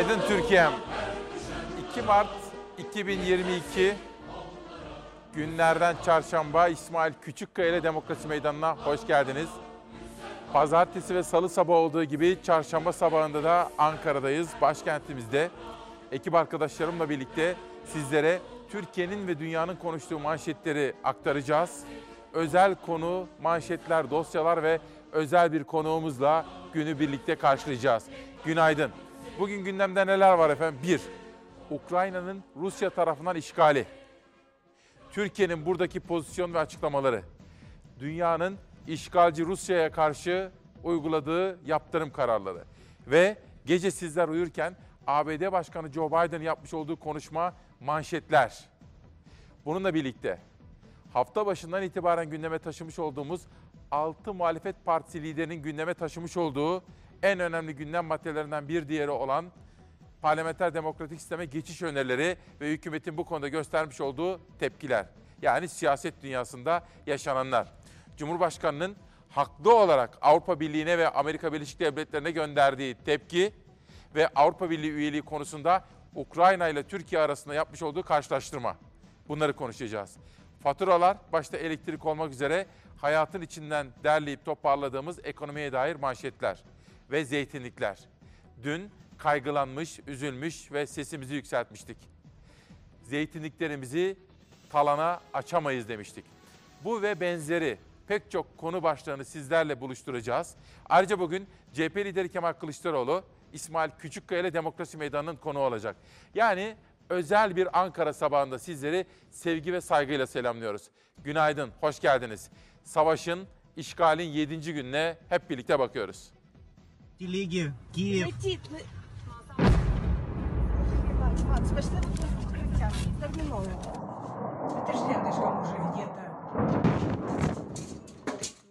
Günaydın Türkiye'm. 2 Mart 2022 günlerden çarşamba İsmail Küçükkaya ile Demokrasi Meydanı'na hoş geldiniz. Pazartesi ve salı sabahı olduğu gibi çarşamba sabahında da Ankara'dayız, başkentimizde. Ekip arkadaşlarımla birlikte sizlere Türkiye'nin ve dünyanın konuştuğu manşetleri aktaracağız. Özel konu, manşetler, dosyalar ve özel bir konuğumuzla günü birlikte karşılayacağız. Günaydın. Bugün gündemde neler var efendim? Bir, Ukrayna'nın Rusya tarafından işgali. Türkiye'nin buradaki pozisyon ve açıklamaları. Dünyanın işgalci Rusya'ya karşı uyguladığı yaptırım kararları. Ve gece sizler uyurken ABD Başkanı Joe Biden yapmış olduğu konuşma manşetler. Bununla birlikte hafta başından itibaren gündeme taşımış olduğumuz 6 muhalefet partisi liderinin gündeme taşımış olduğu en önemli gündem maddelerinden bir diğeri olan parlamenter demokratik sisteme geçiş önerileri ve hükümetin bu konuda göstermiş olduğu tepkiler. Yani siyaset dünyasında yaşananlar. Cumhurbaşkanının haklı olarak Avrupa Birliği'ne ve Amerika Birleşik Devletleri'ne gönderdiği tepki ve Avrupa Birliği üyeliği konusunda Ukrayna ile Türkiye arasında yapmış olduğu karşılaştırma. Bunları konuşacağız. Faturalar başta elektrik olmak üzere hayatın içinden derleyip toparladığımız ekonomiye dair manşetler ve zeytinlikler. Dün kaygılanmış, üzülmüş ve sesimizi yükseltmiştik. Zeytinliklerimizi talana açamayız demiştik. Bu ve benzeri pek çok konu başlığını sizlerle buluşturacağız. Ayrıca bugün CHP lideri Kemal Kılıçdaroğlu, İsmail Küçükkaya ile Demokrasi Meydanı'nın konuğu olacak. Yani özel bir Ankara sabahında sizleri sevgi ve saygıyla selamlıyoruz. Günaydın, hoş geldiniz. Savaşın, işgalin 7. gününe hep birlikte bakıyoruz. Телеги, Киев. Летит. ли- Мац, пошли в укриття. Терміново. Это ж рядышком уже где-то.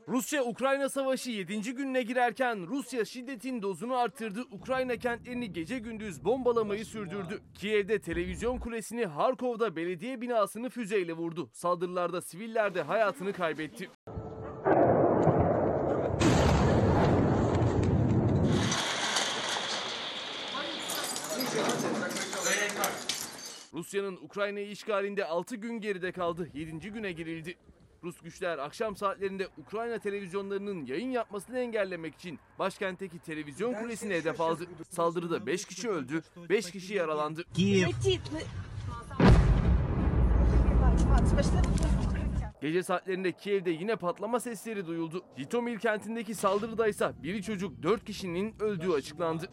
Rusya-Ukrayna savaşı 7. gününe girerken Rusya şiddetin dozunu arttırdı. Ukrayna kentlerini gece gündüz bombalamayı sürdürdü. Kiev'de televizyon kulesini, Harkov'da belediye binasını füzeyle vurdu. Saldırılarda siviller de hayatını kaybetti. Rusya'nın Ukrayna'yı işgalinde 6 gün geride kaldı. 7. güne girildi. Rus güçler akşam saatlerinde Ukrayna televizyonlarının yayın yapmasını engellemek için başkentteki televizyon kulesine hedef aldı. Saldırıda 5 kişi öldü, 5 kişi yaralandı. Gece saatlerinde Kiev'de yine patlama sesleri duyuldu. Jitomir kentindeki saldırıda ise biri çocuk 4 kişinin öldüğü açıklandı.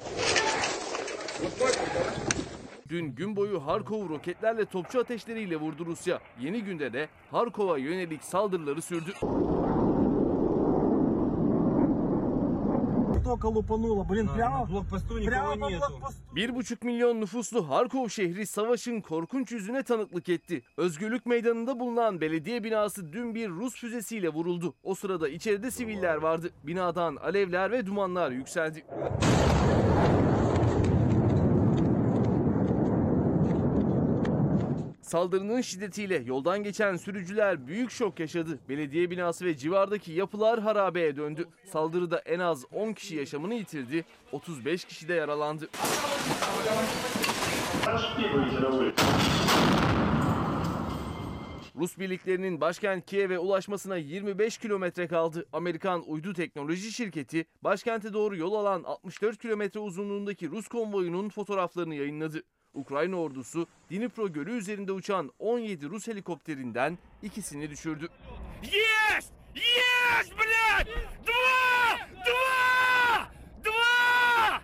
Dün gün boyu Harkov'u roketlerle topçu ateşleriyle vurdu Rusya. Yeni günde de Harkov'a yönelik saldırıları sürdü. Только лупануло, блин, прямо, блокпосту прямо по блокпосту. 1,5 milyon nüfuslu Harkov şehri savaşın korkunç yüzüne tanıklık etti. Özgürlük Meydanı'nda bulunan belediye binası dün bir Rus füzesiyle vuruldu. O sırada içeride siviller vardı. Binadan alevler ve dumanlar yükseldi. Saldırının şiddetiyle yoldan geçen sürücüler büyük şok yaşadı. Belediye binası ve civardaki yapılar harabeye döndü. Saldırıda en az 10 kişi yaşamını yitirdi, 35 kişi de yaralandı. Rus birliklerinin başkent Kiev'e ulaşmasına 25 kilometre kaldı. Amerikan uydu teknoloji şirketi başkente doğru yol alan 64 kilometre uzunluğundaki Rus konvoyunun fotoğraflarını yayınladı. Ukrayna ordusu Dnipro Gölü üzerinde uçan 17 Rus helikopterinden ikisini düşürdü. Есть! Есть, блядь! Два! Два! Два!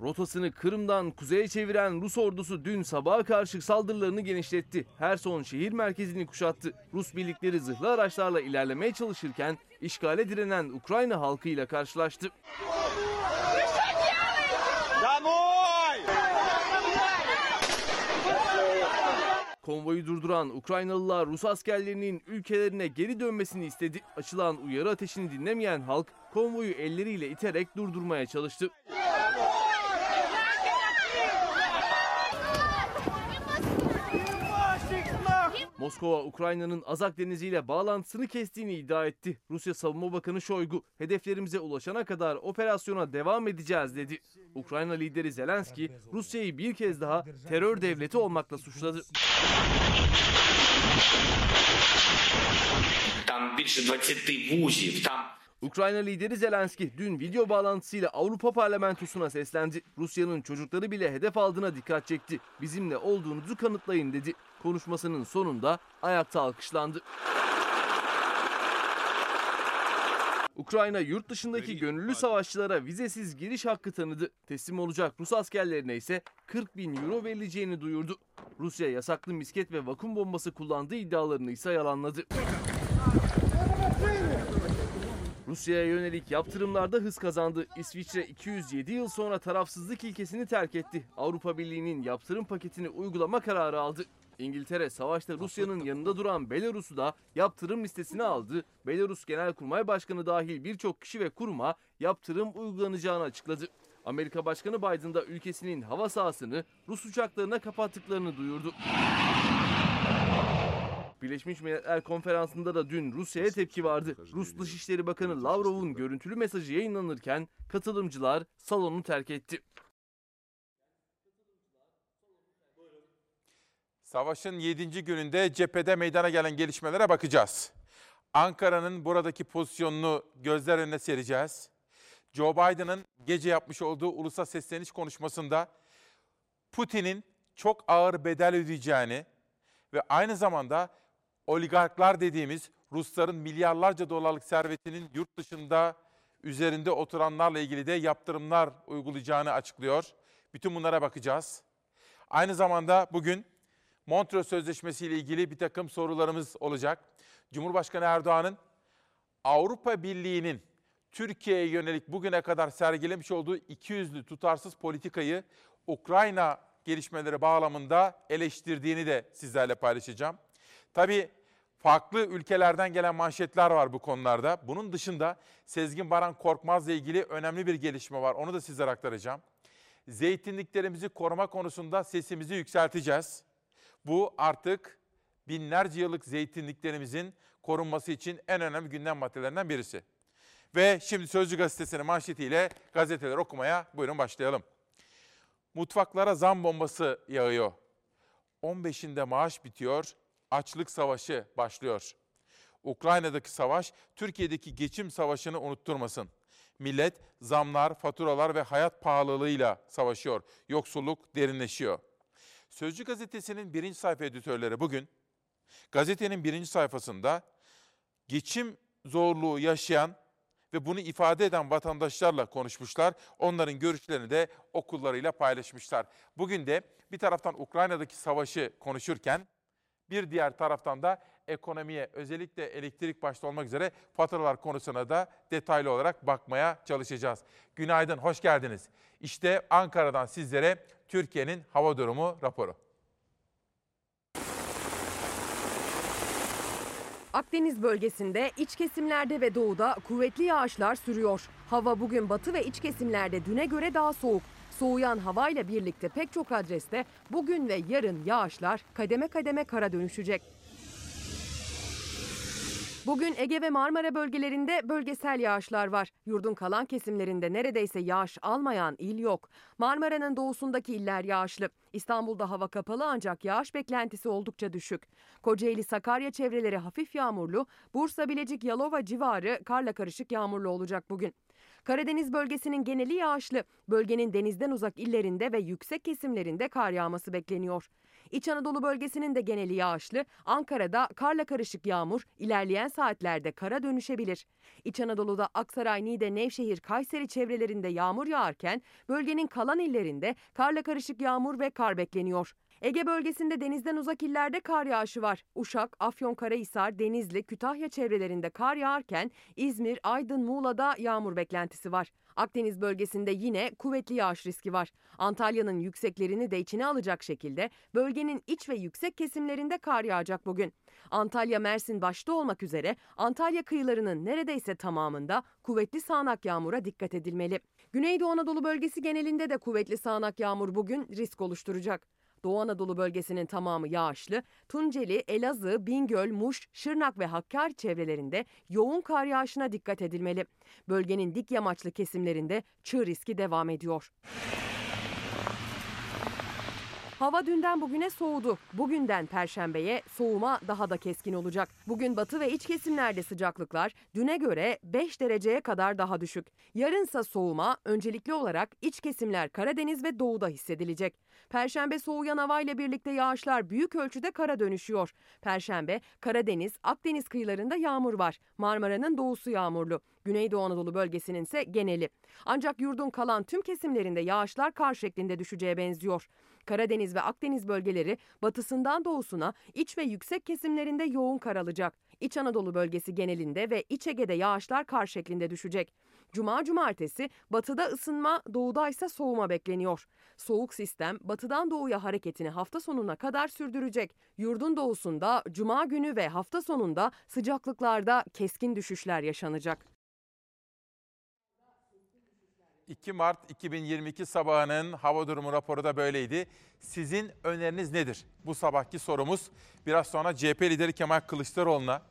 Rotasını Kırım'dan kuzeye çeviren Rus ordusu dün sabaha karşı saldırılarını genişletti. Herson şehir merkezini kuşattı. Rus birlikleri zırhlı araçlarla ilerlemeye çalışırken işgale direnen Ukrayna halkıyla karşılaştı. Konvoyu durduran Ukraynalılar Rus askerlerinin ülkelerine geri dönmesini istedi. Açılan uyarı ateşini dinlemeyen halk konvoyu elleriyle iterek durdurmaya çalıştı. Moskova, Ukrayna'nın Azak Denizi ile bağlantısını kestiğini iddia etti. Rusya Savunma Bakanı Şoygu, hedeflerimize ulaşana kadar operasyona devam edeceğiz dedi. Ukrayna lideri Zelenski, Rusya'yı bir kez daha terör devleti olmakla suçladı. Там більше 20 вузів. Там Ukrayna lideri Zelenski dün video bağlantısıyla Avrupa Parlamentosu'na seslendi. Rusya'nın çocukları bile hedef aldığına dikkat çekti. Bizimle olduğunuzu kanıtlayın dedi. Konuşmasının sonunda ayakta alkışlandı. Ukrayna yurt dışındaki gönüllü savaşçılara vizesiz giriş hakkı tanıdı. Teslim olacak Rus askerlerine ise 40 bin euro verileceğini duyurdu. Rusya yasaklı misket ve vakum bombası kullandığı iddialarını ise yalanladı. Rusya'ya yönelik yaptırımlarda hız kazandı. İsviçre 207 yıl sonra tarafsızlık ilkesini terk etti. Avrupa Birliği'nin yaptırım paketini uygulama kararı aldı. İngiltere savaşta Rusya'nın yanında duran Belarus'u da yaptırım listesine aldı. Belarus Genelkurmay Başkanı dahil birçok kişi ve kuruma yaptırım uygulanacağını açıkladı. Amerika Başkanı Biden da ülkesinin hava sahasını Rus uçaklarına kapattıklarını duyurdu. Birleşmiş Milletler Konferansı'nda da dün Rusya'ya tepki vardı. Rus Dışişleri Bakanı Lavrov'un görüntülü mesajı yayınlanırken katılımcılar salonu terk etti. Savaşın 7. gününde cephede meydana gelen gelişmelere bakacağız. Ankara'nın buradaki pozisyonunu gözler önüne sereceğiz. Joe Biden'ın gece yapmış olduğu ulusal sesleniş konuşmasında Putin'in çok ağır bedel ödeyeceğini ve aynı zamanda oligarklar dediğimiz Rusların milyarlarca dolarlık servetinin yurt dışında üzerinde oturanlarla ilgili de yaptırımlar uygulayacağını açıklıyor. Bütün bunlara bakacağız. Aynı zamanda bugün Montreux Sözleşmesi ile ilgili bir takım sorularımız olacak. Cumhurbaşkanı Erdoğan'ın Avrupa Birliği'nin Türkiye'ye yönelik bugüne kadar sergilemiş olduğu ikiyüzlü tutarsız politikayı Ukrayna gelişmeleri bağlamında eleştirdiğini de sizlerle paylaşacağım. Tabii farklı ülkelerden gelen manşetler var bu konularda. Bunun dışında Sezgin Baran Korkmaz'la ilgili önemli bir gelişme var. Onu da sizlere aktaracağım. Zeytinliklerimizi koruma konusunda sesimizi yükselteceğiz. Bu artık binlerce yıllık zeytinliklerimizin korunması için en önemli gündem maddelerinden birisi. Ve şimdi Sözcü Gazetesi'nin manşetiyle gazeteler okumaya buyurun başlayalım. Mutfaklara zam bombası yağıyor. 15'inde maaş bitiyor, açlık savaşı başlıyor. Ukrayna'daki savaş Türkiye'deki geçim savaşını unutturmasın. Millet zamlar, faturalar ve hayat pahalılığıyla savaşıyor. Yoksulluk derinleşiyor. Sözcü gazetesinin birinci sayfa editörleri bugün gazetenin birinci sayfasında geçim zorluğu yaşayan ve bunu ifade eden vatandaşlarla konuşmuşlar. Onların görüşlerini de okullarıyla paylaşmışlar. Bugün de bir taraftan Ukrayna'daki savaşı konuşurken bir diğer taraftan da ekonomiye özellikle elektrik başta olmak üzere faturalar konusuna da detaylı olarak bakmaya çalışacağız. Günaydın, hoş geldiniz. İşte Ankara'dan sizlere Türkiye'nin hava durumu raporu. Akdeniz bölgesinde, iç kesimlerde ve doğuda kuvvetli yağışlar sürüyor. Hava bugün batı ve iç kesimlerde düne göre daha soğuk. Soğuyan havayla birlikte pek çok adreste bugün ve yarın yağışlar kademe kademe kara dönüşecek. Bugün Ege ve Marmara bölgelerinde bölgesel yağışlar var. Yurdun kalan kesimlerinde neredeyse yağış almayan il yok. Marmara'nın doğusundaki iller yağışlı. İstanbul'da hava kapalı ancak yağış beklentisi oldukça düşük. Kocaeli, Sakarya çevreleri hafif yağmurlu, Bursa, Bilecik, Yalova civarı karla karışık yağmurlu olacak bugün. Karadeniz bölgesinin geneli yağışlı. Bölgenin denizden uzak illerinde ve yüksek kesimlerinde kar yağması bekleniyor. İç Anadolu bölgesinin de geneli yağışlı. Ankara'da karla karışık yağmur ilerleyen saatlerde kara dönüşebilir. İç Anadolu'da Aksaray, Niğde, Nevşehir, Kayseri çevrelerinde yağmur yağarken bölgenin kalan illerinde karla karışık yağmur ve kar bekleniyor. Ege bölgesinde denizden uzak illerde kar yağışı var. Uşak, Afyonkarahisar, Denizli, Kütahya çevrelerinde kar yağarken İzmir, Aydın, Muğla'da yağmur beklentisi var. Akdeniz bölgesinde yine kuvvetli yağış riski var. Antalya'nın yükseklerini de içine alacak şekilde bölgenin iç ve yüksek kesimlerinde kar yağacak bugün. Antalya, Mersin başta olmak üzere Antalya kıyılarının neredeyse tamamında kuvvetli sağanak yağmura dikkat edilmeli. Güneydoğu Anadolu bölgesi genelinde de kuvvetli sağanak yağmur bugün risk oluşturacak. Doğu Anadolu bölgesinin tamamı yağışlı. Tunceli, Elazığ, Bingöl, Muş, Şırnak ve Hakkari çevrelerinde yoğun kar yağışına dikkat edilmeli. Bölgenin dik yamaçlı kesimlerinde çığ riski devam ediyor. Hava dünden bugüne soğudu. Bugünden perşembeye soğuma daha da keskin olacak. Bugün batı ve iç kesimlerde sıcaklıklar düne göre 5 dereceye kadar daha düşük. Yarınsa soğuma öncelikli olarak iç kesimler Karadeniz ve doğuda hissedilecek. Perşembe soğuyan havayla birlikte yağışlar büyük ölçüde kara dönüşüyor. Perşembe Karadeniz, Akdeniz kıyılarında yağmur var. Marmara'nın doğusu yağmurlu. Güneydoğu Anadolu bölgesinin ise geneli. Ancak yurdun kalan tüm kesimlerinde yağışlar kar şeklinde düşeceğe benziyor. Karadeniz ve Akdeniz bölgeleri batısından doğusuna iç ve yüksek kesimlerinde yoğun kar alacak. İç Anadolu bölgesi genelinde ve İç Ege'de yağışlar kar şeklinde düşecek. Cuma cumartesi batıda ısınma, doğuda ise soğuma bekleniyor. Soğuk sistem batıdan doğuya hareketini hafta sonuna kadar sürdürecek. Yurdun doğusunda cuma günü ve hafta sonunda sıcaklıklarda keskin düşüşler yaşanacak. 2 Mart 2022 sabahının hava durumu raporu da böyleydi. Sizin öneriniz nedir? Bu sabahki sorumuz biraz sonra CHP lideri Kemal Kılıçdaroğlu'na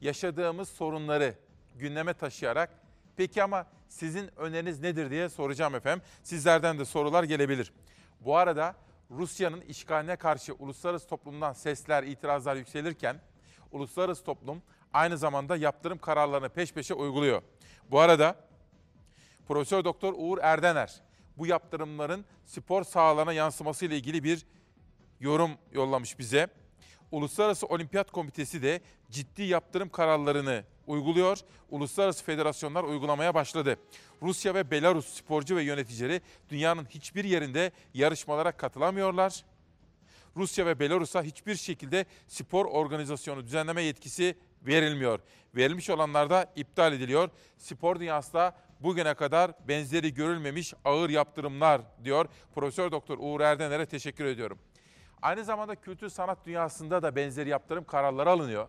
yaşadığımız sorunları gündeme taşıyarak peki ama sizin öneriniz nedir diye soracağım efendim. Sizlerden de sorular gelebilir. Bu arada Rusya'nın işgaline karşı uluslararası toplumdan sesler, itirazlar yükselirken uluslararası toplum aynı zamanda yaptırım kararlarını peş peşe uyguluyor. Bu arada Profesör Doktor Uğur Erdener bu yaptırımların spor sahalarına yansıması ile ilgili bir yorum yollamış bize. Uluslararası Olimpiyat Komitesi de ciddi yaptırım kararlarını uyguluyor. Uluslararası federasyonlar uygulamaya başladı. Rusya ve Belarus sporcu ve yöneticileri dünyanın hiçbir yerinde yarışmalara katılamıyorlar. Rusya ve Belarus'a hiçbir şekilde spor organizasyonu düzenleme yetkisi verilmiyor. Verilmiş olanlar da iptal ediliyor. Spor dünyası da bugüne kadar benzeri görülmemiş ağır yaptırımlar diyor. Profesör Doktor Uğur Erdener'e teşekkür ediyorum. Aynı zamanda kültür sanat dünyasında da benzeri yaptırım kararları alınıyor.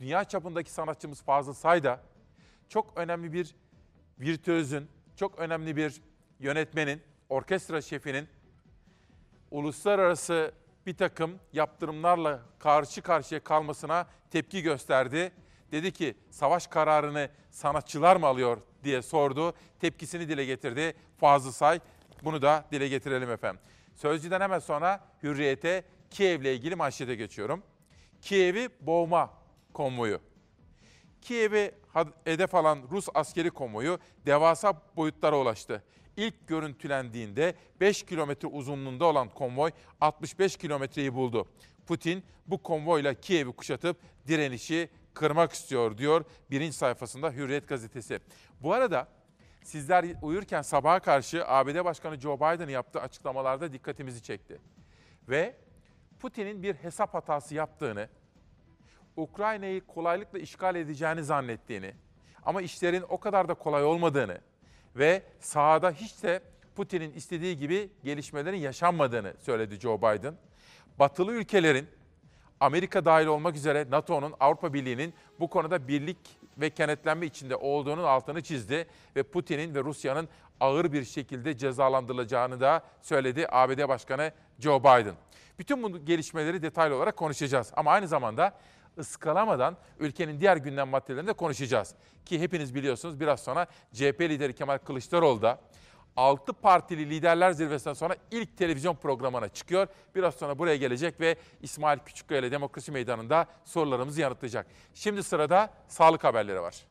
Dünya çapındaki sanatçımız Fazıl Say da çok önemli bir virtüözün, çok önemli bir yönetmenin, orkestra şefinin uluslararası bir takım yaptırımlarla karşı karşıya kalmasına tepki gösterdi. Dedi ki savaş kararını sanatçılar mı alıyor diye sordu. Tepkisini dile getirdi Fazıl Say. Bunu da dile getirelim efendim. Sözcüden hemen sonra Hürriyet'e Kiev'le ilgili manşete geçiyorum. Kiev'i boğma konvoyu. Kiev'i hedef alan Rus askeri konvoyu devasa boyutlara ulaştı. İlk görüntülendiğinde 5 kilometre uzunluğunda olan konvoy 65 kilometreyi buldu. Putin bu konvoyla Kiev'i kuşatıp direnişi kırmak istiyor diyor birinci sayfasında Hürriyet gazetesi. Bu arada sizler uyurken sabaha karşı ABD Başkanı Joe Biden'ın yaptığı açıklamalarda dikkatimizi çekti. Ve Putin'in bir hesap hatası yaptığını, Ukrayna'yı kolaylıkla işgal edeceğini zannettiğini ama işlerin o kadar da kolay olmadığını ve sahada hiç de Putin'in istediği gibi gelişmelerin yaşanmadığını söyledi Joe Biden. Batılı ülkelerin Amerika dahil olmak üzere NATO'nun, Avrupa Birliği'nin bu konuda birlik ve kenetlenme içinde olduğunun altını çizdi ve Putin'in ve Rusya'nın ağır bir şekilde cezalandırılacağını da söyledi ABD Başkanı Joe Biden. Bütün bu gelişmeleri detaylı olarak konuşacağız ama aynı zamanda ıskalamadan ülkenin diğer gündem maddelerini de konuşacağız. Ki hepiniz biliyorsunuz biraz sonra CHP lideri Kemal Kılıçdaroğlu da 6 partili liderler zirvesinden sonra ilk televizyon programına çıkıyor. Biraz sonra buraya gelecek ve İsmail Küçükkaya ile Demokrasi Meydanı'nda sorularımızı yanıtlayacak. Şimdi sırada sağlık haberleri var.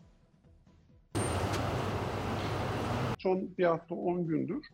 Son bir hafta 10 gündür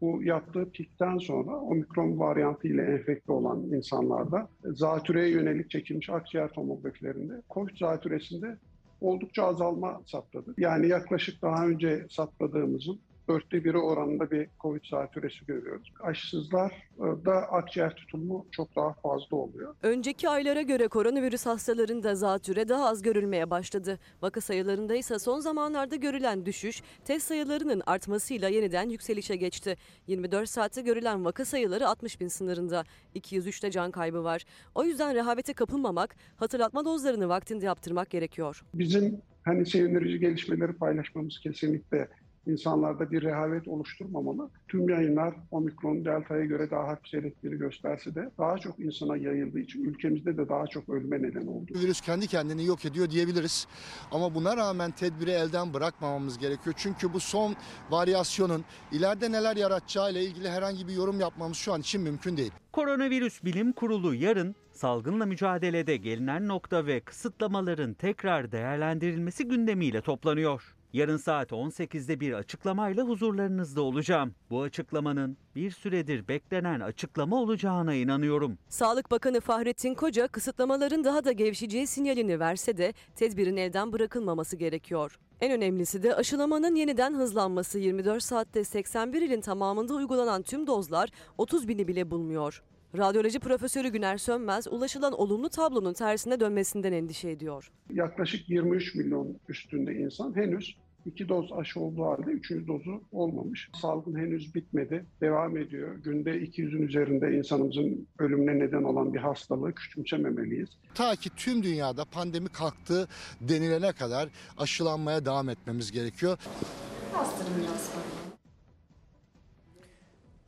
bu yaptığı pikten sonra omikron varyantı ile enfekte olan insanlarda zatürreye yönelik çekilmiş akciğer tomografilerinde COVID zatüresinde oldukça azalma saptadı. Yani yaklaşık daha önce saptadığımızın dörtte biri oranında bir COVID zatürresi görüyoruz. Aşısızlar da akciğer tutulumu çok daha fazla oluyor. Önceki aylara göre koronavirüs hastalarında zatüre daha az görülmeye başladı. Vaka sayılarında ise son zamanlarda görülen düşüş test sayılarının artmasıyla yeniden yükselişe geçti. 24 saatte görülen vaka sayıları 60 bin sınırında. 203'te can kaybı var. O yüzden rehavete kapılmamak, hatırlatma dozlarını vaktinde yaptırmak gerekiyor. Bizim hani sevindirici gelişmeleri paylaşmamız kesinlikle insanlarda bir rehavet oluşturmamalı. Tüm yayınlar omikron delta'ya göre daha hafif seyrettiğini gösterse de daha çok insana yayıldığı için ülkemizde de daha çok ölüme neden oldu. Virüs kendi kendini yok ediyor diyebiliriz. Ama buna rağmen tedbiri elden bırakmamamız gerekiyor. Çünkü bu son varyasyonun ileride neler yaratacağı ile ilgili herhangi bir yorum yapmamız şu an için mümkün değil. Koronavirüs Bilim Kurulu yarın salgınla mücadelede gelinen nokta ve kısıtlamaların tekrar değerlendirilmesi gündemiyle toplanıyor. Yarın saat 18'de bir açıklamayla huzurlarınızda olacağım. Bu açıklamanın bir süredir beklenen açıklama olacağına inanıyorum. Sağlık Bakanı Fahrettin Koca kısıtlamaların daha da gevşeceği sinyalini verse de tedbirin elden bırakılmaması gerekiyor. En önemlisi de aşılamanın yeniden hızlanması 24 saatte 81 ilin tamamında uygulanan tüm dozlar 30 bini bile bulmuyor. Radyoloji Profesörü Güner Sönmez ulaşılan olumlu tablonun tersine dönmesinden endişe ediyor. Yaklaşık 23 milyon üstünde insan henüz iki doz aşı olduğu halde üçüncü dozu olmamış. Salgın henüz bitmedi, devam ediyor. Günde 200'ün üzerinde insanımızın ölümüne neden olan bir hastalığı küçümsememeliyiz. Ta ki tüm dünyada pandemi kalktı denilene kadar aşılanmaya devam etmemiz gerekiyor.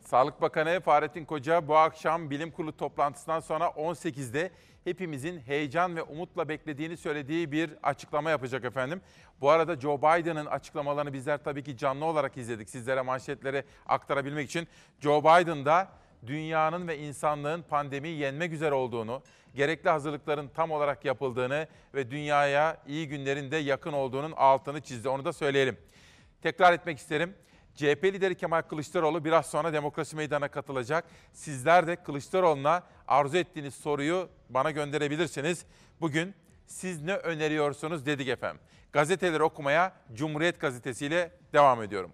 Sağlık Bakanı Fahrettin Koca bu akşam bilim kurulu toplantısından sonra 18'de hepimizin heyecan ve umutla beklediğini söylediği bir açıklama yapacak efendim. Bu arada Joe Biden'ın açıklamalarını bizler tabii ki canlı olarak izledik sizlere manşetleri aktarabilmek için. Joe Biden da dünyanın ve insanlığın pandemiyi yenmek üzere olduğunu, gerekli hazırlıkların tam olarak yapıldığını ve dünyaya iyi günlerin de yakın olduğunun altını çizdi. Onu da söyleyelim. Tekrar etmek isterim. CHP lideri Kemal Kılıçdaroğlu biraz sonra demokrasi meydanına katılacak. Sizler de Kılıçdaroğlu'na arzu ettiğiniz soruyu bana gönderebilirsiniz. Bugün siz ne öneriyorsunuz dedik efendim. Gazeteleri okumaya Cumhuriyet Gazetesi ile devam ediyorum.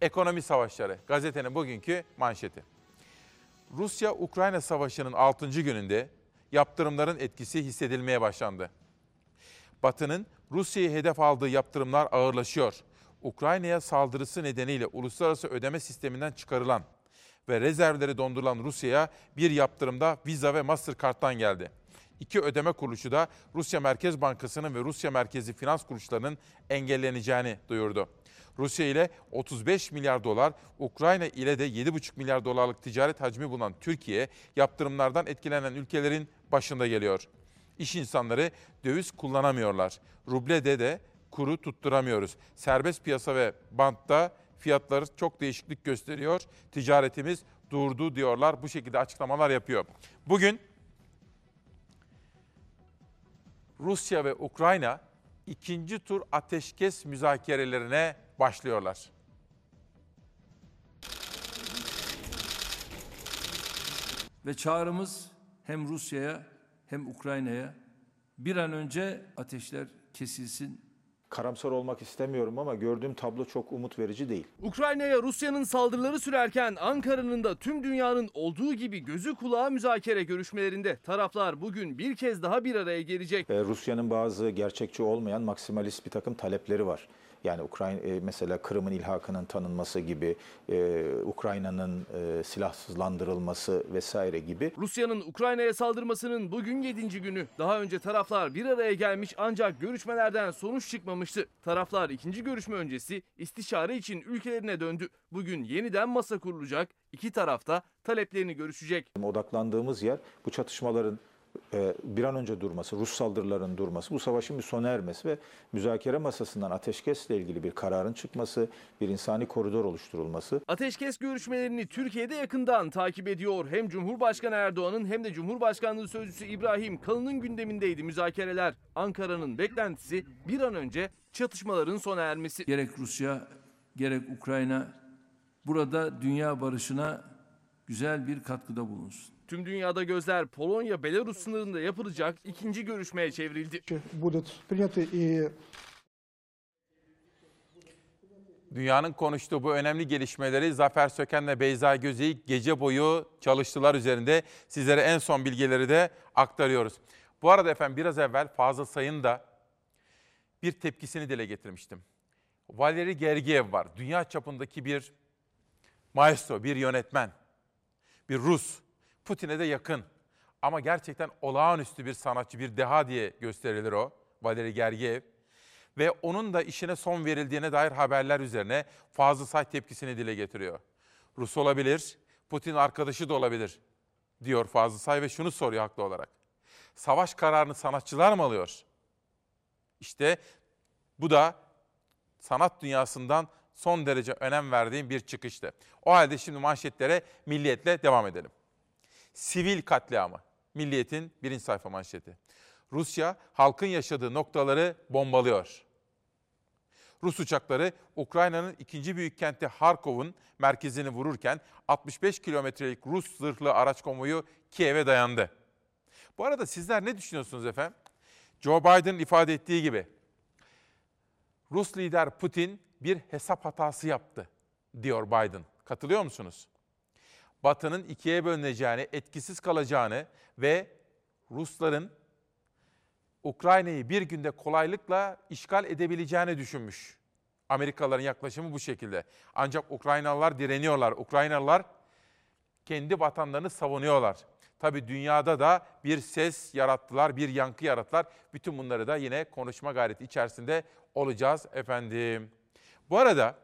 Ekonomi savaşları gazetenin bugünkü manşeti. Rusya-Ukrayna savaşının 6. gününde yaptırımların etkisi hissedilmeye başlandı. Batı'nın Rusya'yı hedef aldığı yaptırımlar ağırlaşıyor. Ukrayna'ya saldırısı nedeniyle uluslararası ödeme sisteminden çıkarılan ve rezervleri dondurulan Rusya'ya bir yaptırımda Visa ve Mastercard'dan geldi. İki ödeme kuruluşu da Rusya Merkez Bankası'nın ve Rusya merkezi finans kuruluşlarının engelleneceğini duyurdu. Rusya ile 35 milyar dolar, Ukrayna ile de 7,5 milyar dolarlık ticaret hacmi bulunan Türkiye, yaptırımlardan etkilenen ülkelerin başında geliyor. İş insanları döviz kullanamıyorlar. Rublede de kuru tutturamıyoruz. Serbest piyasa ve bantta fiyatları çok değişiklik gösteriyor. Ticaretimiz durdu diyorlar. Bu şekilde açıklamalar yapıyor. Bugün Rusya ve Ukrayna ikinci tur ateşkes müzakerelerine başlıyorlar. Ve çağrımız hem Rusya'ya hem Ukrayna'ya bir an önce ateşler kesilsin. Karamsar olmak istemiyorum ama gördüğüm tablo çok umut verici değil. Ukrayna'ya Rusya'nın saldırıları sürerken Ankara'nın da tüm dünyanın olduğu gibi gözü kulağı müzakere görüşmelerinde taraflar bugün bir kez daha bir araya gelecek. Ee, Rusya'nın bazı gerçekçi olmayan maksimalist bir takım talepleri var. Yani Ukrayna e, mesela Kırım'ın ilhakının tanınması gibi, e, Ukrayna'nın e, silahsızlandırılması vesaire gibi. Rusya'nın Ukrayna'ya saldırmasının bugün 7. günü. Daha önce taraflar bir araya gelmiş ancak görüşmelerden sonuç çıkmamıştı. Taraflar ikinci görüşme öncesi istişare için ülkelerine döndü. Bugün yeniden masa kurulacak. İki tarafta taleplerini görüşecek. Odaklandığımız yer bu çatışmaların bir an önce durması, Rus saldırılarının durması, bu savaşın bir sona ermesi ve müzakere masasından ateşkesle ilgili bir kararın çıkması, bir insani koridor oluşturulması. Ateşkes görüşmelerini Türkiye'de yakından takip ediyor. Hem Cumhurbaşkanı Erdoğan'ın hem de Cumhurbaşkanlığı Sözcüsü İbrahim Kalın'ın gündemindeydi müzakereler. Ankara'nın beklentisi bir an önce çatışmaların sona ermesi. Gerek Rusya gerek Ukrayna burada dünya barışına güzel bir katkıda bulunsun. Tüm dünyada gözler Polonya-Belarus sınırında yapılacak ikinci görüşmeye çevrildi. Dünyanın konuştuğu bu önemli gelişmeleri Zafer Söken ve Beyza Gözeyik gece boyu çalıştılar üzerinde. Sizlere en son bilgileri de aktarıyoruz. Bu arada efendim biraz evvel Fazıl Say'ın da bir tepkisini dile getirmiştim. Valeri Gergiev var. Dünya çapındaki bir maestro, bir yönetmen, bir Rus. Putin'e de yakın. Ama gerçekten olağanüstü bir sanatçı, bir deha diye gösterilir o. Valeri Gergiev. ve onun da işine son verildiğine dair haberler üzerine Fazıl Say tepkisini dile getiriyor. Rus olabilir, Putin arkadaşı da olabilir diyor Fazıl Say ve şunu soruyor haklı olarak. Savaş kararını sanatçılar mı alıyor? İşte bu da sanat dünyasından son derece önem verdiğim bir çıkıştı. O halde şimdi manşetlere milliyetle devam edelim. Sivil katliamı. Milliyetin birinci sayfa manşeti. Rusya halkın yaşadığı noktaları bombalıyor. Rus uçakları Ukrayna'nın ikinci büyük kenti Harkov'un merkezini vururken 65 kilometrelik Rus zırhlı araç konvoyu Kiev'e dayandı. Bu arada sizler ne düşünüyorsunuz efendim? Joe Biden ifade ettiği gibi Rus lider Putin bir hesap hatası yaptı diyor Biden. Katılıyor musunuz? Batı'nın ikiye bölüneceğini, etkisiz kalacağını ve Rusların Ukrayna'yı bir günde kolaylıkla işgal edebileceğini düşünmüş. Amerikalıların yaklaşımı bu şekilde. Ancak Ukraynalılar direniyorlar. Ukraynalılar kendi vatanlarını savunuyorlar. Tabi dünyada da bir ses yarattılar, bir yankı yarattılar. Bütün bunları da yine konuşma gayreti içerisinde olacağız efendim. Bu arada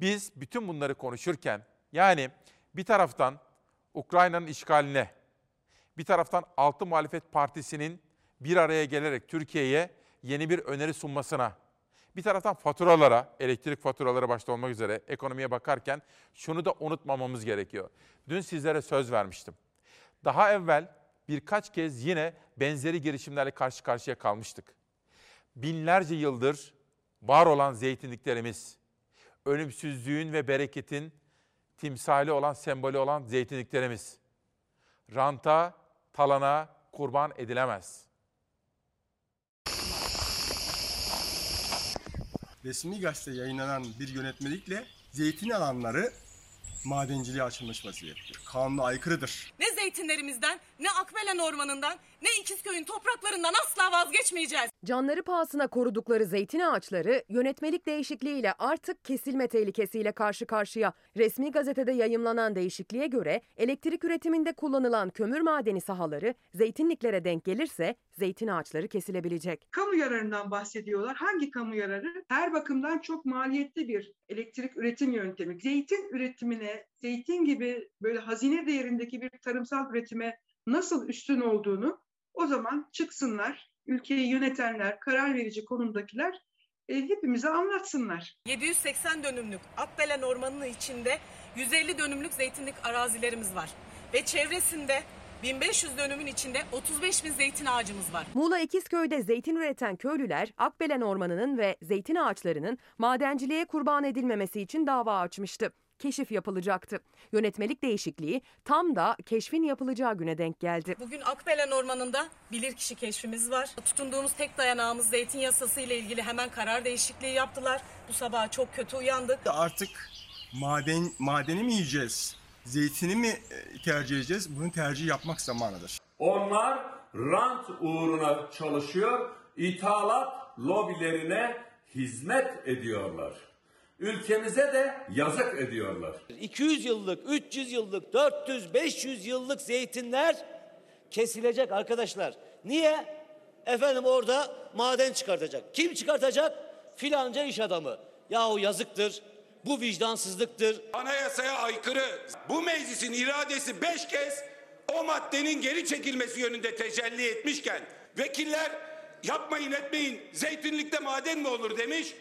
biz bütün bunları konuşurken yani bir taraftan Ukrayna'nın işgaline, bir taraftan Altı Muhalefet Partisi'nin bir araya gelerek Türkiye'ye yeni bir öneri sunmasına, bir taraftan faturalara, elektrik faturaları başta olmak üzere ekonomiye bakarken şunu da unutmamamız gerekiyor. Dün sizlere söz vermiştim. Daha evvel birkaç kez yine benzeri girişimlerle karşı karşıya kalmıştık. Binlerce yıldır var olan zeytinliklerimiz, ölümsüzlüğün ve bereketin timsali olan, sembolü olan zeytinliklerimiz, ranta, talana kurban edilemez. Resmi gazete yayınlanan bir yönetmelikle zeytin alanları madenciliğe açılmış vaziyette. Kanuna aykırıdır. Ne zeytinlerimizden, ne Akbelen Ormanı'ndan, ne İkizköy'ün topraklarından asla vazgeçmeyeceğiz. Canları pahasına korudukları zeytin ağaçları yönetmelik değişikliğiyle artık kesilme tehlikesiyle karşı karşıya. Resmi gazetede yayımlanan değişikliğe göre elektrik üretiminde kullanılan kömür madeni sahaları zeytinliklere denk gelirse zeytin ağaçları kesilebilecek. Kamu yararından bahsediyorlar. Hangi kamu yararı? Her bakımdan çok maliyetli bir elektrik üretim yöntemi. Zeytin üretimine, zeytin gibi böyle hazine değerindeki bir tarımsal üretime nasıl üstün olduğunu o zaman çıksınlar, ülkeyi yönetenler, karar verici konumdakiler e, hepimize anlatsınlar. 780 dönümlük Akbelen Ormanı'nın içinde 150 dönümlük zeytinlik arazilerimiz var. Ve çevresinde 1500 dönümün içinde 35 bin zeytin ağacımız var. Muğla İkizköy'de zeytin üreten köylüler Akbelen Ormanı'nın ve zeytin ağaçlarının madenciliğe kurban edilmemesi için dava açmıştı. Keşif yapılacaktı. Yönetmelik değişikliği tam da keşfin yapılacağı güne denk geldi. Bugün Akbelen Ormanı'nda bilirkişi keşfimiz var. Tutunduğumuz tek dayanağımız zeytin yasası ile ilgili hemen karar değişikliği yaptılar. Bu sabah çok kötü uyandık. Artık maden madeni mi yiyeceğiz? Zeytini mi e, tercih edeceğiz? Bunu tercih yapmak zamanıdır. Onlar rant uğruna çalışıyor, ithalat lobilerine hizmet ediyorlar. Ülkemize de yazık ediyorlar. 200 yıllık, 300 yıllık, 400, 500 yıllık zeytinler kesilecek arkadaşlar. Niye? Efendim orada maden çıkartacak. Kim çıkartacak? Filanca iş adamı. Yahu yazıktır. Bu vicdansızlıktır. Anayasaya aykırı. Bu meclisin iradesi beş kez o maddenin geri çekilmesi yönünde tecelli etmişken vekiller yapmayın etmeyin zeytinlikte maden mi olur demiş.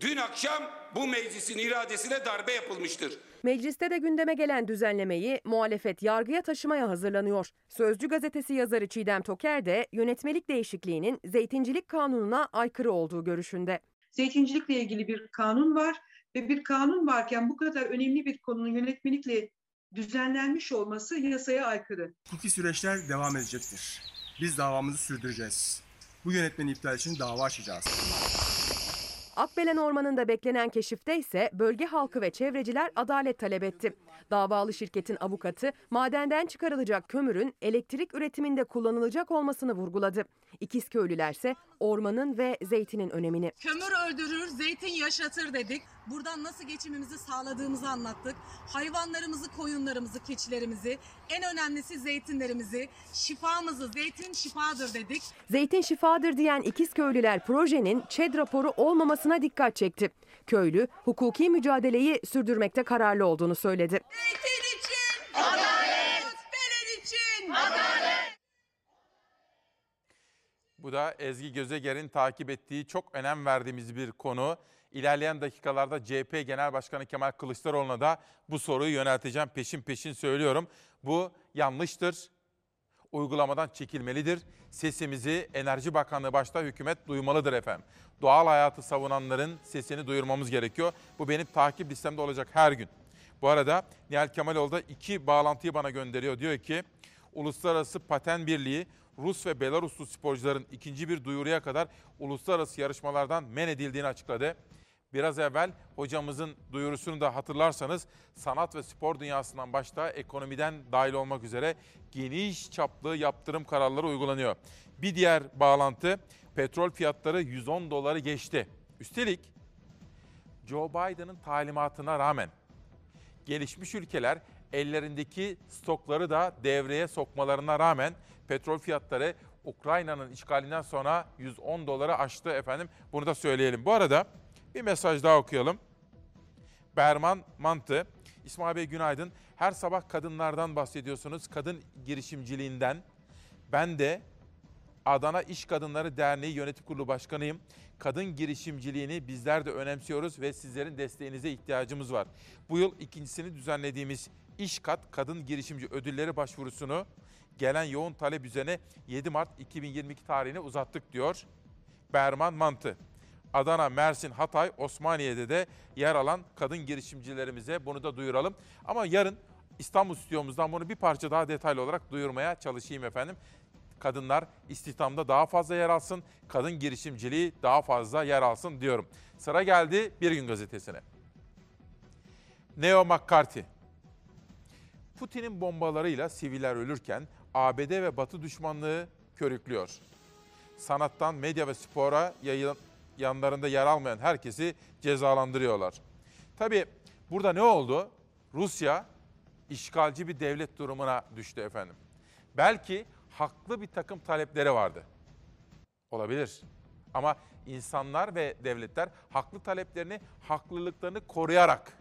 Dün akşam bu meclisin iradesine darbe yapılmıştır. Mecliste de gündeme gelen düzenlemeyi muhalefet yargıya taşımaya hazırlanıyor. Sözcü gazetesi yazarı Çiğdem Toker de yönetmelik değişikliğinin zeytincilik kanununa aykırı olduğu görüşünde. Zeytincilikle ilgili bir kanun var ve bir kanun varken bu kadar önemli bir konunun yönetmelikle düzenlenmiş olması yasaya aykırı. Hukuki süreçler devam edecektir. Biz davamızı sürdüreceğiz. Bu yönetmeni iptal için dava açacağız. Akbelen Ormanı'nda beklenen keşifte ise bölge halkı ve çevreciler adalet talep etti. Davalı şirketin avukatı madenden çıkarılacak kömürün elektrik üretiminde kullanılacak olmasını vurguladı. İkizköylülerse ormanın ve zeytinin önemini. Kömür öldürür, zeytin yaşatır dedik. Buradan nasıl geçimimizi sağladığımızı anlattık. Hayvanlarımızı, koyunlarımızı, keçilerimizi, en önemlisi zeytinlerimizi, şifamızı, zeytin şifadır dedik. Zeytin şifadır diyen İkizköylüler projenin ÇED raporu olmamasına dikkat çekti. Köylü hukuki mücadeleyi sürdürmekte kararlı olduğunu söyledi. Zeytin için adalet, beler için adalet. Bu da Ezgi Gözeger'in takip ettiği çok önem verdiğimiz bir konu. İlerleyen dakikalarda CHP Genel Başkanı Kemal Kılıçdaroğlu'na da bu soruyu yönelteceğim. Peşin peşin söylüyorum. Bu yanlıştır. Uygulamadan çekilmelidir. Sesimizi Enerji Bakanlığı başta hükümet duymalıdır efendim. Doğal hayatı savunanların sesini duyurmamız gerekiyor. Bu benim takip listemde olacak her gün. Bu arada Nihal Kemaloğlu da iki bağlantıyı bana gönderiyor. Diyor ki Uluslararası Paten Birliği Rus ve Belaruslu sporcuların ikinci bir duyuruya kadar uluslararası yarışmalardan men edildiğini açıkladı. Biraz evvel hocamızın duyurusunu da hatırlarsanız sanat ve spor dünyasından başta ekonomiden dahil olmak üzere geniş çaplı yaptırım kararları uygulanıyor. Bir diğer bağlantı petrol fiyatları 110 doları geçti. Üstelik Joe Biden'ın talimatına rağmen gelişmiş ülkeler ellerindeki stokları da devreye sokmalarına rağmen petrol fiyatları Ukrayna'nın işgalinden sonra 110 doları aştı efendim. Bunu da söyleyelim. Bu arada bir mesaj daha okuyalım. Berman Mantı, İsmail Bey günaydın. Her sabah kadınlardan bahsediyorsunuz, kadın girişimciliğinden. Ben de Adana İş Kadınları Derneği Yönetim Kurulu Başkanıyım. Kadın girişimciliğini bizler de önemsiyoruz ve sizlerin desteğinize ihtiyacımız var. Bu yıl ikincisini düzenlediğimiz İşkat Kadın Girişimci Ödülleri başvurusunu gelen yoğun talep üzerine 7 Mart 2022 tarihini uzattık diyor Berman Mantı. Adana, Mersin, Hatay, Osmaniye'de de yer alan kadın girişimcilerimize bunu da duyuralım. Ama yarın İstanbul stüdyomuzdan bunu bir parça daha detaylı olarak duyurmaya çalışayım efendim. Kadınlar istihdamda daha fazla yer alsın, kadın girişimciliği daha fazla yer alsın diyorum. Sıra geldi Bir Gün Gazetesi'ne. Neo McCarthy. Putin'in bombalarıyla siviller ölürken ABD ve Batı düşmanlığı körüklüyor. Sanattan medya ve spora yayın, yanlarında yer almayan herkesi cezalandırıyorlar. Tabii burada ne oldu? Rusya işgalci bir devlet durumuna düştü efendim. Belki haklı bir takım talepleri vardı. Olabilir. Ama insanlar ve devletler haklı taleplerini, haklılıklarını koruyarak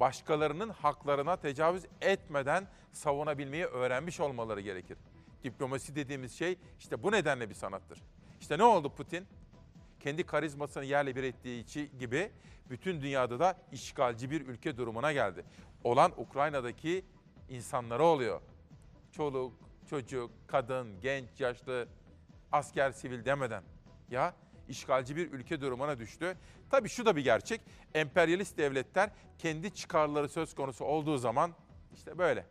başkalarının haklarına tecavüz etmeden savunabilmeyi öğrenmiş olmaları gerekir. Diplomasi dediğimiz şey işte bu nedenle bir sanattır. İşte ne oldu Putin? Kendi karizmasını yerle bir ettiği için gibi bütün dünyada da işgalci bir ülke durumuna geldi. Olan Ukrayna'daki insanlara oluyor. Çoluk, çocuk, kadın, genç, yaşlı, asker, sivil demeden. Ya işgalci bir ülke durumuna düştü. Tabii şu da bir gerçek. Emperyalist devletler kendi çıkarları söz konusu olduğu zaman işte böyle.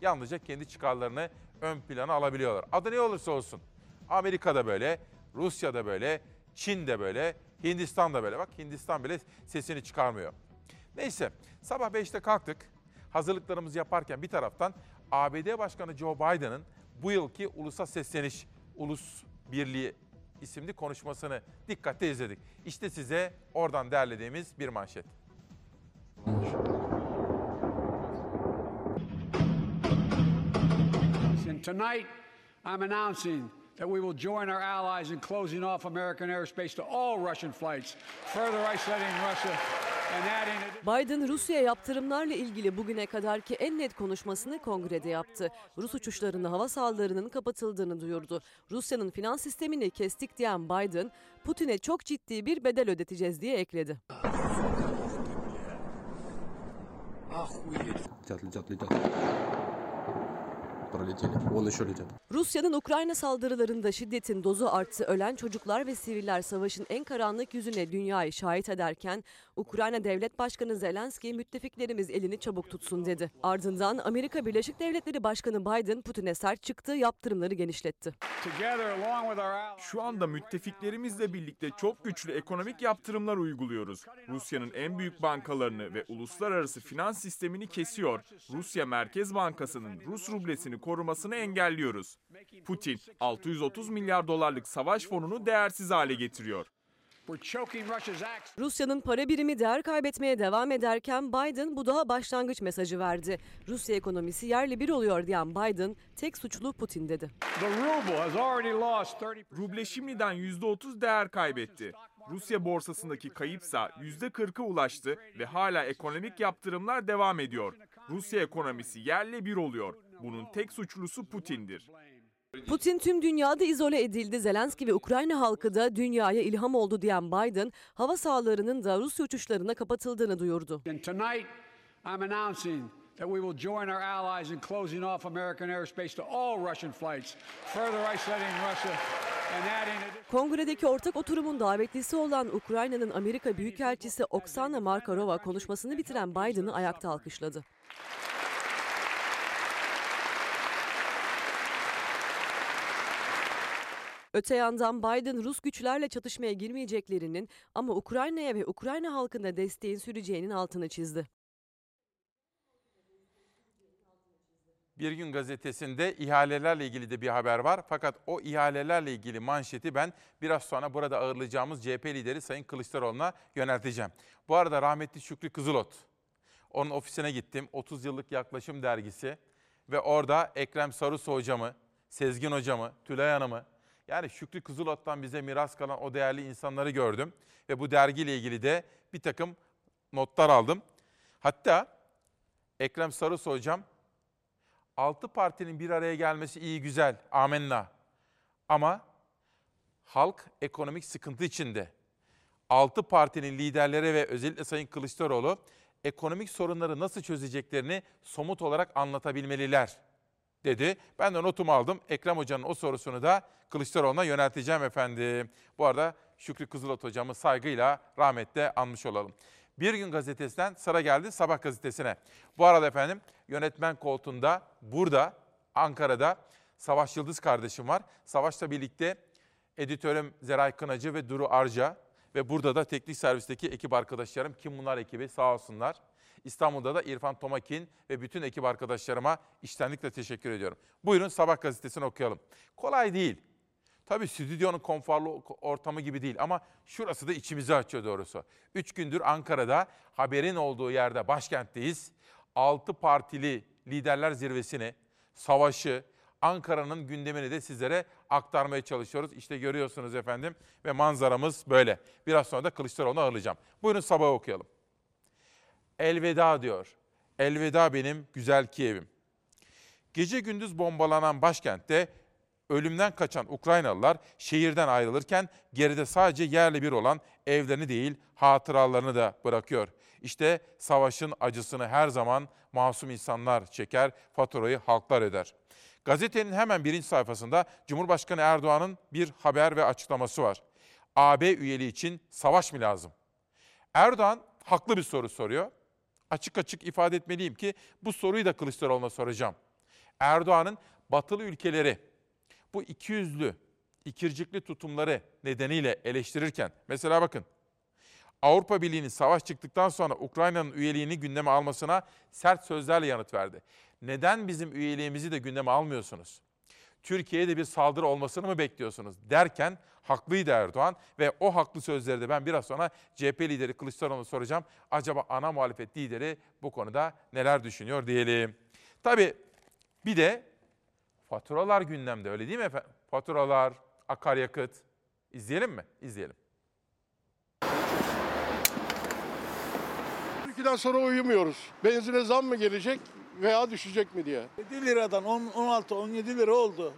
Yalnızca kendi çıkarlarını ön plana alabiliyorlar. Adı ne olursa olsun. Amerika da böyle, Rusya da böyle, Çin de böyle, Hindistan da böyle. Bak Hindistan bile sesini çıkarmıyor. Neyse sabah 5'te kalktık. Hazırlıklarımızı yaparken bir taraftan ABD Başkanı Joe Biden'ın bu yılki ulusa sesleniş, ulus birliği isimli konuşmasını dikkatle izledik. İşte size oradan derlediğimiz bir manşet. And tonight, I'm announcing that we will join our allies in closing off American airspace to all Russian flights, further isolating Russia and adding. Biden Rusya yaptırımlarla ilgili bugüne kadarki en net konuşmasını kongrede yaptı. Rus uçuşlarında hava sahalarının kapatıldığını duyurdu. Rusya'nın finans sistemini kestik diyen Biden, Putin'e çok ciddi bir bedel ödeteceğiz diye ekledi пролетели. Он еще летит. Rusya'nın Ukrayna saldırılarında şiddetin dozu arttı. Ölen çocuklar ve siviller savaşın en karanlık yüzüne dünyayı şahit ederken Ukrayna Devlet Başkanı Zelenski müttefiklerimiz elini çabuk tutsun dedi. Ardından Amerika Birleşik Devletleri Başkanı Biden Putin'e sert çıktı, yaptırımları genişletti. Şu anda müttefiklerimizle birlikte çok güçlü ekonomik yaptırımlar uyguluyoruz. Rusya'nın en büyük bankalarını ve uluslararası finans sistemini kesiyor. Rusya Merkez Bankası'nın Rus rublesini korumasını engelliyoruz. Putin 630 milyar dolarlık savaş fonunu değersiz hale getiriyor. Rusya'nın para birimi değer kaybetmeye devam ederken Biden bu daha başlangıç mesajı verdi. Rusya ekonomisi yerli bir oluyor diyen Biden tek suçlu Putin dedi. Ruble şimdiden %30 değer kaybetti. Rusya borsasındaki kayıpsa %40'a ulaştı ve hala ekonomik yaptırımlar devam ediyor. Rusya ekonomisi yerle bir oluyor. Bunun tek suçlusu Putin'dir. Putin tüm dünyada izole edildi. Zelenski ve Ukrayna halkı da dünyaya ilham oldu diyen Biden, hava sahalarının da Rusya uçuşlarına kapatıldığını duyurdu. And tonight, I'm announcing that we will join our allies in closing off American airspace to all Russian flights, further isolating Russia Kongredeki ortak oturumun davetlisi olan Ukrayna'nın Amerika Büyükelçisi Oksana Markarova konuşmasını bitiren Biden'ı ayakta alkışladı. Öte yandan Biden Rus güçlerle çatışmaya girmeyeceklerinin ama Ukrayna'ya ve Ukrayna halkına desteğin süreceğinin altını çizdi. Bir gün gazetesinde ihalelerle ilgili de bir haber var. Fakat o ihalelerle ilgili manşeti ben biraz sonra burada ağırlayacağımız CHP lideri Sayın Kılıçdaroğlu'na yönelteceğim. Bu arada rahmetli Şükrü Kızılot, onun ofisine gittim. 30 yıllık yaklaşım dergisi ve orada Ekrem Sarısı hocamı, Sezgin hocamı, Tülay Hanım'ı, yani Şükrü Kızılot'tan bize miras kalan o değerli insanları gördüm. Ve bu dergiyle ilgili de bir takım notlar aldım. Hatta Ekrem Sarısı hocam altı partinin bir araya gelmesi iyi güzel, amenna. Ama halk ekonomik sıkıntı içinde. Altı partinin liderleri ve özellikle Sayın Kılıçdaroğlu ekonomik sorunları nasıl çözeceklerini somut olarak anlatabilmeliler dedi. Ben de notumu aldım. Ekrem Hoca'nın o sorusunu da Kılıçdaroğlu'na yönelteceğim efendim. Bu arada Şükrü Kızılot hocamı saygıyla rahmetle anmış olalım. Bir gün gazetesinden sıra geldi Sabah gazetesine. Bu arada efendim yönetmen koltuğunda burada Ankara'da Savaş Yıldız kardeşim var. Savaş'la birlikte editörüm Zeray Kınacı ve Duru Arca ve burada da teknik servisteki ekip arkadaşlarım Kim Bunlar ekibi sağ olsunlar. İstanbul'da da İrfan Tomakin ve bütün ekip arkadaşlarıma içtenlikle teşekkür ediyorum. Buyurun Sabah gazetesini okuyalım. Kolay değil. Tabii stüdyonun konforlu ortamı gibi değil ama şurası da içimizi açıyor doğrusu. Üç gündür Ankara'da haberin olduğu yerde başkentteyiz. Altı partili liderler zirvesini, savaşı, Ankara'nın gündemini de sizlere aktarmaya çalışıyoruz. İşte görüyorsunuz efendim ve manzaramız böyle. Biraz sonra da Kılıçdaroğlu'nu ağırlayacağım. Buyurun sabah okuyalım. Elveda diyor. Elveda benim güzel Kiev'im. Gece gündüz bombalanan başkentte ölümden kaçan Ukraynalılar şehirden ayrılırken geride sadece yerli bir olan evlerini değil hatıralarını da bırakıyor. İşte savaşın acısını her zaman masum insanlar çeker, faturayı halklar öder. Gazetenin hemen birinci sayfasında Cumhurbaşkanı Erdoğan'ın bir haber ve açıklaması var. AB üyeliği için savaş mı lazım? Erdoğan haklı bir soru soruyor. Açık açık ifade etmeliyim ki bu soruyu da Kılıçdaroğlu'na soracağım. Erdoğan'ın batılı ülkeleri bu ikiyüzlü, ikircikli tutumları nedeniyle eleştirirken, mesela bakın, Avrupa Birliği'nin savaş çıktıktan sonra Ukrayna'nın üyeliğini gündeme almasına sert sözlerle yanıt verdi. Neden bizim üyeliğimizi de gündeme almıyorsunuz? Türkiye'ye de bir saldırı olmasını mı bekliyorsunuz derken haklıydı Erdoğan ve o haklı sözleri de ben biraz sonra CHP lideri Kılıçdaroğlu'na soracağım. Acaba ana muhalefet lideri bu konuda neler düşünüyor diyelim. Tabii bir de faturalar gündemde öyle değil mi efendim? Faturalar, akaryakıt. İzleyelim mi? İzleyelim. Türkiye'den sonra uyumuyoruz. Benzine zam mı gelecek veya düşecek mi diye. 7 liradan 10, 16, 17 lira oldu.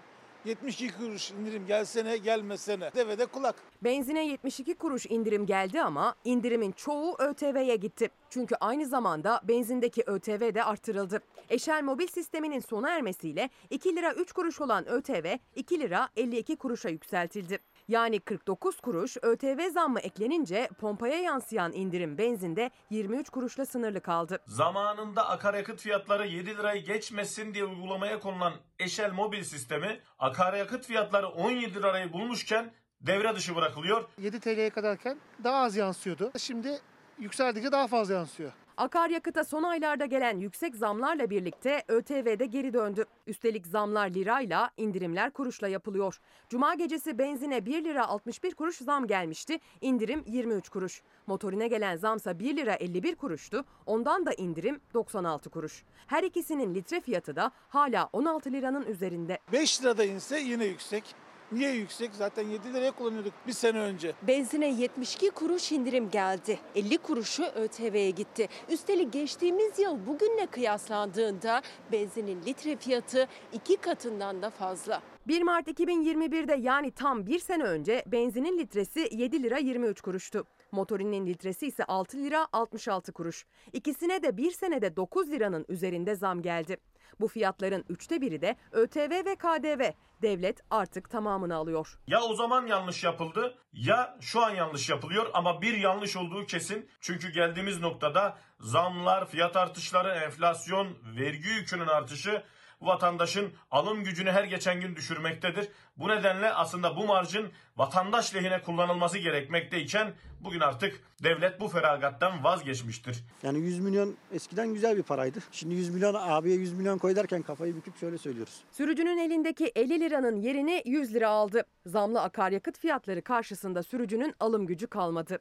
72 kuruş indirim gelsene gelmesene. Devede kulak. Benzine 72 kuruş indirim geldi ama indirimin çoğu ÖTV'ye gitti. Çünkü aynı zamanda benzindeki ÖTV de artırıldı. Eşel mobil sisteminin sona ermesiyle 2 lira 3 kuruş olan ÖTV 2 lira 52 kuruşa yükseltildi. Yani 49 kuruş ÖTV zammı eklenince pompaya yansıyan indirim benzinde 23 kuruşla sınırlı kaldı. Zamanında akaryakıt fiyatları 7 lirayı geçmesin diye uygulamaya konulan Eşel mobil sistemi akaryakıt fiyatları 17 lirayı bulmuşken devre dışı bırakılıyor. 7 TL'ye kadarken daha az yansıyordu. Şimdi yükseldikçe daha fazla yansıyor. Akaryakıta son aylarda gelen yüksek zamlarla birlikte ÖTV de geri döndü. Üstelik zamlar lirayla, indirimler kuruşla yapılıyor. Cuma gecesi benzine 1 lira 61 kuruş zam gelmişti. İndirim 23 kuruş. Motorine gelen zamsa 1 lira 51 kuruştu. Ondan da indirim 96 kuruş. Her ikisinin litre fiyatı da hala 16 liranın üzerinde. 5 lirada inse yine yüksek. Niye yüksek? Zaten 7 liraya kullanıyorduk bir sene önce. Benzine 72 kuruş indirim geldi. 50 kuruşu ÖTV'ye gitti. Üstelik geçtiğimiz yıl bugünle kıyaslandığında benzinin litre fiyatı iki katından da fazla. 1 Mart 2021'de yani tam bir sene önce benzinin litresi 7 lira 23 kuruştu. Motorinin litresi ise 6 lira 66 kuruş. İkisine de bir senede 9 liranın üzerinde zam geldi. Bu fiyatların üçte biri de ÖTV ve KDV. Devlet artık tamamını alıyor. Ya o zaman yanlış yapıldı ya şu an yanlış yapılıyor ama bir yanlış olduğu kesin. Çünkü geldiğimiz noktada zamlar, fiyat artışları, enflasyon, vergi yükünün artışı vatandaşın alım gücünü her geçen gün düşürmektedir. Bu nedenle aslında bu marjın vatandaş lehine kullanılması gerekmekteyken bugün artık devlet bu feragattan vazgeçmiştir. Yani 100 milyon eskiden güzel bir paraydı. Şimdi 100 milyon abiye 100 milyon koy derken kafayı büküp şöyle söylüyoruz. Sürücünün elindeki 50 liranın yerini 100 lira aldı. Zamlı akaryakıt fiyatları karşısında sürücünün alım gücü kalmadı.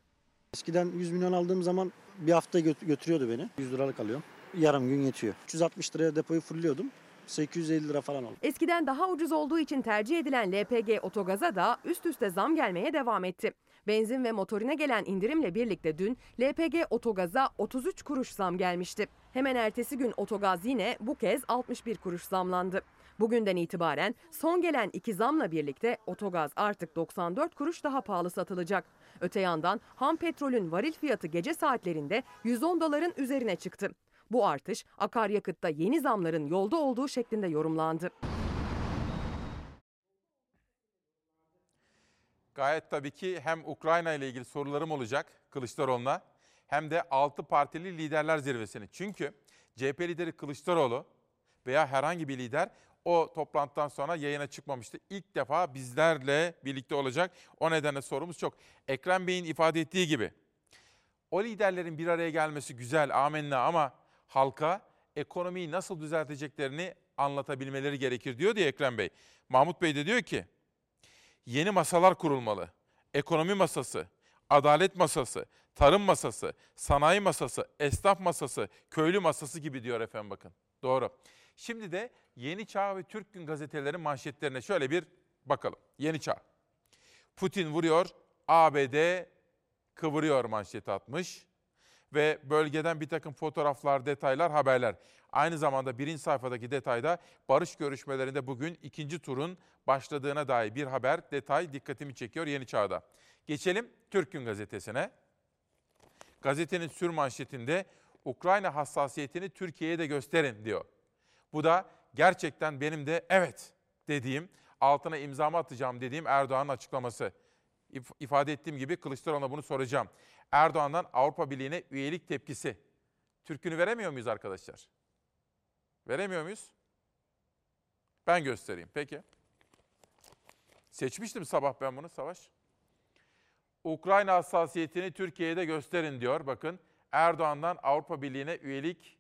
Eskiden 100 milyon aldığım zaman bir hafta gö- götürüyordu beni. 100 liralık alıyorum. Yarım gün yetiyor. 360 liraya depoyu fulluyordum. 850 lira falan oldu. Eskiden daha ucuz olduğu için tercih edilen LPG otogaza da üst üste zam gelmeye devam etti. Benzin ve motorine gelen indirimle birlikte dün LPG otogaza 33 kuruş zam gelmişti. Hemen ertesi gün otogaz yine bu kez 61 kuruş zamlandı. Bugünden itibaren son gelen iki zamla birlikte otogaz artık 94 kuruş daha pahalı satılacak. Öte yandan ham petrolün varil fiyatı gece saatlerinde 110 doların üzerine çıktı. Bu artış akaryakıtta yeni zamların yolda olduğu şeklinde yorumlandı. Gayet tabii ki hem Ukrayna ile ilgili sorularım olacak Kılıçdaroğlu'na hem de 6 partili liderler zirvesini. Çünkü CHP lideri Kılıçdaroğlu veya herhangi bir lider o toplantıdan sonra yayına çıkmamıştı. İlk defa bizlerle birlikte olacak. O nedenle sorumuz çok. Ekrem Bey'in ifade ettiği gibi o liderlerin bir araya gelmesi güzel amenna ama halka ekonomiyi nasıl düzelteceklerini anlatabilmeleri gerekir diyor diye Ekrem Bey. Mahmut Bey de diyor ki yeni masalar kurulmalı. Ekonomi masası, adalet masası, tarım masası, sanayi masası, esnaf masası, köylü masası gibi diyor efendim bakın. Doğru. Şimdi de Yeni Çağ ve Türk Gün gazetelerinin manşetlerine şöyle bir bakalım. Yeni Çağ. Putin vuruyor, ABD kıvırıyor manşeti atmış. Ve bölgeden bir takım fotoğraflar, detaylar, haberler. Aynı zamanda birinci sayfadaki detayda barış görüşmelerinde bugün ikinci turun başladığına dair bir haber, detay dikkatimi çekiyor Yeni Çağ'da. Geçelim Türk Gün gazetesine. Gazetenin sür manşetinde Ukrayna hassasiyetini Türkiye'ye de gösterin diyor. Bu da gerçekten benim de evet dediğim, altına imzamı atacağım dediğim Erdoğan'ın açıklaması. İf- ifade ettiğim gibi Kılıçdaroğlu'na bunu soracağım. Erdoğan'dan Avrupa Birliği'ne üyelik tepkisi. Türkünü veremiyor muyuz arkadaşlar? Veremiyor muyuz? Ben göstereyim. Peki. Seçmiştim sabah ben bunu Savaş. Ukrayna hassasiyetini Türkiye'ye de gösterin diyor. Bakın Erdoğan'dan Avrupa Birliği'ne üyelik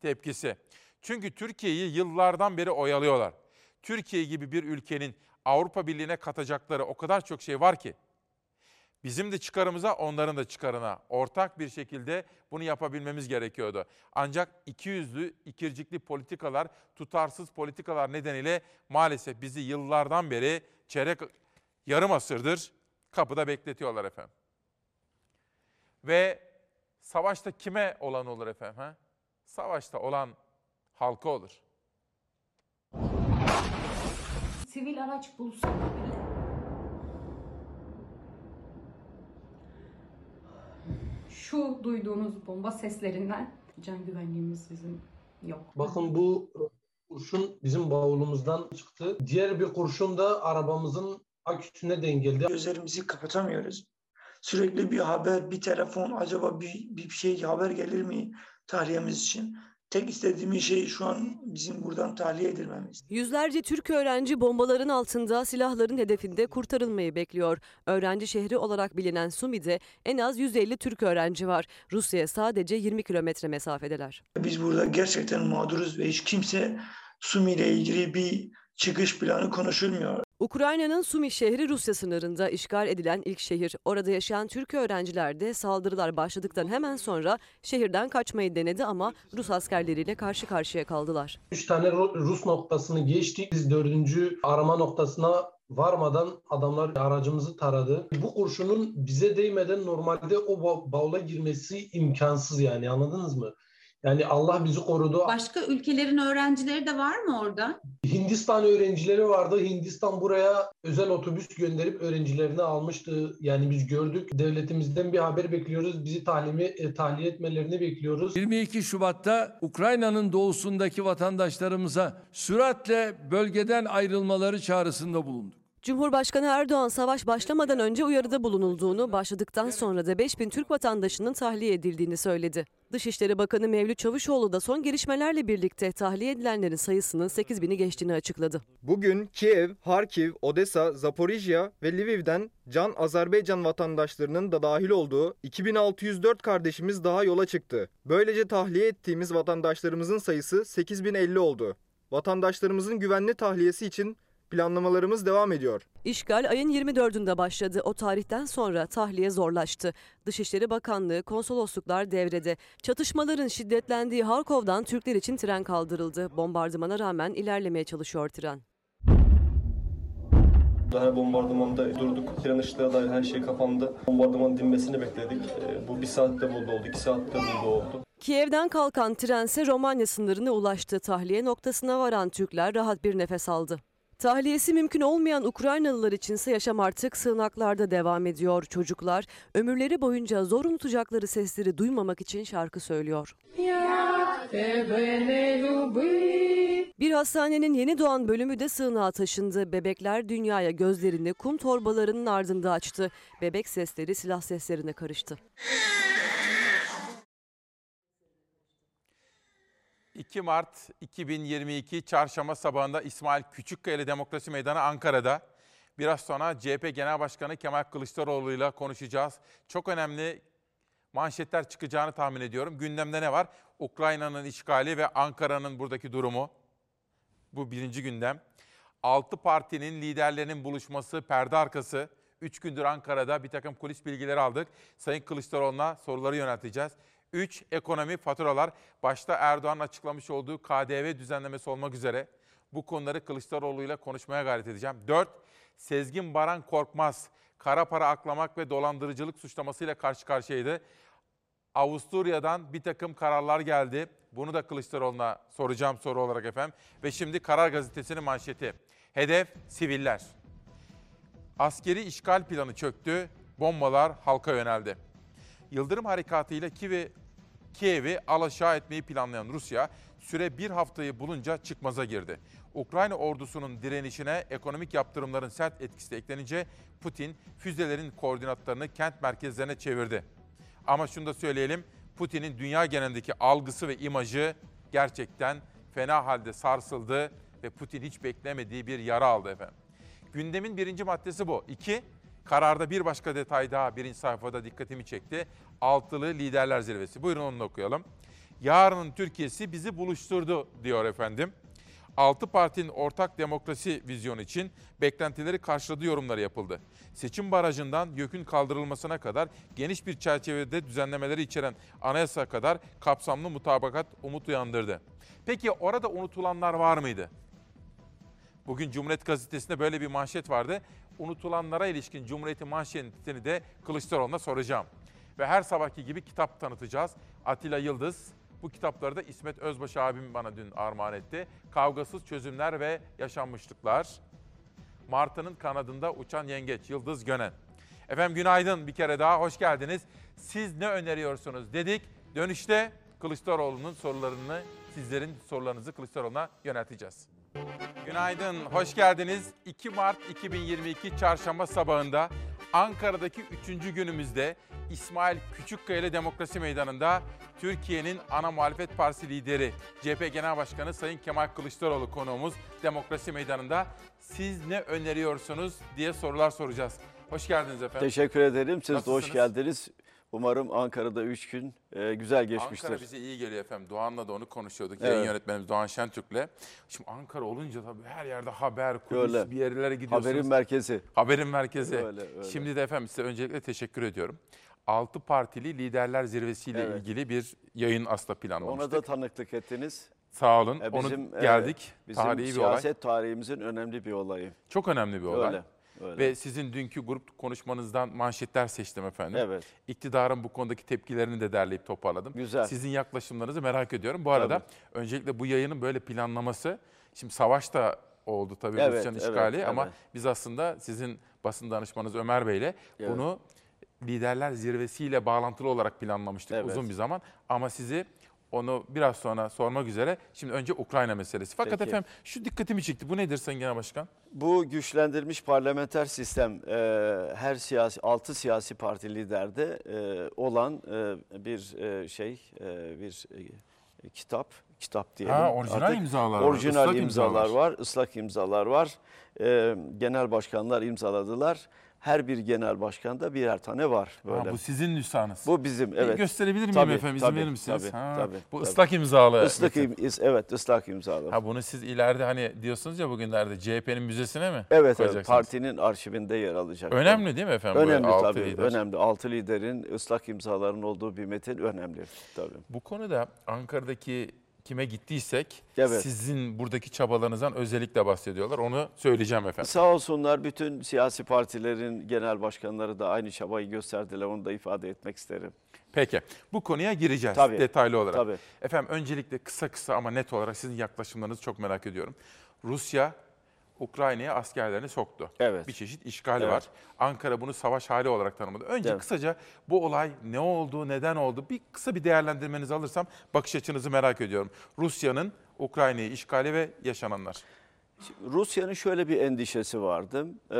tepkisi. Çünkü Türkiye'yi yıllardan beri oyalıyorlar. Türkiye gibi bir ülkenin Avrupa Birliği'ne katacakları o kadar çok şey var ki. Bizim de çıkarımıza onların da çıkarına ortak bir şekilde bunu yapabilmemiz gerekiyordu. Ancak ikiyüzlü, ikircikli politikalar, tutarsız politikalar nedeniyle maalesef bizi yıllardan beri çeyrek yarım asırdır kapıda bekletiyorlar efendim. Ve savaşta kime olan olur efendim? Ha? Savaşta olan halka olur. Sivil araç bulsak şu duyduğunuz bomba seslerinden can güvenliğimiz bizim yok. Bakın bu kurşun bizim bavulumuzdan çıktı. Diğer bir kurşun da arabamızın aküsüne denk geldi. Gözlerimizi kapatamıyoruz. Sürekli bir haber, bir telefon, acaba bir, bir şey haber gelir mi tahliyemiz için? Tek istediğimiz şey şu an bizim buradan tahliye edilmemiz. Yüzlerce Türk öğrenci bombaların altında silahların hedefinde kurtarılmayı bekliyor. Öğrenci şehri olarak bilinen Sumi'de en az 150 Türk öğrenci var. Rusya'ya sadece 20 kilometre mesafedeler. Biz burada gerçekten mağduruz ve hiç kimse Sumi ile ilgili bir çıkış planı konuşulmuyor. Ukrayna'nın Sumi şehri Rusya sınırında işgal edilen ilk şehir. Orada yaşayan Türk öğrenciler de saldırılar başladıktan hemen sonra şehirden kaçmayı denedi ama Rus askerleriyle karşı karşıya kaldılar. 3 tane Rus noktasını geçtik. Biz dördüncü arama noktasına varmadan adamlar aracımızı taradı. Bu kurşunun bize değmeden normalde o bavula girmesi imkansız yani anladınız mı? Yani Allah bizi korudu. Başka ülkelerin öğrencileri de var mı orada? Hindistan öğrencileri vardı. Hindistan buraya özel otobüs gönderip öğrencilerini almıştı. Yani biz gördük. Devletimizden bir haber bekliyoruz. Bizi tahlimi, e, tahliye etmelerini bekliyoruz. 22 Şubat'ta Ukrayna'nın doğusundaki vatandaşlarımıza süratle bölgeden ayrılmaları çağrısında bulunduk. Cumhurbaşkanı Erdoğan savaş başlamadan önce uyarıda bulunulduğunu, başladıktan sonra da 5000 Türk vatandaşının tahliye edildiğini söyledi. Dışişleri Bakanı Mevlüt Çavuşoğlu da son gelişmelerle birlikte tahliye edilenlerin sayısının 8000'i geçtiğini açıkladı. Bugün Kiev, Harkiv, Odessa, Zaporijya ve Lviv'den can Azerbaycan vatandaşlarının da dahil olduğu 2604 kardeşimiz daha yola çıktı. Böylece tahliye ettiğimiz vatandaşlarımızın sayısı 8050 oldu. Vatandaşlarımızın güvenli tahliyesi için planlamalarımız devam ediyor. İşgal ayın 24'ünde başladı. O tarihten sonra tahliye zorlaştı. Dışişleri Bakanlığı, konsolosluklar devrede. Çatışmaların şiddetlendiği Harkov'dan Türkler için tren kaldırıldı. Bombardımana rağmen ilerlemeye çalışıyor tren. Her bombardımanda durduk. Tren ışıkları dair her şey kapandı. Bombardımanın dinmesini bekledik. Bu bir saatte buldu oldu, iki saatte buldu oldu. Kiev'den kalkan trense Romanya sınırına ulaştı. Tahliye noktasına varan Türkler rahat bir nefes aldı. Tahliyesi mümkün olmayan Ukraynalılar içinse yaşam artık sığınaklarda devam ediyor. Çocuklar ömürleri boyunca zor unutacakları sesleri duymamak için şarkı söylüyor. Bir hastanenin yeni doğan bölümü de sığınağa taşındı. Bebekler dünyaya gözlerini kum torbalarının ardında açtı. Bebek sesleri silah seslerine karıştı. 2 Mart 2022 Çarşamba sabahında İsmail Küçükkaya Demokrasi Meydanı Ankara'da. Biraz sonra CHP Genel Başkanı Kemal Kılıçdaroğlu ile konuşacağız. Çok önemli manşetler çıkacağını tahmin ediyorum. Gündemde ne var? Ukrayna'nın işgali ve Ankara'nın buradaki durumu. Bu birinci gündem. Altı partinin liderlerinin buluşması, perde arkası. Üç gündür Ankara'da bir takım kulis bilgileri aldık. Sayın Kılıçdaroğlu'na soruları yönelteceğiz. 3. Ekonomi faturalar. Başta Erdoğan'ın açıklamış olduğu KDV düzenlemesi olmak üzere bu konuları Kılıçdaroğlu ile konuşmaya gayret edeceğim. 4. Sezgin Baran Korkmaz kara para aklamak ve dolandırıcılık suçlamasıyla karşı karşıyaydı. Avusturya'dan bir takım kararlar geldi. Bunu da Kılıçdaroğlu'na soracağım soru olarak efendim. Ve şimdi Karar Gazetesi'nin manşeti. Hedef siviller. Askeri işgal planı çöktü, bombalar halka yöneldi. Yıldırım harekatıyla Kiev'i Kiev'i alaşağı etmeyi planlayan Rusya süre bir haftayı bulunca çıkmaza girdi. Ukrayna ordusunun direnişine ekonomik yaptırımların sert etkisi de eklenince Putin füzelerin koordinatlarını kent merkezlerine çevirdi. Ama şunu da söyleyelim, Putin'in dünya genelindeki algısı ve imajı gerçekten fena halde sarsıldı ve Putin hiç beklemediği bir yara aldı efendim. Gündemin birinci maddesi bu. İki, kararda bir başka detay daha birinci sayfada dikkatimi çekti. Altılı Liderler Zirvesi. Buyurun onu okuyalım. Yarının Türkiye'si bizi buluşturdu diyor efendim. Altı partinin ortak demokrasi vizyonu için beklentileri karşıladığı yorumları yapıldı. Seçim barajından YÖK'ün kaldırılmasına kadar geniş bir çerçevede düzenlemeleri içeren anayasa kadar kapsamlı mutabakat umut uyandırdı. Peki orada unutulanlar var mıydı? Bugün Cumhuriyet Gazetesi'nde böyle bir manşet vardı. Unutulanlara ilişkin Cumhuriyet'in manşetini de Kılıçdaroğlu'na soracağım. Ve her sabahki gibi kitap tanıtacağız. Atilla Yıldız, bu kitapları da İsmet Özbaş abim bana dün armağan etti. Kavgasız Çözümler ve Yaşanmışlıklar. Martı'nın kanadında uçan yengeç Yıldız Gönen. Efendim günaydın bir kere daha hoş geldiniz. Siz ne öneriyorsunuz dedik. Dönüşte Kılıçdaroğlu'nun sorularını, sizlerin sorularınızı Kılıçdaroğlu'na yönelteceğiz. Günaydın, hoş geldiniz. 2 Mart 2022 Çarşamba sabahında Ankara'daki 3. günümüzde İsmail Küçükkaya ile Demokrasi Meydanı'nda Türkiye'nin ana muhalefet partisi lideri CHP Genel Başkanı Sayın Kemal Kılıçdaroğlu konuğumuz Demokrasi Meydanı'nda. Siz ne öneriyorsunuz diye sorular soracağız. Hoş geldiniz efendim. Teşekkür ederim. Siz de hoş Nasılsınız? geldiniz. Umarım Ankara'da 3 gün e, güzel geçmiştir. Ankara bize iyi geliyor efendim. Doğan'la da onu konuşuyorduk. Evet. Yayın yönetmenimiz Doğan Şentürk'le. Şimdi Ankara olunca tabii her yerde haber, kulis, Öyle. bir yerlere gidiyorsunuz. Haberin merkezi. Haberin merkezi. Öyle, öyle. Şimdi de efendim size öncelikle teşekkür ediyorum. 6 partili liderler zirvesiyle Evet. ilgili bir yayın Ona planlamıştık. da tanıklık ettiniz. Sağ olun. E, Onu bizim, e, geldik. Bizim Tarihi bir olay. siyaset tarihimizin önemli bir olayı. Çok önemli bir olay. Öyle, öyle. Ve sizin dünkü grup konuşmanızdan manşetler seçtim efendim. Evet. İktidarın bu konudaki tepkilerini de derleyip toparladım. Güzel. Sizin yaklaşımlarınızı merak ediyorum. Bu arada öncelikle bu yayının böyle planlaması, şimdi savaş da oldu tabii Evet, Rusya'nın evet, işgali ama evet. biz aslında sizin basın danışmanınız Ömer Bey'le Evet. bunu liderler zirvesiyle bağlantılı olarak planlamıştık Evet. uzun bir zaman. Ama sizi onu biraz sonra sormak üzere. Şimdi önce Ukrayna meselesi. Fakat Peki. efendim şu dikkatimi çekti. Bu nedir Sayın Genel Başkan? Bu güçlendirilmiş parlamenter sistem e, her siyasi 6 siyasi parti liderde e, olan e, bir e, şey e, bir e, kitap kitap diyelim. Ha, orijinal imzalar var, Orijinal ıslak imzalar imzalar. var, ıslak imzalar var. E, genel başkanlar imzaladılar. Her bir genel başkanda birer tane var böyle. Ha, bu sizin nüshanız. Bu bizim Bir evet. gösterebilir miyim Tabii, efendim? İzin tabii, verir misiniz? Tabii, Ha, tabii, bu tabii. ıslak imzalı. Islak im- evet ıslak imzalı. Ha bunu siz ileride hani diyorsunuz ya bugünlerde CHP'nin müzesine mi Evet, evet partinin arşivinde yer alacak. Önemli değil mi efendim Önemli altı tabii. lider? Önemli. Altı liderin ıslak imzaların olduğu bir metin önemli tabii. Bu konuda Ankara'daki kime gittiysek Evet. sizin buradaki çabalarınızdan özellikle bahsediyorlar. Onu söyleyeceğim efendim. Sağ olsunlar bütün siyasi partilerin genel başkanları da aynı çabayı gösterdiler. Onu da ifade etmek isterim. Peki bu konuya gireceğiz Tabii, detaylı olarak. tabii. Efendim öncelikle kısa kısa ama net olarak sizin yaklaşımlarınızı çok merak ediyorum. Rusya Ukrayna'ya askerlerini soktu. Evet. Bir çeşit işgal Evet. var. Ankara bunu savaş hali olarak tanımladı. Önce Evet. kısaca bu olay ne oldu, neden oldu? Bir kısa bir değerlendirmenizi alırsam bakış açınızı merak ediyorum. Rusya'nın Ukrayna'yı işgali ve yaşananlar. Rusya'nın şöyle bir endişesi vardı. Ee,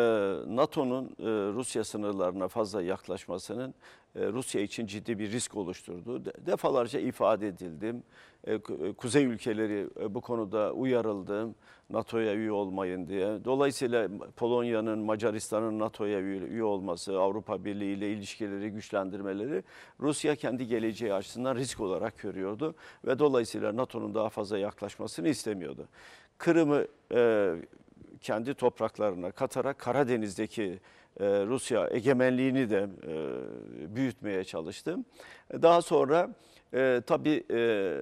NATO'nun e, Rusya sınırlarına fazla yaklaşmasının Rusya için ciddi bir risk oluşturduğu de- defalarca ifade edildim. E, e, Kuzey ülkeleri e, bu konuda uyarıldı. NATO'ya üye olmayın diye. Dolayısıyla Polonya'nın, Macaristan'ın NATO'ya üye olması, Avrupa Birliği ile ilişkileri güçlendirmeleri Rusya kendi geleceği açısından risk olarak görüyordu ve dolayısıyla NATO'nun daha fazla yaklaşmasını istemiyordu. Kırım'ı e, kendi topraklarına katarak Karadeniz'deki e, Rusya egemenliğini de e, büyütmeye çalıştı. Daha sonra e, tabii e,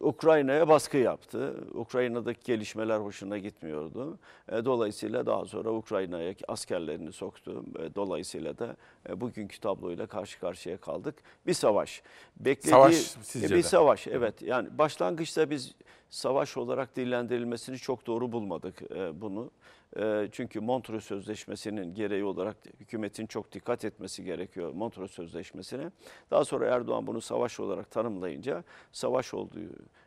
Ukrayna'ya baskı yaptı. Ukrayna'daki gelişmeler hoşuna gitmiyordu. E, dolayısıyla daha sonra Ukrayna'ya askerlerini soktu. E, dolayısıyla da e, bugünkü tabloyla karşı karşıya kaldık. Bir savaş. Beklediği, Savaş sizce bir de? savaş evet. Yani başlangıçta biz savaş olarak dillendirilmesini çok doğru bulmadık e, bunu. E, çünkü Montreux Sözleşmesi'nin gereği olarak hükümetin çok dikkat etmesi gerekiyor Montreux Sözleşmesi'ne. Daha sonra Erdoğan bunu savaş olarak tanımlayınca savaş olduğu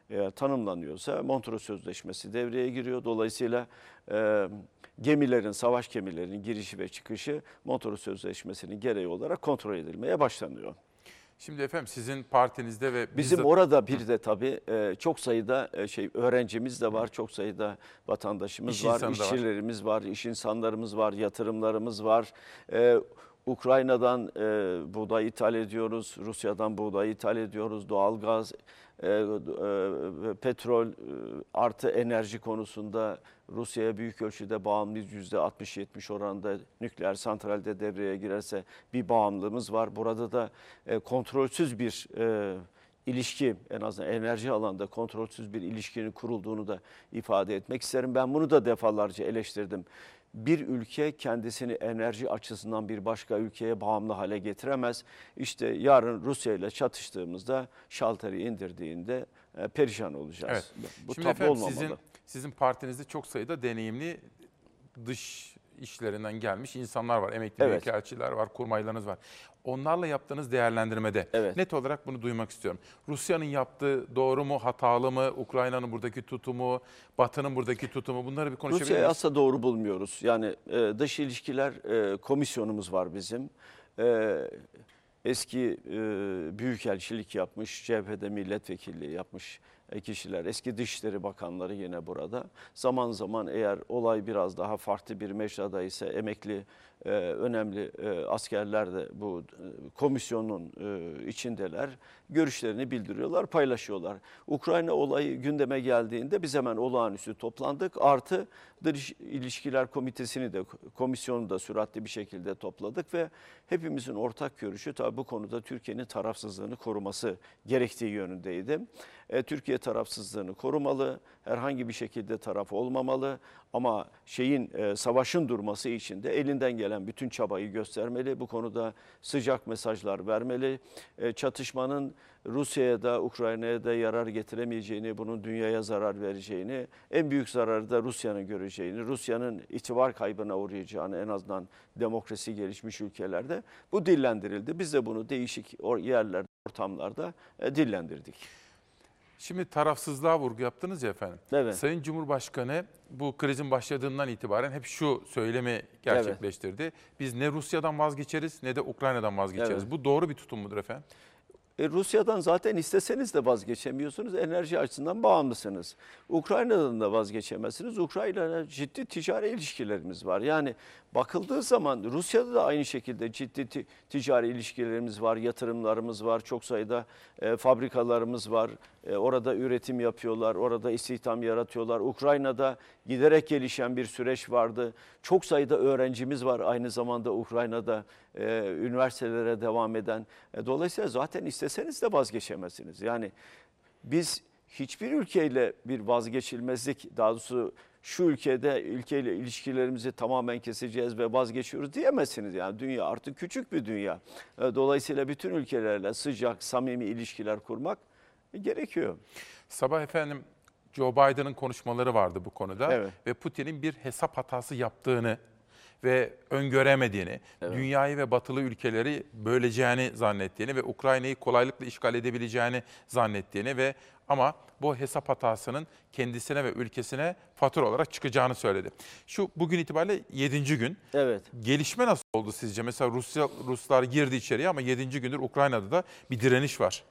eğer tanımlanıyorsa Montreux Sözleşmesi devreye giriyor. Dolayısıyla e, gemilerin, savaş gemilerinin girişi ve çıkışı Montreux Sözleşmesi'nin gereği olarak kontrol edilmeye başlanıyor. Şimdi efendim sizin partinizde ve Bizim bizzat- orada bir de tabii e, çok sayıda e, şey öğrencimiz de var, çok sayıda vatandaşımız İş var, da var. işçilerimiz var, iş insanlarımız var, yatırımlarımız var. Ukrayna'dan e, buğday ithal ediyoruz, Rusya'dan buğday ithal ediyoruz, doğalgaz, e, e, petrol e, artı enerji konusunda Rusya'ya büyük ölçüde bağımlıyız. %60-70 oranında nükleer santralde devreye girerse bir bağımlılığımız var. Burada da e, kontrolsüz bir e, ilişki en azından enerji alanda kontrolsüz bir ilişkinin kurulduğunu da ifade etmek isterim. Ben bunu da defalarca eleştirdim. Bir ülke kendisini enerji açısından bir başka ülkeye bağımlı hale getiremez. İşte yarın Rusya ile çatıştığımızda şalteri indirdiğinde e, perişan olacağız. Evet. Bu Şimdi efendim olmamalı. sizin sizin partinizde çok sayıda deneyimli dış işlerinden gelmiş insanlar var. Emekli Evet. büyükelçiler var, kurmaylarınız var. Onlarla yaptığınız değerlendirmede Evet. net olarak bunu duymak istiyorum. Rusya'nın yaptığı doğru mu, hatalı mı? Ukrayna'nın buradaki tutumu, Batı'nın buradaki tutumu bunları bir konuşabilir Rusya'yı miyiz? asla doğru bulmuyoruz. Yani e, dış ilişkiler e, komisyonumuz var bizim. E, eski e, büyükelçilik yapmış, CHP'de milletvekilliği yapmış e, kişiler, eski Dışişleri Bakanları yine burada. Zaman zaman eğer olay biraz daha farklı bir mecrada ise emekli e, önemli e, askerler de bu e, komisyonun e, içindeler. Görüşlerini bildiriyorlar, paylaşıyorlar. Ukrayna olayı gündeme geldiğinde biz hemen olağanüstü toplandık. Artı Dış İlişkiler Komitesi'ni de komisyonu da süratli bir şekilde topladık ve hepimizin ortak görüşü tabii bu konuda Türkiye'nin tarafsızlığını koruması gerektiği yönündeydi. Türkiye tarafsızlığını korumalı, herhangi bir şekilde taraf olmamalı ama şeyin e, savaşın durması için de elinden gelen bütün çabayı göstermeli. Bu konuda sıcak mesajlar vermeli. E, çatışmanın Rusya'ya da Ukrayna'ya da yarar getiremeyeceğini, bunun dünyaya zarar vereceğini, en büyük zararı da Rusya'nın göreceğini, Rusya'nın itibar kaybına uğrayacağını en azından demokrasi gelişmiş ülkelerde bu dillendirildi. Biz de bunu değişik yerlerde, ortamlarda e, dillendirdik. Şimdi tarafsızlığa vurgu yaptınız ya efendim. Evet. Sayın Cumhurbaşkanı bu krizin başladığından itibaren hep şu söylemi gerçekleştirdi. Biz ne Rusya'dan vazgeçeriz ne de Ukrayna'dan vazgeçeriz. Evet. Bu doğru bir tutum mudur efendim? E, Rusya'dan zaten isteseniz de vazgeçemiyorsunuz. Enerji açısından bağımlısınız. Ukrayna'dan da vazgeçemezsiniz. Ukrayna'yla ciddi ticari ilişkilerimiz var. Yani bakıldığı zaman Rusya'da da aynı şekilde ciddi ti- ticari ilişkilerimiz var, yatırımlarımız var, çok sayıda e, fabrikalarımız var. E, orada üretim yapıyorlar, orada istihdam yaratıyorlar. Ukrayna'da giderek gelişen bir süreç vardı. Çok sayıda öğrencimiz var aynı zamanda Ukrayna'da e, üniversitelere devam eden. E, dolayısıyla zaten isteseniz de vazgeçemezsiniz. Yani biz hiçbir ülkeyle bir vazgeçilmezlik, daha doğrusu şu ülkede ülkeyle ilişkilerimizi tamamen keseceğiz ve vazgeçiyoruz diyemezsiniz. Yani dünya artık küçük bir dünya. Dolayısıyla bütün ülkelerle sıcak, samimi ilişkiler kurmak gerekiyor. Sabah efendim Joe Biden'ın konuşmaları vardı bu konuda Evet. ve Putin'in bir hesap hatası yaptığını ve öngöremediğini, dünyayı ve batılı ülkeleri böleceğini zannettiğini ve Ukrayna'yı kolaylıkla işgal edebileceğini zannettiğini ve ama bu hesap hatasının kendisine ve ülkesine fatura olarak çıkacağını söyledi. Şu bugün itibariyle 7. gün. Evet. Gelişme nasıl oldu sizce? Mesela Rusya Ruslar girdi içeriye ama 7. gündür Ukrayna'da da bir direniş var.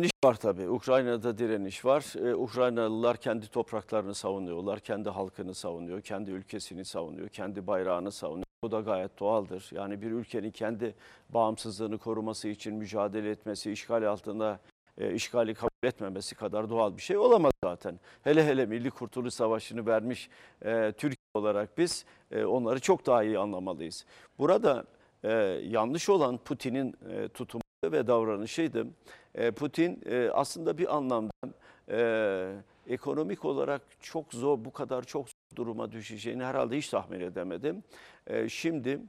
Direniş var tabii. Ukrayna'da direniş var. Ee, Ukraynalılar kendi topraklarını savunuyorlar, kendi halkını savunuyor, kendi ülkesini savunuyor, kendi bayrağını savunuyor. Bu da gayet doğaldır. Yani bir ülkenin kendi bağımsızlığını koruması için mücadele etmesi, işgal altında e, işgali kabul etmemesi kadar doğal bir şey olamaz zaten. Hele hele Milli Kurtuluş Savaşı'nı vermiş e, Türkiye olarak biz e, onları çok daha iyi anlamalıyız. Burada e, yanlış olan Putin'in e, tutumu ve davranışıydı. E, Putin e, aslında bir anlamda e, ekonomik olarak çok zor, bu kadar çok zor duruma düşeceğini herhalde hiç tahmin edemedim. E, Şimdi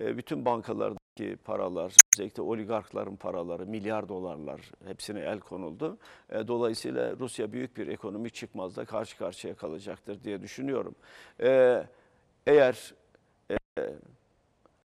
e, bütün bankalardaki paralar, özellikle oligarkların paraları, milyar dolarlar hepsine el konuldu. E, Dolayısıyla Rusya büyük bir ekonomik çıkmazla karşı karşıya kalacaktır diye düşünüyorum. E, Eğer e,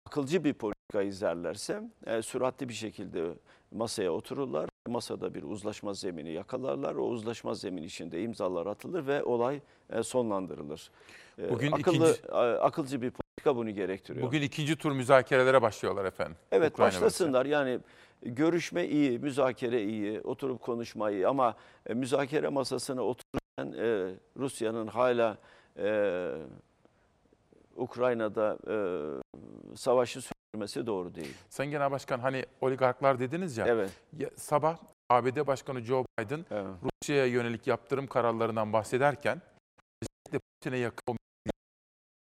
akılcı bir politika izlerlerse e, süratli bir şekilde masaya otururlar. Masada bir uzlaşma zemini yakalarlar. O uzlaşma zemini içinde imzalar atılır ve olay e, sonlandırılır. E, Bugün akıllı, ikinci- akılcı bir politika bunu gerektiriyor. Bugün ikinci tur müzakerelere başlıyorlar efendim. Evet Ukrayna başlasınlar yani görüşme iyi, müzakere iyi, oturup konuşma iyi ama e, müzakere masasına otururken e, Rusya'nın hala e, Ukrayna'da e, savaşı sürdürmesi doğru değil. Sayın Genel Başkan hani oligarklar dediniz ya. Evet. ya sabah ABD Başkanı Joe Biden Rusya'ya yönelik yaptırım kararlarından bahsederken özellikle Putin'e yakın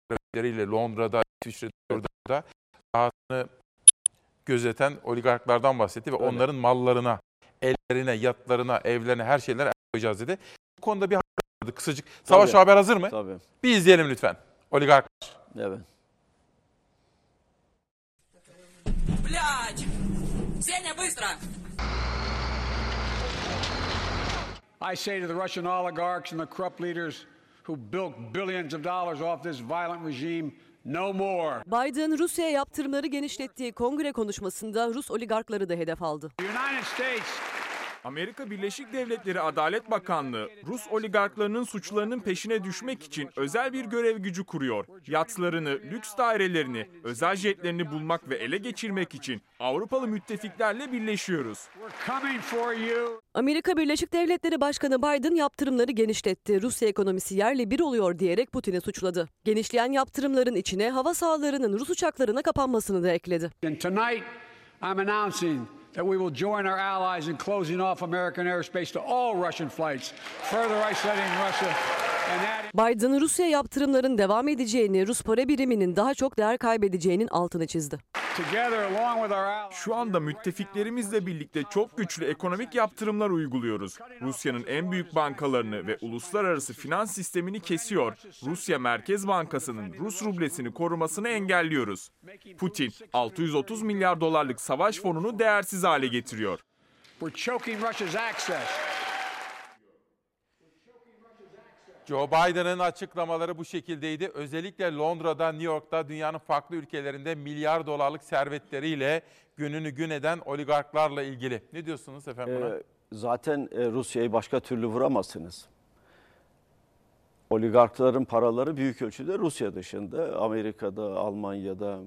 görevleriyle Londra'da, İsviçre'de, Londra'da rahatını gözeten oligarklardan bahsetti ve Öyle. onların mallarına, ellerine, yatlarına, evlerine, her şeylerine el koyacağız dedi. Bu konuda bir haber vardı kısacık. Savaş Tabii. haber hazır mı? Tabii. Bir izleyelim lütfen. Oligarklar. Evet. Блядь! Сеня, быстро! I say to the Russian oligarchs and the corrupt leaders who built billions of dollars off this violent regime no more. Biden Rusya'ya yaptırımları genişlettiği kongre konuşmasında Rus oligarkları da hedef aldı. United States Amerika Birleşik Devletleri Adalet Bakanlığı, Rus oligarklarının suçlarının peşine düşmek için özel bir görev gücü kuruyor. Yatlarını, lüks dairelerini, özel jetlerini bulmak ve ele geçirmek için Avrupalı müttefiklerle birleşiyoruz. Amerika Birleşik Devletleri Başkanı Biden yaptırımları genişletti. Rusya ekonomisi yerle bir oluyor diyerek Putin'i suçladı. Genişleyen yaptırımların içine hava sahalarının Rus uçaklarına kapanmasını da ekledi. And tonight, I'm announcing that we will join our allies in closing off American airspace to all Russian flights, further isolating Russia. Biden Rusya yaptırımların devam edeceğini, Rus para biriminin daha çok değer kaybedeceğinin altını çizdi. Together, along with our allies, Şu anda müttefiklerimizle birlikte çok güçlü ekonomik yaptırımlar uyguluyoruz. Rusya'nın en büyük bankalarını ve uluslararası finans sistemini kesiyor. Rusya Merkez Bankası'nın Rus rublesini korumasını engelliyoruz. Putin 630 milyar dolarlık savaş fonunu değersiz hale getiriyor. we're choking Russia's access. Joe Biden'ın açıklamaları bu şekildeydi. Özellikle Londra'da, New York'ta, dünyanın farklı ülkelerinde milyar dolarlık servetleriyle gününü gün eden oligarklarla ilgili. Ne diyorsunuz efendim buna? Ee, zaten e, Rusya'yı başka türlü vuramazsınız. Oligarkların paraları büyük ölçüde Rusya dışında, Amerika'da, Almanya'da,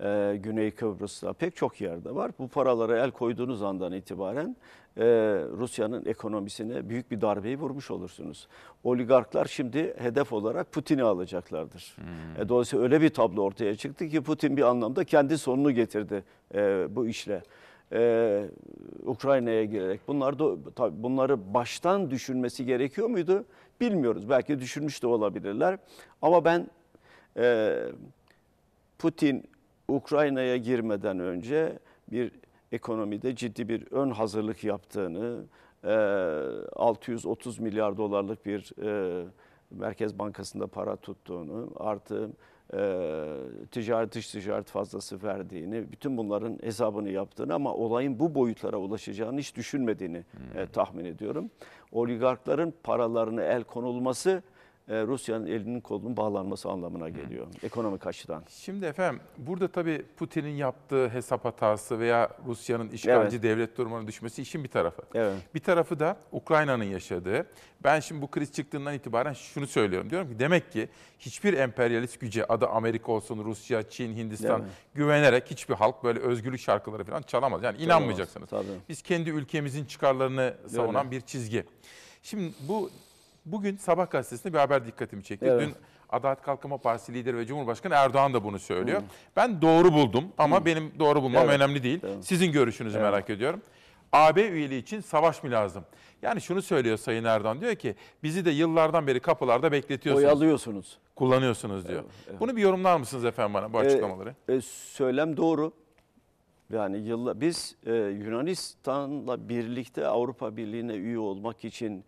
e, Güney Kıbrıs'ta pek çok yerde var. Bu paralara el koyduğunuz andan itibaren e, Rusya'nın ekonomisine büyük bir darbeyi vurmuş olursunuz. Oligarklar şimdi hedef olarak Putin'i alacaklardır. E, dolayısıyla öyle bir tablo ortaya çıktı ki Putin bir anlamda kendi sonunu getirdi e, bu işle. E, Ukrayna'ya girerek bunlar da tabii bunları baştan düşünmesi gerekiyor muydu? Bilmiyoruz. Belki düşünmüş de olabilirler. Ama ben e, Putin Ukrayna'ya girmeden önce bir ekonomide ciddi bir ön hazırlık yaptığını, e, 630 milyar dolarlık bir e, Merkez Bankası'nda para tuttuğunu, artı e, ticaret dış ticaret fazlası verdiğini, bütün bunların hesabını yaptığını ama olayın bu boyutlara ulaşacağını hiç düşünmediğini e, tahmin ediyorum. Oligarkların paralarını el konulması e, Rusya'nın elinin kolunun bağlanması anlamına geliyor ekonomik açıdan. Şimdi efendim burada tabii Putin'in yaptığı hesap hatası veya Rusya'nın işgalci Evet. devlet durumuna düşmesi işin bir tarafı. Evet. Bir tarafı da Ukrayna'nın yaşadığı. Ben şimdi bu kriz çıktığından itibaren şunu söylüyorum. Diyorum ki demek ki hiçbir emperyalist güce adı Amerika olsun, Rusya, Çin, Hindistan Evet. güvenerek hiçbir halk böyle özgürlük şarkıları falan çalamaz. Yani inanmayacaksınız. Tabii. Biz kendi ülkemizin çıkarlarını savunan bir çizgi. Şimdi bu bugün Sabah gazetesinde bir haber dikkatimi çekti. Evet. Dün Adalet Kalkınma Partisi lideri ve Cumhurbaşkanı Erdoğan da bunu söylüyor. Ben doğru buldum ama benim doğru bulmam Evet. önemli değil. Sizin görüşünüzü Evet. merak ediyorum. AB üyeliği için savaş mı lazım? Yani şunu söylüyor Sayın Erdoğan diyor ki bizi de yıllardan beri kapılarda bekletiyorsunuz. Oyalıyorsunuz. Kullanıyorsunuz diyor. Bunu bir yorumlar mısınız efendim bana bu E, açıklamaları? e, söylem doğru. Yani yılla biz e, Yunanistan'la birlikte Avrupa Birliği'ne üye olmak için e,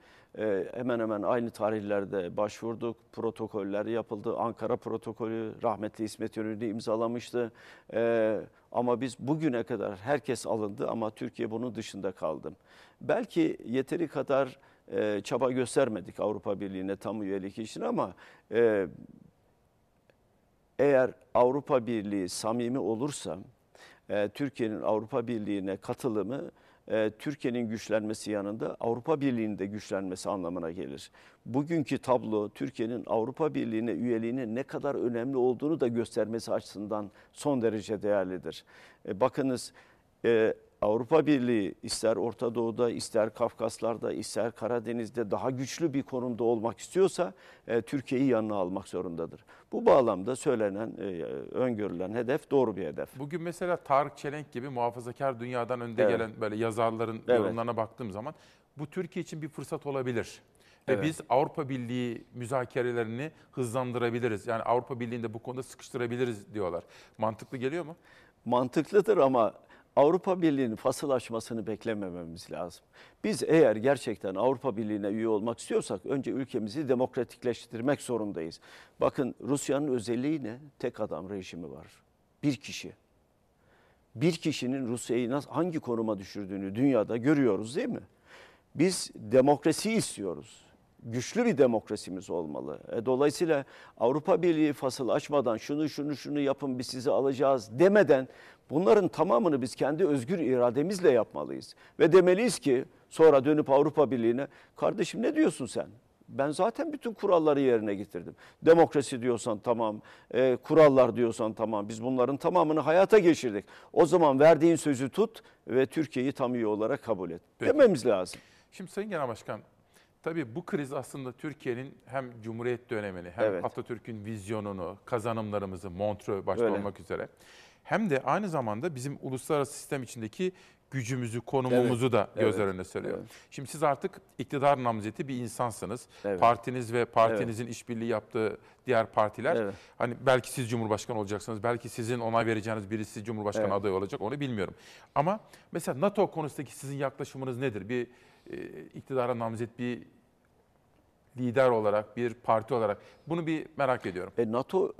hemen hemen aynı tarihlerde başvurduk. Protokoller yapıldı. Ankara protokolü rahmetli İsmet Yönü'nü imzalamıştı. E, ama biz bugüne kadar herkes alındı ama Türkiye bunun dışında kaldı. Belki yeteri kadar e, çaba göstermedik Avrupa Birliği'ne tam üyelik için ama e, eğer Avrupa Birliği samimi olursa e, Türkiye'nin Avrupa Birliği'ne katılımı e, Türkiye'nin güçlenmesi yanında Avrupa Birliği'nin de güçlenmesi anlamına gelir. Bugünkü tablo Türkiye'nin Avrupa Birliği'ne üyeliğinin ne kadar önemli olduğunu da göstermesi açısından son derece değerlidir. E, bakınız e, Avrupa Birliği ister Orta Doğu'da, ister Kafkaslar'da, ister Karadeniz'de daha güçlü bir konumda olmak istiyorsa e, Türkiye'yi yanına almak zorundadır. Bu bağlamda söylenen, e, öngörülen hedef doğru bir hedef. Bugün mesela Tarık Çelenk gibi muhafazakar dünyadan önde Evet. gelen böyle yazarların Evet. yorumlarına baktığım zaman bu Türkiye için bir fırsat olabilir. Ve Evet. biz Avrupa Birliği müzakerelerini hızlandırabiliriz. Yani Avrupa Birliği'ni de bu konuda sıkıştırabiliriz diyorlar. Mantıklı geliyor mu? mantıklıdır ama Avrupa Birliği'nin fasıl açmasını beklemememiz lazım. Biz eğer gerçekten Avrupa Birliği'ne üye olmak istiyorsak önce ülkemizi demokratikleştirmek zorundayız. Bakın Rusya'nın özelliği ne? Tek adam rejimi var. Bir kişi. Bir kişinin Rusya'yı nasıl, hangi konuma düşürdüğünü dünyada görüyoruz değil mi? Biz demokrasi istiyoruz. Güçlü bir demokrasimiz olmalı. E, dolayısıyla Avrupa Birliği fasıl açmadan şunu şunu şunu yapın biz sizi alacağız demeden bunların tamamını biz kendi özgür irademizle yapmalıyız. Ve demeliyiz ki sonra dönüp Avrupa Birliği'ne kardeşim ne diyorsun sen? Ben zaten bütün kuralları yerine getirdim. Demokrasi diyorsan tamam, e, kurallar diyorsan tamam. Biz bunların tamamını hayata geçirdik. O zaman verdiğin sözü tut ve Türkiye'yi tam üye olarak kabul et. Peki. Dememiz lazım. Şimdi Sayın Genel Başkan, tabii bu kriz aslında Türkiye'nin hem Cumhuriyet dönemini hem Evet. Atatürk'ün vizyonunu, kazanımlarımızı, Montreux başta Öyle. olmak üzere hem de aynı zamanda bizim uluslararası sistem içindeki gücümüzü, konumumuzu Evet, da göz evet, önüne seriyor. evet. Şimdi siz artık iktidar namzeti bir insansınız. Evet. Partiniz ve partinizin işbirliği yaptığı diğer partiler Evet. hani belki siz Cumhurbaşkanı olacaksınız, belki sizin onay vereceğiniz birisi Cumhurbaşkanı Evet. adayı olacak onu bilmiyorum. Ama mesela NATO konusundaki sizin yaklaşımınız nedir? Bir e, iktidara namzet bir lider olarak, bir parti olarak bunu bir merak ediyorum. E, NATO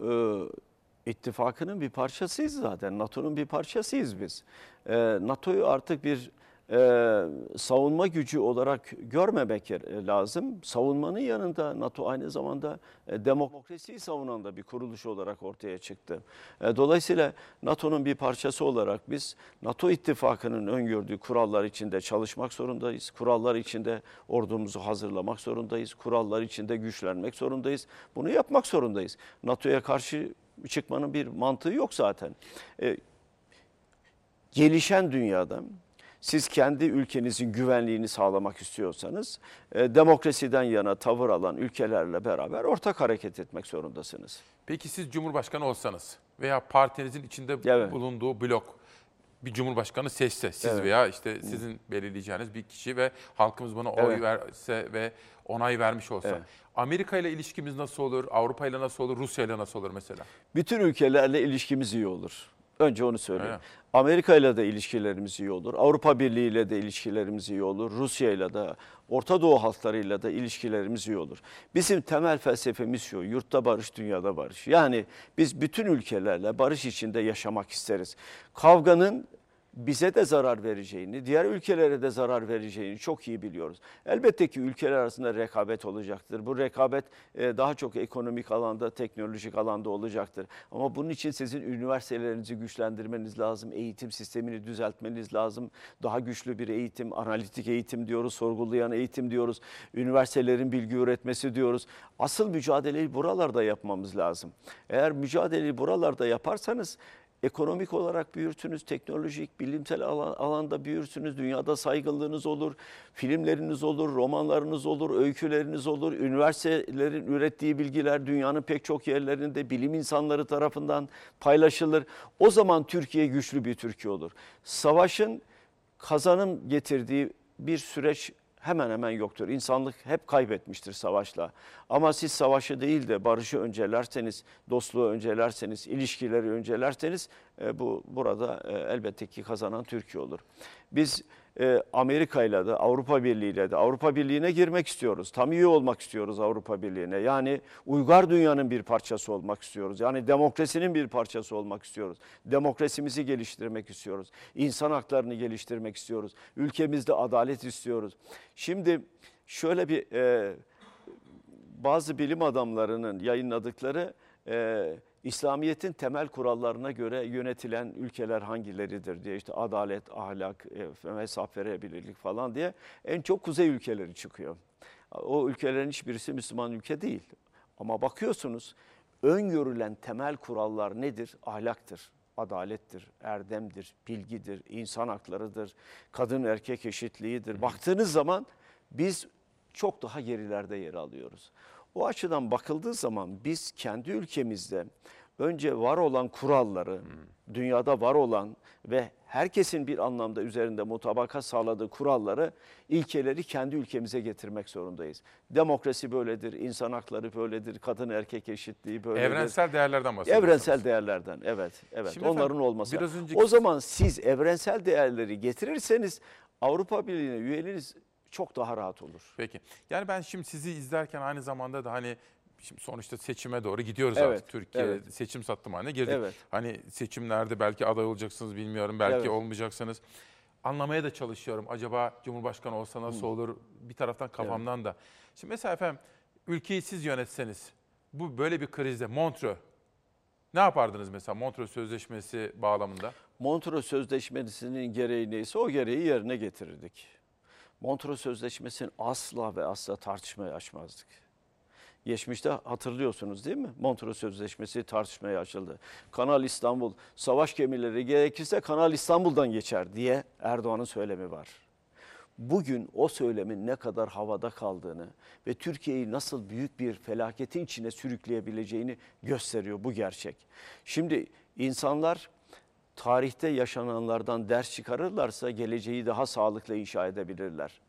e, ittifakının bir parçasıyız zaten. NATO'nun bir parçasıyız biz. E, NATO'yu artık bir e, savunma gücü olarak görmemek yer- lazım. Savunmanın yanında NATO aynı zamanda e, demokrasiyi savunan da bir kuruluş olarak ortaya çıktı. E, dolayısıyla NATO'nun bir parçası olarak biz NATO ittifakının öngördüğü kurallar içinde çalışmak zorundayız. Kurallar içinde ordumuzu hazırlamak zorundayız. Kurallar içinde güçlenmek zorundayız. Bunu yapmak zorundayız. NATO'ya karşı çıkmanın bir mantığı yok zaten. E, gelişen dünyada siz kendi ülkenizin güvenliğini sağlamak istiyorsanız e, demokrasiden yana tavır alan ülkelerle beraber ortak hareket etmek zorundasınız. Peki siz Cumhurbaşkanı olsanız veya partinizin içinde Evet. bulunduğu blok bir Cumhurbaşkanı seçse, siz Evet. veya işte sizin belirleyeceğiniz bir kişi ve halkımız buna oy Evet. verse ve onay vermiş olsa. Evet. Amerika ile ilişkimiz nasıl olur? Avrupa ile nasıl olur? Rusya ile nasıl olur mesela? Bütün ülkelerle ilişkimiz iyi olur. Önce onu söyleyeyim. Öyle. Amerika ile de ilişkilerimiz iyi olur. Avrupa Birliği ile de ilişkilerimiz iyi olur. Rusya ile de, Orta Doğu halklarıyla da ilişkilerimiz iyi olur. Bizim temel felsefemiz şu, yurtta barış, dünyada barış. Yani biz bütün ülkelerle barış içinde yaşamak isteriz. Kavganın bize de zarar vereceğini, diğer ülkelere de zarar vereceğini çok iyi biliyoruz. Elbette ki ülkeler arasında rekabet olacaktır. Bu rekabet e, daha çok ekonomik alanda, teknolojik alanda olacaktır. Ama bunun için sizin üniversitelerinizi güçlendirmeniz lazım, eğitim sistemini düzeltmeniz lazım. Daha güçlü bir eğitim, analitik eğitim diyoruz, sorgulayan eğitim diyoruz, üniversitelerin bilgi üretmesi diyoruz. Asıl mücadeleyi buralarda yapmamız lazım. Eğer mücadeleyi buralarda yaparsanız ekonomik olarak büyürsünüz, teknolojik, bilimsel alan- alanda büyürsünüz, dünyada saygınlığınız olur, filmleriniz olur, romanlarınız olur, öyküleriniz olur, üniversitelerin ürettiği bilgiler dünyanın pek çok yerlerinde bilim insanları tarafından paylaşılır. O zaman Türkiye güçlü bir Türkiye olur. Savaşın kazanım getirdiği bir süreç hemen hemen yoktur. İnsanlık hep kaybetmiştir savaşla. Ama siz savaşı değil de barışı öncelerseniz, dostluğu öncelerseniz, ilişkileri öncelerseniz e, bu burada e, elbette ki kazanan Türkiye olur. Biz e, Amerika ile de Avrupa Birliği ile de Avrupa Birliği'ne girmek istiyoruz. Tam üye olmak istiyoruz Avrupa Birliği'ne. Yani uygar dünyanın bir parçası olmak istiyoruz. Yani demokrasinin bir parçası olmak istiyoruz. Demokrasimizi geliştirmek istiyoruz. İnsan haklarını geliştirmek istiyoruz. Ülkemizde adalet istiyoruz. Şimdi şöyle bir e, bazı bilim adamlarının yayınladıkları e, İslamiyet'in temel kurallarına göre yönetilen ülkeler hangileridir diye işte adalet, ahlak, hesap verebilirlik falan diye en çok kuzey ülkeleri çıkıyor. O ülkelerin hiçbirisi Müslüman ülke değil. Ama bakıyorsunuz öngörülen temel kurallar nedir? Ahlaktır, adalettir, erdemdir, bilgidir, insan haklarıdır, kadın erkek eşitliğidir. Baktığınız zaman biz çok daha gerilerde yer alıyoruz. O açıdan bakıldığı zaman biz kendi ülkemizde önce var olan kuralları, dünyada var olan ve herkesin bir anlamda üzerinde mutabaka sağladığı kuralları, ilkeleri kendi ülkemize getirmek zorundayız. Demokrasi böyledir, insan hakları böyledir, kadın erkek eşitliği böyledir. Evrensel değerlerden bahsediyorsunuz. Evrensel değerlerden, evet. evet. Şimdi Onların efendim, olması. biraz önceki- O zaman siz evrensel değerleri getirirseniz Avrupa Birliği'ne üyeliğiniz çok daha rahat olur. Peki. Yani ben şimdi sizi izlerken aynı zamanda da hani şimdi sonuçta seçime doğru gidiyoruz Evet, artık. Türkiye evet. seçim sattım haline girdik. Evet. Hani seçimlerde belki aday olacaksınız bilmiyorum, belki Evet. olmayacaksınız. Anlamaya da çalışıyorum. Acaba Cumhurbaşkanı olsa nasıl olur? Bir taraftan kafamdan da. Şimdi mesela efendim ülkeyi siz yönetseniz bu böyle bir krizde Montreux ne yapardınız mesela Montreux Sözleşmesi bağlamında? Montreux Sözleşmesi'nin gereği neyse o gereği yerine getirirdik. Montreux Sözleşmesi'ni asla ve asla tartışmaya açmazdık. Geçmişte hatırlıyorsunuz değil mi? Montreux Sözleşmesi tartışmaya açıldı. Kanal İstanbul, savaş gemileri gerekirse Kanal İstanbul'dan geçer diye Erdoğan'ın söylemi var. Bugün o söylemin ne kadar havada kaldığını ve Türkiye'yi nasıl büyük bir felaketin içine sürükleyebileceğini gösteriyor bu gerçek. Şimdi insanlar tarihte yaşananlardan ders çıkarırlarsa geleceği daha sağlıklı inşa edebilirler.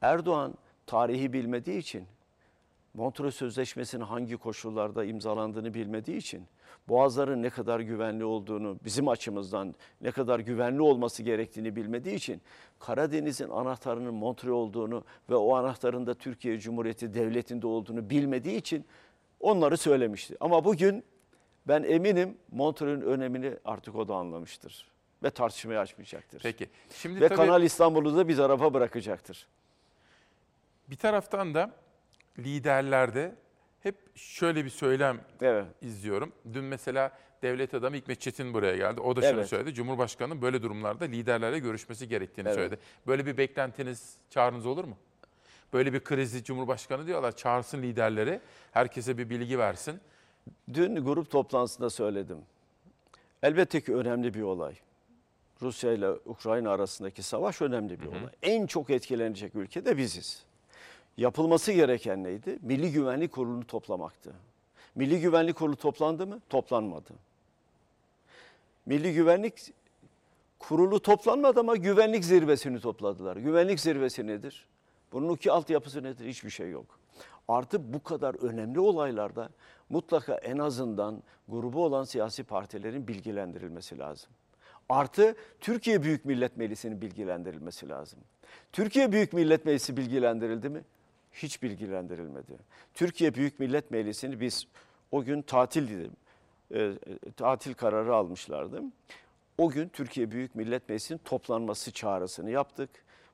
Erdoğan tarihi bilmediği için, Montreux Sözleşmesi'nin hangi koşullarda imzalandığını bilmediği için, boğazların ne kadar güvenli olduğunu, bizim açımızdan ne kadar güvenli olması gerektiğini bilmediği için, Karadeniz'in anahtarının Montreux olduğunu ve o anahtarın da Türkiye Cumhuriyeti Devleti'nde olduğunu bilmediği için onları söylemişti. Ama bugün ben eminim Montreux'ün önemini artık o da anlamıştır ve tartışmaya açmayacaktır. Peki. Şimdi ve tabii- Kanal İstanbul'u da bir tarafa bırakacaktır. Bir taraftan da liderlerde hep şöyle bir söylem izliyorum. Dün mesela devlet adamı Hikmet Çetin buraya geldi. O da şunu Evet. söyledi. Cumhurbaşkanının böyle durumlarda liderlerle görüşmesi gerektiğini Evet. söyledi. Böyle bir beklentiniz, çağrınız olur mu? Böyle bir krizi Cumhurbaşkanı diyorlar çağırsın liderleri, herkese bir bilgi versin. Dün grup toplantısında söyledim. Elbette ki önemli bir olay. Rusya ile Ukrayna arasındaki savaş önemli bir olay. En çok etkilenecek ülke de biziz. Yapılması gereken neydi? Milli Güvenlik Kurulu'nu toplamaktı. Milli Güvenlik Kurulu toplandı mı? Toplanmadı. Milli Güvenlik Kurulu toplanmadı ama güvenlik zirvesini topladılar. Güvenlik zirvesi nedir? Bunun iki altyapısı nedir? Hiçbir şey yok. Artı bu kadar önemli olaylarda mutlaka en azından grubu olan siyasi partilerin bilgilendirilmesi lazım. Artı Türkiye Büyük Millet Meclisi'nin bilgilendirilmesi lazım. Türkiye Büyük Millet Meclisi bilgilendirildi mi? Hiç bilgilendirilmedi. Türkiye Büyük Millet Meclisi'ni biz o gün tatil dedim. e, tatil kararı almışlardı. O gün Türkiye Büyük Millet Meclisi'nin toplanması çağrısını yaptık.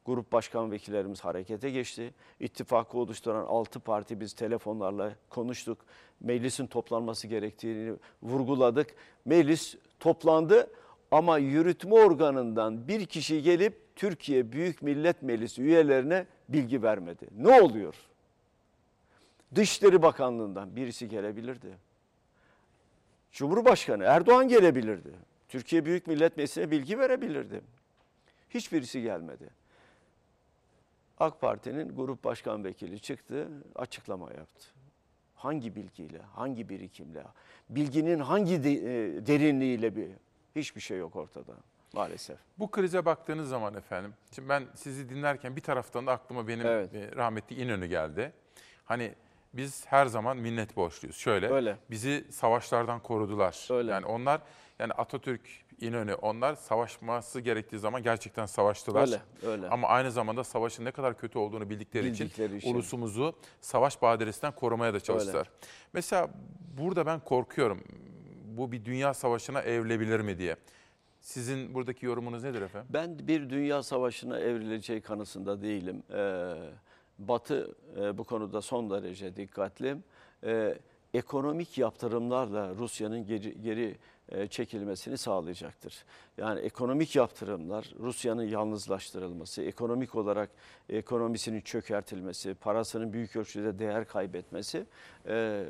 Grup başkan vekillerimiz harekete geçti. İttifakı oluşturan 6 parti biz telefonlarla konuştuk. Meclisin toplanması gerektiğini vurguladık. Meclis toplandı ama yürütme organından bir kişi gelip Türkiye Büyük Millet Meclisi üyelerine bilgi vermedi. Ne oluyor? Dışişleri Bakanlığı'ndan birisi gelebilirdi. Cumhurbaşkanı Erdoğan gelebilirdi. Türkiye Büyük Millet Meclisi'ne bilgi verebilirdi. Hiçbirisi gelmedi. AK Parti'nin grup başkan vekili çıktı, açıklama yaptı. Hangi bilgiyle, hangi birikimle, bilginin hangi e, derinliğiyle bir hiçbir şey yok ortada maalesef. Bu krize baktığınız zaman efendim, şimdi ben sizi dinlerken bir taraftan da aklıma benim Evet. e, rahmetli İnönü geldi. Hani biz her zaman minnet borçluyuz. Şöyle, Öyle. bizi savaşlardan korudular. Yani onlar, yani Atatürk, İnönü, onlar savaşması gerektiği zaman gerçekten savaştılar. Öyle, öyle. Ama aynı zamanda savaşın ne kadar kötü olduğunu bildikleri, Bildikleri için, için. ulusumuzu savaş badiresinden korumaya da çalıştılar. Mesela burada ben korkuyorum. Bu bir dünya savaşına evrilebilir mi diye. Sizin buradaki yorumunuz nedir efendim? Ben bir dünya savaşına evrileceği kanısında değilim. Ee, Batı e, bu konuda son derece dikkatli. Ee, ekonomik yaptırımlarla Rusya'nın geri, geri e, çekilmesini sağlayacaktır. Yani ekonomik yaptırımlar, Rusya'nın yalnızlaştırılması, ekonomik olarak ekonomisinin çökertilmesi, parasının büyük ölçüde değer kaybetmesi, e,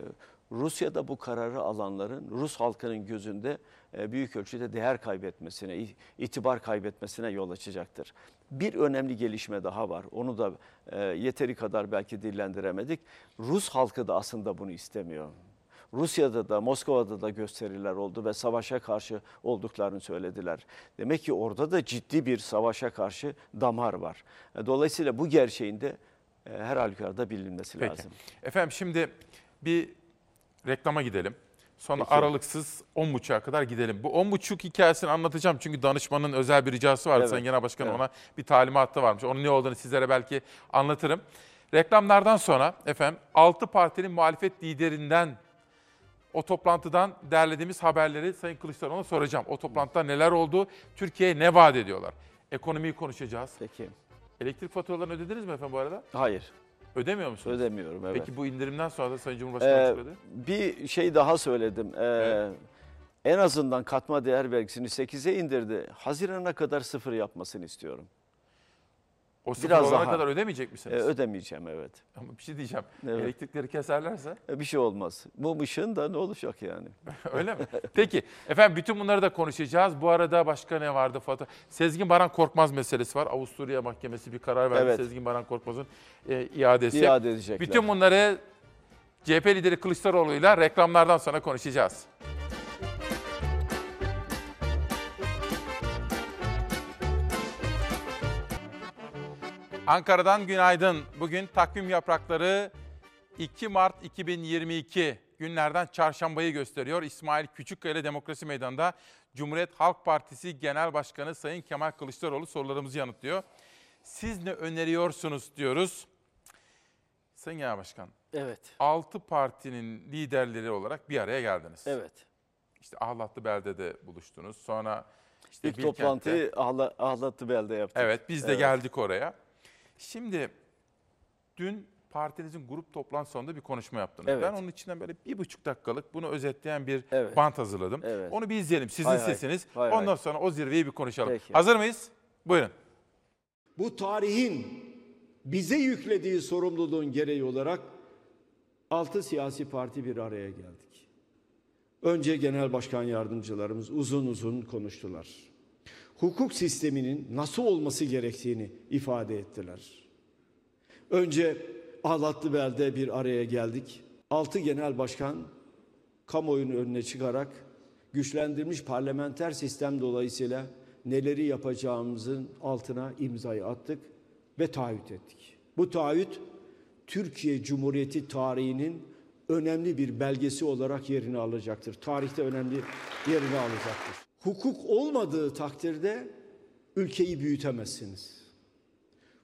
Rusya'da bu kararı alanların Rus halkının gözünde e, büyük ölçüde değer kaybetmesine, itibar kaybetmesine yol açacaktır. Bir önemli gelişme daha var. Onu da e, yeteri kadar belki dillendiremedik. Rus halkı da aslında bunu istemiyor. Rusya'da da Moskova'da da gösteriler oldu ve savaşa karşı olduklarını söylediler. Demek ki orada da ciddi bir savaşa karşı damar var. E, Dolayısıyla bu gerçeğin de her halükarda bilinmesi Peki. lazım. Efendim şimdi bir reklama gidelim. Sonra Peki. aralıksız 10.30'a kadar gidelim. Bu 10.30 hikayesini anlatacağım çünkü danışmanın özel bir ricası vardı. Evet. Sayın Genel Başkanım Evet. ona bir talimatı varmış. Onun ne olduğunu sizlere belki anlatırım. Reklamlardan sonra efendim 6 partinin muhalefet liderinden o toplantıdan derlediğimiz haberleri Sayın Kılıçdaroğlu'na soracağım. O toplantıda neler oldu? Türkiye'ye ne vaat ediyorlar? Ekonomiyi konuşacağız. Peki. Elektrik faturalarını ödediniz mi efendim bu arada? Hayır. Ödemiyor musunuz? Ödemiyorum evet. Peki bu indirimden sonra da Sayın Cumhurbaşkanı Ee, açıkladı. bir şey daha söyledim. Ee, En azından katma değer vergisini 8'e indirdi. Hazirana kadar sıfır yapmasını istiyorum. O sıfır olana kadar ödemeyecek misiniz? Ee, ödemeyeceğim evet. Ama bir şey diyeceğim. Evet. Elektrikleri keserlerse? Ee, Bir şey olmaz. Mum ışığın da ne olacak yani? Öyle mi? Peki efendim bütün bunları da konuşacağız. Bu arada başka ne vardı Fatih? Sezgin Baran Korkmaz meselesi var. Avusturya Mahkemesi bir karar verdi. Evet. Sezgin Baran Korkmaz'ın e, iadesi. İade edecekler. Bütün bunları CHP lideri Kılıçdaroğlu'yla reklamlardan sonra konuşacağız. Ankara'dan günaydın. Bugün takvim yaprakları 2 Mart 2022 günlerden çarşambayı gösteriyor. İsmail Küçükkaya Demokrasi Meydanı'nda Cumhuriyet Halk Partisi Genel Başkanı Sayın Kemal Kılıçdaroğlu sorularımızı yanıtlıyor. Siz ne öneriyorsunuz diyoruz. Sayın Genel Başkan. Evet. 6 partinin liderleri olarak bir araya geldiniz. Evet. İşte Ahlatlı Belde'de buluştunuz. Sonra işte İlk Bilkent'te. toplantıyı Ahla, Ahlatlı Bel'de yaptık. Evet biz de Evet. geldik oraya. Şimdi dün partinizin grup toplantı sonunda bir konuşma yaptınız. Evet. Ben onun içinden böyle bir buçuk dakikalık bunu özetleyen bir Evet. bant hazırladım. Evet. Onu bir izleyelim. Sizin Hay hay. sesiniz. Hay hay. Ondan sonra o zirveyi bir konuşalım. Peki. Hazır mıyız? Buyurun. Bu tarihin bize yüklediği sorumluluğun gereği olarak altı siyasi parti bir araya geldik. Önce genel başkan yardımcılarımız uzun uzun konuştular. Hukuk sisteminin nasıl olması gerektiğini ifade ettiler. Önce Ahlatlıbel'de bir araya geldik. Altı genel başkan kamuoyunun önüne çıkarak güçlendirilmiş parlamenter sistem dolayısıyla neleri yapacağımızın altına imzayı attık ve taahhüt ettik. Bu taahhüt Türkiye Cumhuriyeti tarihinin önemli bir belgesi olarak yerini alacaktır. Tarihte önemli yerini alacaktır. Hukuk olmadığı takdirde ülkeyi büyütemezsiniz.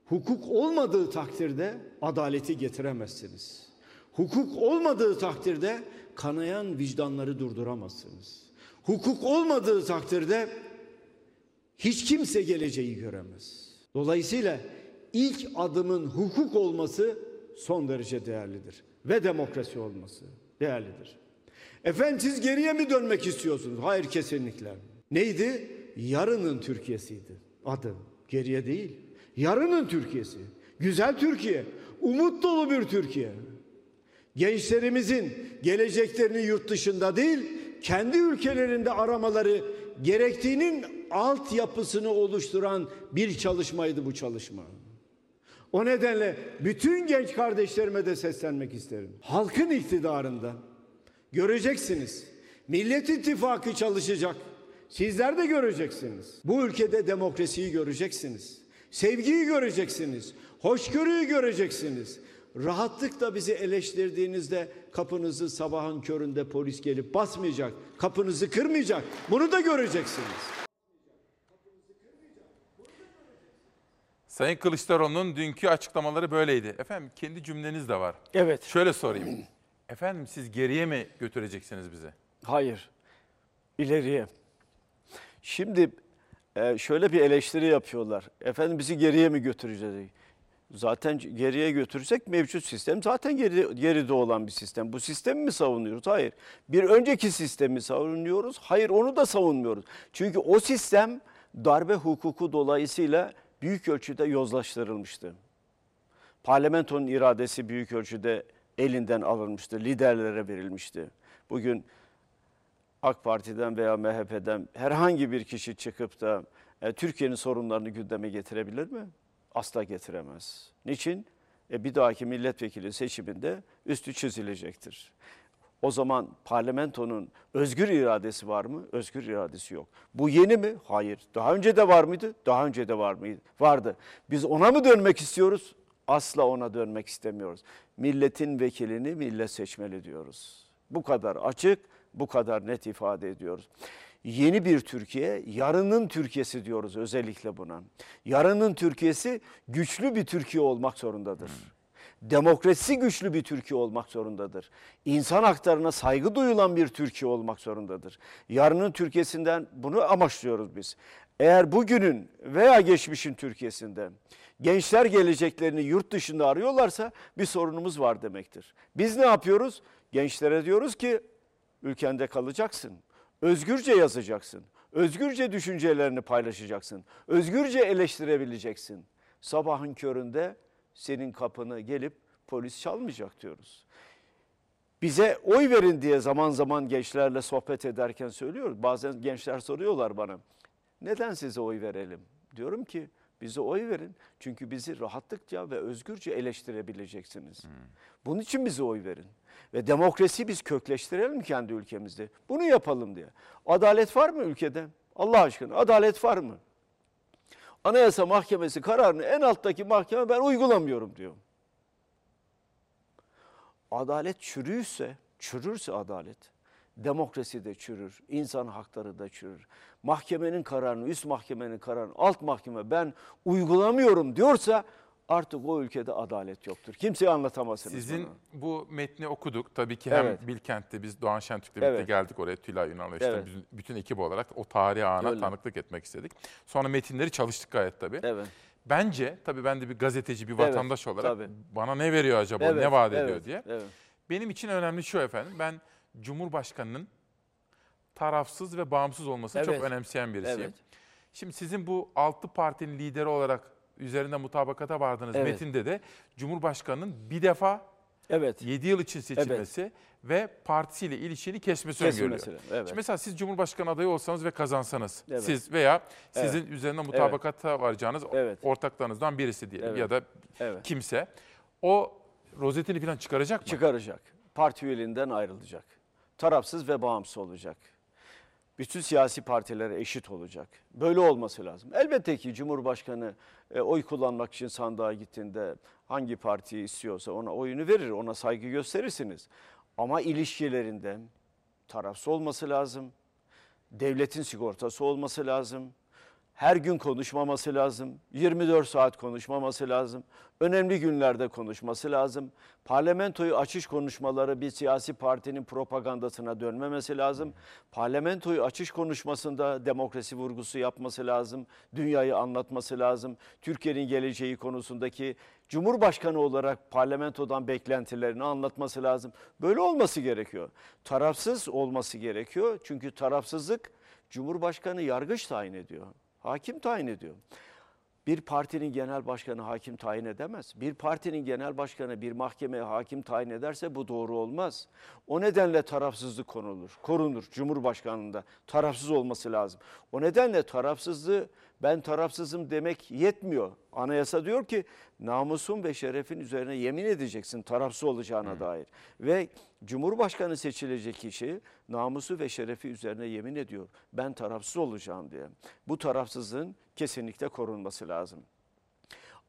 Hukuk olmadığı takdirde adaleti getiremezsiniz. Hukuk olmadığı takdirde kanayan vicdanları durduramazsınız. Hukuk olmadığı takdirde hiç kimse geleceği göremez. Dolayısıyla ilk adımın hukuk olması son derece değerlidir ve demokrasi olması değerlidir. Efendim siz geriye mi dönmek istiyorsunuz? Hayır kesinlikle. Neydi? Yarının Türkiye'siydi adı. Geriye değil. Yarının Türkiye'si. Güzel Türkiye. Umut dolu bir Türkiye. Gençlerimizin geleceklerini yurt dışında değil, kendi ülkelerinde aramaları gerektiğinin altyapısını oluşturan bir çalışmaydı bu çalışma. O nedenle bütün genç kardeşlerime de seslenmek isterim. Halkın iktidarında göreceksiniz. Millet İttifakı çalışacak. Sizler de göreceksiniz. Bu ülkede demokrasiyi göreceksiniz. Sevgiyi göreceksiniz. Hoşgörüyü göreceksiniz. Rahatlıkla bizi eleştirdiğinizde kapınızı sabahın köründe polis gelip basmayacak. Kapınızı kırmayacak. Bunu da göreceksiniz. Sayın Kılıçdaroğlu'nun dünkü açıklamaları böyleydi. Efendim kendi cümleniz de var. Evet. Şöyle sorayım. Efendim siz geriye mi götüreceksiniz bizi? Hayır. İleriye. Şimdi e, şöyle bir eleştiri yapıyorlar. Efendim bizi geriye mi götüreceğiz? Zaten geriye götürsek mevcut sistem zaten geri, geride olan bir sistem. Bu sistemi mi savunuyoruz? Hayır. Bir önceki sistemi savunuyoruz. Hayır onu da savunmuyoruz. Çünkü o sistem darbe hukuku dolayısıyla büyük ölçüde yozlaştırılmıştı. Parlamentonun iradesi büyük ölçüde elinden alınmıştı, liderlere verilmişti. Bugün AK Parti'den veya MHP'den herhangi bir kişi çıkıp da e, Türkiye'nin sorunlarını gündeme getirebilir mi? Asla getiremez. Niçin? E, bir dahaki milletvekili seçiminde üstü çizilecektir. O zaman parlamentonun özgür iradesi var mı? Özgür iradesi yok. Bu yeni mi? Hayır. Daha önce de var mıydı? Daha önce de var mıydı? Vardı. Biz ona mı dönmek istiyoruz? Asla ona dönmek istemiyoruz. Milletin vekilini millet seçmeli diyoruz. Bu kadar açık, bu kadar net ifade ediyoruz. Yeni bir Türkiye, yarının Türkiye'si diyoruz özellikle buna. Yarının Türkiye'si güçlü bir Türkiye olmak zorundadır. Demokrasi güçlü bir Türkiye olmak zorundadır. İnsan haklarına saygı duyulan bir Türkiye olmak zorundadır. Yarının Türkiye'sinden bunu amaçlıyoruz biz. Eğer bugünün veya geçmişin Türkiye'sinde gençler geleceklerini yurt dışında arıyorlarsa bir sorunumuz var demektir. Biz ne yapıyoruz? Gençlere diyoruz ki ülkende kalacaksın. Özgürce yazacaksın. Özgürce düşüncelerini paylaşacaksın. Özgürce eleştirebileceksin. Sabahın köründe senin kapını gelip polis çalmayacak diyoruz. Bize oy verin diye zaman zaman gençlerle sohbet ederken söylüyoruz. Bazen gençler soruyorlar bana. Neden size oy verelim? Diyorum ki bize oy verin. Çünkü bizi rahatlıkça ve özgürce eleştirebileceksiniz. Bunun için bize oy verin. Ve demokrasiyi biz kökleştirelim kendi ülkemizde. Bunu yapalım diye. Adalet var mı ülkede? Allah aşkına adalet var mı? Anayasa Mahkemesi kararını en alttaki mahkeme ben uygulamıyorum diyor. Adalet çürüyse, çürürse adalet, demokrasi de çürür, insan hakları da çürür. Mahkemenin kararını, üst mahkemenin kararını, alt mahkeme ben uygulamıyorum diyorsa artık o ülkede adalet yoktur. Kimseye anlatamazsınız Sizin bunu. bu metni okuduk. Tabii ki hem Evet. Bilkent'te biz Doğan Şentürk'le birlikte Evet. geldik oraya Tülay Ünal'la işte Evet. bütün, ekip olarak o tarihi ana Öyle. tanıklık etmek istedik. Sonra metinleri çalıştık gayet tabii. Evet. Bence tabii ben de bir gazeteci, bir Evet, vatandaş olarak tabii. bana ne veriyor acaba, Evet, ne vaat evet, ediyor diye. evet. Benim için önemli şu efendim. Ben Cumhurbaşkanı'nın tarafsız ve bağımsız olmasını Evet. çok önemseyen birisiyim. Evet. Şimdi sizin bu altı partinin lideri olarak üzerinde mutabakata vardığınız Evet. metinde de Cumhurbaşkanı'nın bir defa Evet. 7 yıl için seçilmesi ve partisiyle ilişkini kesmesi, öngörülüyor. evet. Şimdi mesela siz Cumhurbaşkanı adayı olsanız ve kazansanız, Evet. siz veya Evet. sizin üzerinde mutabakata varacağınız ortaklarınızdan birisi diyelim Evet. ya da Evet. kimse o rozetini falan çıkaracak mı? Çıkaracak. Parti üyeliğinden ayrılacak. Tarafsız ve bağımsız olacak. Bütün siyasi partilere eşit olacak. Böyle olması lazım. Elbette ki Cumhurbaşkanı e, oy kullanmak için sandığa gittiğinde hangi partiyi istiyorsa ona oyunu verir, ona saygı gösterirsiniz. Ama ilişkilerinde tarafsız olması lazım. Devletin sigortası olması lazım. Her gün konuşmaması lazım. 24 saat konuşmaması lazım. Önemli günlerde konuşması lazım. Parlamentoyu açış konuşmaları bir siyasi partinin propagandasına dönmemesi lazım. Parlamentoyu açış konuşmasında demokrasi vurgusu yapması lazım. Dünyayı anlatması lazım. Türkiye'nin geleceği konusundaki Cumhurbaşkanı olarak parlamentodan beklentilerini anlatması lazım. Böyle olması gerekiyor. Tarafsız olması gerekiyor. Çünkü tarafsızlık Cumhurbaşkanı yargıç tayin ediyor. Hakim tayin ediyor. Bir partinin genel başkanı hakim tayin edemez. Bir partinin genel başkanı bir mahkemeye hakim tayin ederse bu doğru olmaz. O nedenle tarafsızlık konulur, korunur Cumhurbaşkanında. Tarafsız olması lazım. O nedenle tarafsızlığı ben tarafsızım demek yetmiyor. Anayasa diyor ki namusun ve şerefin üzerine yemin edeceksin tarafsız olacağına dair. Ve Cumhurbaşkanı seçilecek kişi namusu ve şerefi üzerine yemin ediyor. Ben tarafsız olacağım diye. Bu tarafsızlığın kesinlikle korunması lazım.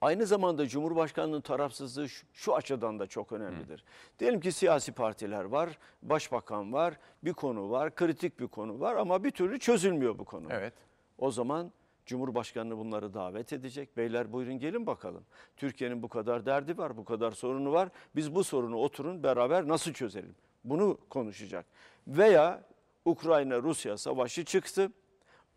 Aynı zamanda Cumhurbaşkanının tarafsızlığı şu, şu açıdan da çok önemlidir. Diyelim ki siyasi partiler var, başbakan var, bir konu var, kritik bir konu var ama bir türlü çözülmüyor bu konu. Evet. O zaman Cumhurbaşkanı bunları davet edecek. Beyler buyurun gelin bakalım. Türkiye'nin bu kadar derdi var, bu kadar sorunu var. Biz bu sorunu oturun beraber nasıl çözelim? Bunu konuşacak. Veya Ukrayna-Rusya savaşı çıktı.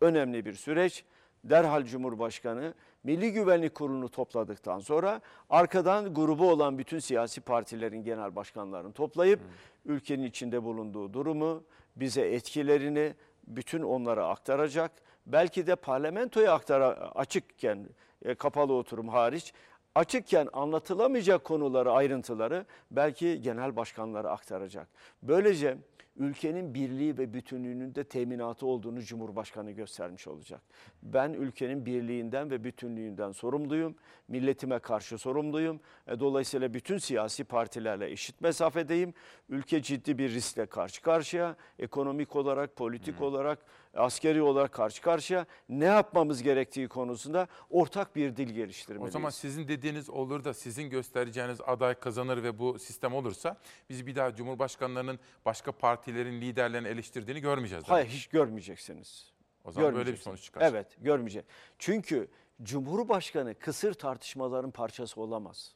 Önemli bir süreç. Derhal Cumhurbaşkanı Milli Güvenlik Kurulu'nu topladıktan sonra arkadan grubu olan bütün siyasi partilerin genel başkanlarını toplayıp ülkenin içinde bulunduğu durumu, bize etkilerini bütün onlara aktaracak. Belki de parlamentoya aktara açıkken e, kapalı oturum hariç açıkken anlatılamayacak konuları, ayrıntıları belki genel başkanlara aktaracak. Böylece ülkenin birliği ve bütünlüğünün de teminatı olduğunu Cumhurbaşkanı göstermiş olacak. Ben ülkenin birliğinden ve bütünlüğünden sorumluyum. Milletime karşı sorumluyum. E, Dolayısıyla bütün siyasi partilerle eşit mesafedeyim. Ülke ciddi bir riskle karşı karşıya. Ekonomik olarak, politik olarak, askeri olarak karşı karşıya. Ne yapmamız gerektiği konusunda ortak bir dil geliştirmeliyiz. O zaman sizin dediğiniz olur da sizin göstereceğiniz aday kazanır ve bu sistem olursa biz bir daha Cumhurbaşkanlarının başka partilerin liderlerini eleştirdiğini görmeyeceğiz. Hayır hiç görmeyeceksiniz. O zaman böyle bir sonuç çıkar. Evet görmeyecek. Çünkü Cumhurbaşkanı kısır tartışmaların parçası olamaz.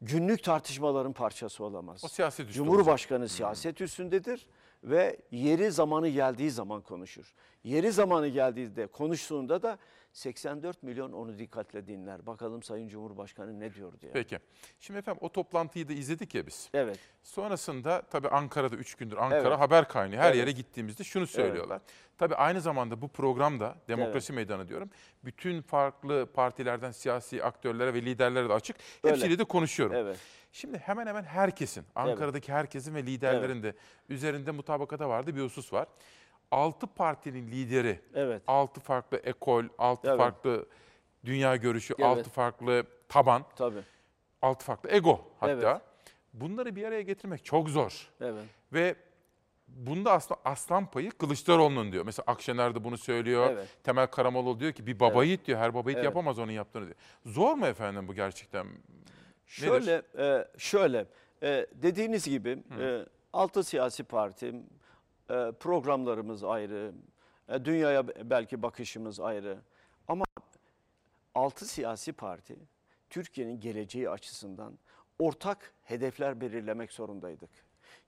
günlük tartışmaların parçası olamaz. O siyaset üstü Cumhurbaşkanı siyaset üstündedir ve yeri zamanı geldiği zaman konuşur. Yeri zamanı geldiğinde konuştuğunda da 84 milyon onu dikkatle dinler. Bakalım Sayın Cumhurbaşkanı ne diyor diye. Peki. Şimdi efendim o toplantıyı da izledik ya biz. Evet. Sonrasında tabii Ankara'da 3 gündür Ankara Evet. haber kaynıyor. Her Evet. yere gittiğimizde şunu söylüyorlar. Tabii aynı zamanda bu programda Demokrasi Evet. Meydanı diyorum. Bütün farklı partilerden siyasi aktörlere ve liderlere de açık. Öyle. Hepsiyle de konuşuyorum. Evet. Şimdi hemen hemen herkesin, Ankara'daki herkesin ve liderlerin de üzerinde mutabakata vardı bir husus var. Altı partinin lideri, Evet. altı farklı ekol, altı Evet. farklı dünya görüşü, Evet. altı farklı taban, Tabii. altı farklı ego hatta. Evet. Bunları bir araya getirmek çok zor. Evet. Ve bunda aslında aslan payı Kılıçdaroğlu'nun diyor. Mesela Akşener de bunu söylüyor. Evet. Temel Karamoğlu diyor ki bir baba Evet. yiğit diyor. Her baba yiğit Evet. yapamaz onun yaptığını diyor. Zor mu efendim bu gerçekten? Nedir? Şöyle, e, şöyle e, dediğiniz gibi e, altı siyasi parti, programlarımız ayrı, e, dünyaya belki bakışımız ayrı. Ama altı siyasi parti Türkiye'nin geleceği açısından ortak hedefler belirlemek zorundaydık.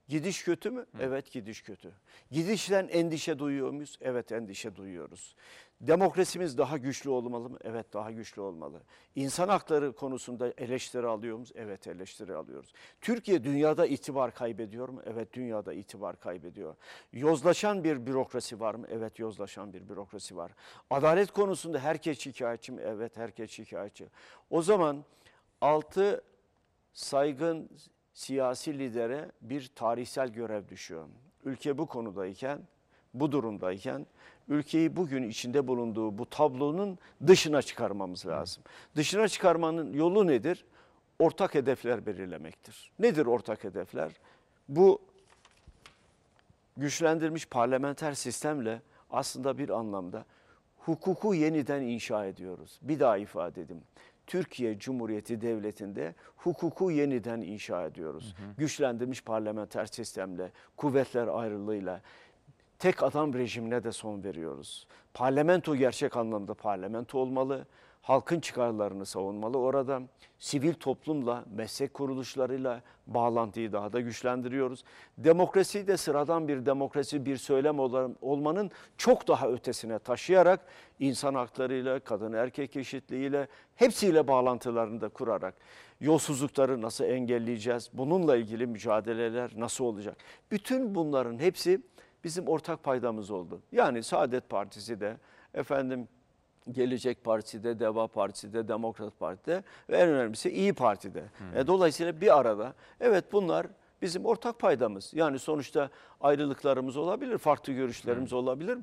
Gidiş kötü mü? Evet gidiş kötü. Gidişten endişe duyuyor muyuz? Evet endişe duyuyoruz. Demokrasimiz daha güçlü olmalı mı? Evet daha güçlü olmalı. İnsan hakları konusunda eleştiri alıyor muyuz? Evet eleştiri alıyoruz. Türkiye dünyada itibar kaybediyor mu? Evet dünyada itibar kaybediyor. Yozlaşan bir bürokrasi var mı? Evet yozlaşan bir bürokrasi var. Adalet konusunda herkes şikayetçi mi? Evet herkes şikayetçi. O zaman altı saygın siyasi lidere bir tarihsel görev düşüyor. Ülke bu konudayken, bu durumdayken ülkeyi bugün içinde bulunduğu bu tablonun dışına çıkarmamız lazım. Dışına çıkarmanın yolu nedir? Ortak hedefler belirlemektir. Nedir ortak hedefler? Bu güçlendirilmiş parlamenter sistemle aslında bir anlamda hukuku yeniden inşa ediyoruz. Bir daha ifade edeyim. Türkiye Cumhuriyeti Devleti'nde hukuku yeniden inşa ediyoruz. Güçlendirilmiş parlamenter sistemle, kuvvetler ayrılığıyla, tek adam rejimine de son veriyoruz. Parlamento gerçek anlamda parlamento olmalı. Halkın çıkarlarını savunmalı. Orada sivil toplumla, meslek kuruluşlarıyla bağlantıyı daha da güçlendiriyoruz. Demokrasiyi de sıradan bir demokrasi, bir söylem olmanın çok daha ötesine taşıyarak insan haklarıyla, kadın erkek eşitliğiyle hepsiyle bağlantılarını da kurarak yolsuzlukları nasıl engelleyeceğiz? Bununla ilgili mücadeleler nasıl olacak? Bütün bunların hepsi bizim ortak paydamız oldu. Yani Saadet Partisi de efendim Gelecek Partisi'de, Deva Partisi'de, Demokrat Parti'de ve en önemlisi İyi Parti'de. E, dolayısıyla bir arada evet bunlar bizim ortak paydamız. Yani sonuçta ayrılıklarımız olabilir, farklı görüşlerimiz olabilir.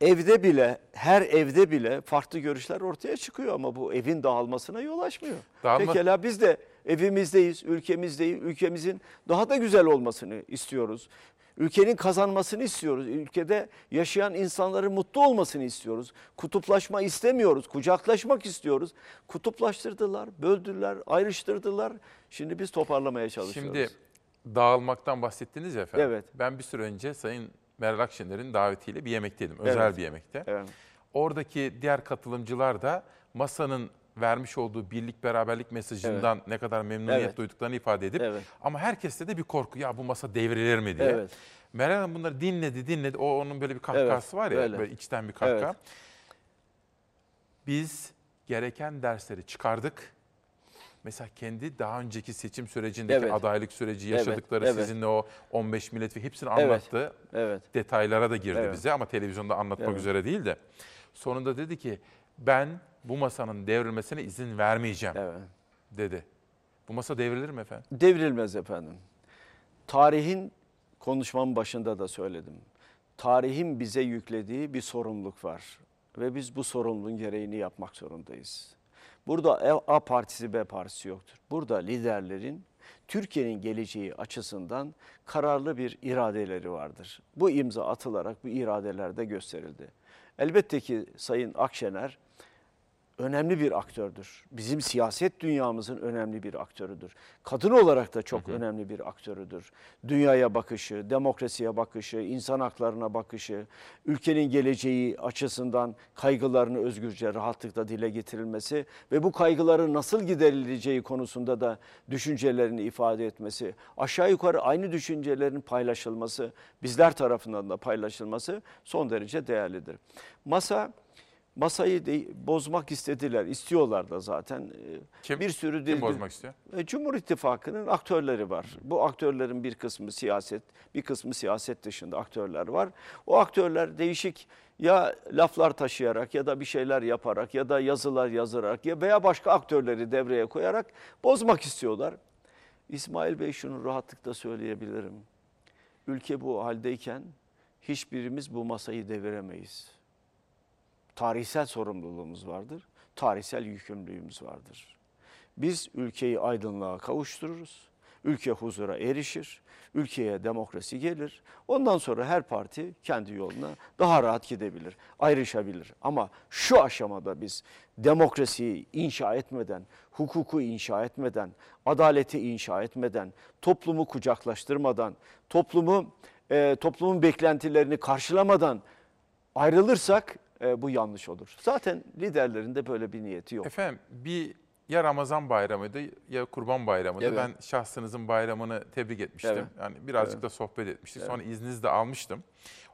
Evde bile, her evde bile farklı görüşler ortaya çıkıyor ama bu evin dağılmasına yol açmıyor. Dağılma- Pekala biz de evimizdeyiz, ülkemizdeyiz. Ülkemizin daha da güzel olmasını istiyoruz. Ülkenin kazanmasını istiyoruz. Ülkede yaşayan insanların mutlu olmasını istiyoruz. Kutuplaşma istemiyoruz. Kucaklaşmak istiyoruz. Kutuplaştırdılar, böldüler, ayrıştırdılar. Şimdi biz toparlamaya çalışıyoruz. Şimdi dağılmaktan bahsettiniz ya efendim. Evet. Ben bir süre önce Sayın Meral Akşener'in davetiyle bir yemekteydim. Özel Evet. bir yemekte. Evet. Oradaki diğer katılımcılar da masanın vermiş olduğu birlik beraberlik mesajından ne kadar memnuniyet Evet. duyduklarını ifade edip Evet. ama herkeste de bir korku ya bu masa devrilir mi diye. Evet. Meral Hanım bunları dinledi dinledi. O onun böyle bir kahkahası Evet, var ya öyle. böyle içten bir kahkaha. Evet. Biz gereken dersleri çıkardık. Mesela kendi daha önceki seçim sürecindeki Evet. adaylık süreci Evet, yaşadıkları evet. sizinle o 15 milletvekili hepsini Evet, anlattı. evet. Detaylara da girdi Evet. bize ama televizyonda anlatmak Evet. üzere değil de. Sonunda dedi ki ben bu masanın devrilmesine izin vermeyeceğim dedi. Bu masa devrilir mi efendim? Devrilmez efendim. Tarihin konuşmamın başında da söyledim. Tarihin bize yüklediği bir sorumluluk var ve biz bu sorumluluğun gereğini yapmak zorundayız. Burada A partisi B partisi yoktur. Burada liderlerin Türkiye'nin geleceği açısından kararlı bir iradeleri vardır. Bu imza atılarak bu iradeler de gösterildi. Elbette ki Sayın Akşener önemli bir aktördür. Bizim siyaset dünyamızın önemli bir aktörüdür. Kadın olarak da çok önemli bir aktörüdür. Dünyaya bakışı, demokrasiye bakışı, insan haklarına bakışı, ülkenin geleceği açısından kaygılarını özgürce, rahatlıkla dile getirilmesi ve bu kaygıların nasıl giderileceği konusunda da düşüncelerini ifade etmesi, aşağı yukarı aynı düşüncelerin paylaşılması, bizler tarafından da paylaşılması son derece değerlidir. Masa masayı de, bozmak istediler, istiyorlar da zaten. Kim? Bir sürü Kim bozmak istiyor? E, Cumhur İttifakı'nın aktörleri var. Bu aktörlerin bir kısmı siyaset, bir kısmı siyaset dışında aktörler var. O aktörler değişik ya laflar taşıyarak ya da bir şeyler yaparak ya da yazılar yazarak ya veya başka aktörleri devreye koyarak bozmak istiyorlar. İsmail Bey şunu rahatlıkla söyleyebilirim. Ülke bu haldeyken hiçbirimiz bu masayı deviremeyiz tarihsel sorumluluğumuz vardır, tarihsel yükümlülüğümüz vardır. Biz ülkeyi aydınlığa kavuştururuz, ülke huzura erişir, ülkeye demokrasi gelir. Ondan sonra her parti kendi yoluna daha rahat gidebilir, ayrışabilir. Ama şu aşamada biz demokrasiyi inşa etmeden, hukuku inşa etmeden, adaleti inşa etmeden, toplumu kucaklaştırmadan, toplumu e, toplumun beklentilerini karşılamadan ayrılırsak e, bu yanlış olur. Zaten liderlerin de böyle bir niyeti yok. Efendim bir ya Ramazan bayramıydı ya Kurban bayramıydı. Evet. Ben şahsınızın bayramını tebrik etmiştim. Evet. Yani birazcık Evet. da sohbet etmiştik. Evet. Sonra izninizi de almıştım.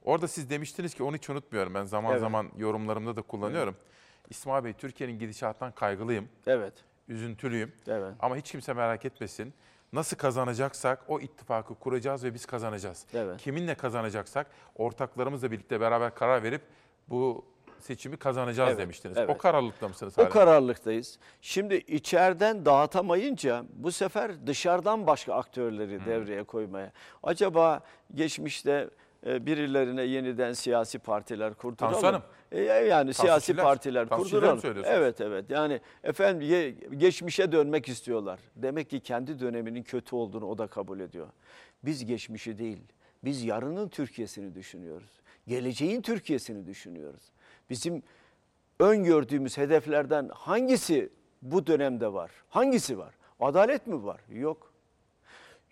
Orada siz demiştiniz ki onu hiç unutmuyorum. Ben zaman Evet. zaman yorumlarımda da kullanıyorum. İsmail Bey Türkiye'nin gidişatından kaygılıyım. Evet. Üzüntülüyüm. Evet. Ama hiç kimse merak etmesin. Nasıl kazanacaksak o ittifakı kuracağız ve biz kazanacağız. Evet. Kiminle kazanacaksak ortaklarımızla birlikte beraber karar verip bu seçimi kazanacağız Evet, demiştiniz. evet. O kararlılıkta mısınız O kararlılıktayız. Şimdi içeriden dağıtamayınca bu sefer dışarıdan başka aktörleri Hmm. devreye koymaya. Acaba geçmişte e, birilerine yeniden siyasi partiler kurduralım. Tansu Hanım. E, yani siyasi partiler kurduralım. Evet evet. Yani efendim ye- geçmişe dönmek istiyorlar. Demek ki kendi döneminin kötü olduğunu o da kabul ediyor. Biz geçmişi değil, biz yarının Türkiye'sini düşünüyoruz. Geleceğin Türkiye'sini düşünüyoruz. Bizim öngördüğümüz hedeflerden hangisi bu dönemde var? Hangisi var? Adalet mi var? Yok.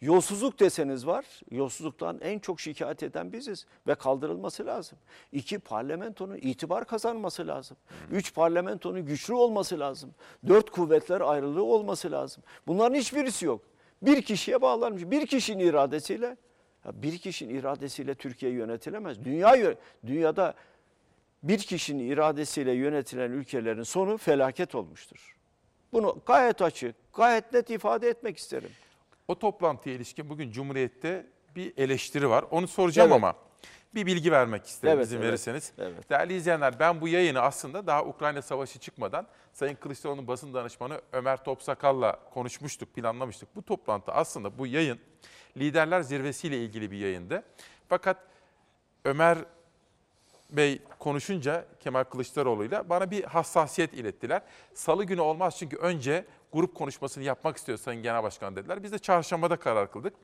Yolsuzluk deseniz var. Yolsuzluktan en çok şikayet eden biziz ve kaldırılması lazım. İki parlamentonun itibar kazanması lazım. Üç parlamentonun güçlü olması lazım. Dört kuvvetler ayrılığı olması lazım. Bunların hiçbirisi yok. Bir kişiye bağlanmış. Bir kişinin iradesiyle bir kişinin iradesiyle Türkiye yönetilemez. Dünya dünyada bir kişinin iradesiyle yönetilen ülkelerin sonu felaket olmuştur. Bunu gayet açık, gayet net ifade etmek isterim. O toplantıya ilişkin bugün Cumhuriyet'te bir eleştiri var. Onu soracağım Evet. ama bir bilgi vermek isterim Evet, izin evet, verirseniz. evet. Değerli izleyenler ben bu yayını aslında daha Ukrayna Savaşı çıkmadan Sayın Kılıçdaroğlu'nun basın danışmanı Ömer Topsakal'la konuşmuştuk, planlamıştık. Bu toplantı aslında bu yayın liderler zirvesiyle ilgili bir yayındı. Fakat Ömer Bey konuşunca Kemal Kılıçdaroğlu'yla bana bir hassasiyet ilettiler. Salı günü olmaz çünkü önce grup konuşmasını yapmak istiyor Sayın Genel Başkan dediler. Biz de çarşambada karar kıldık.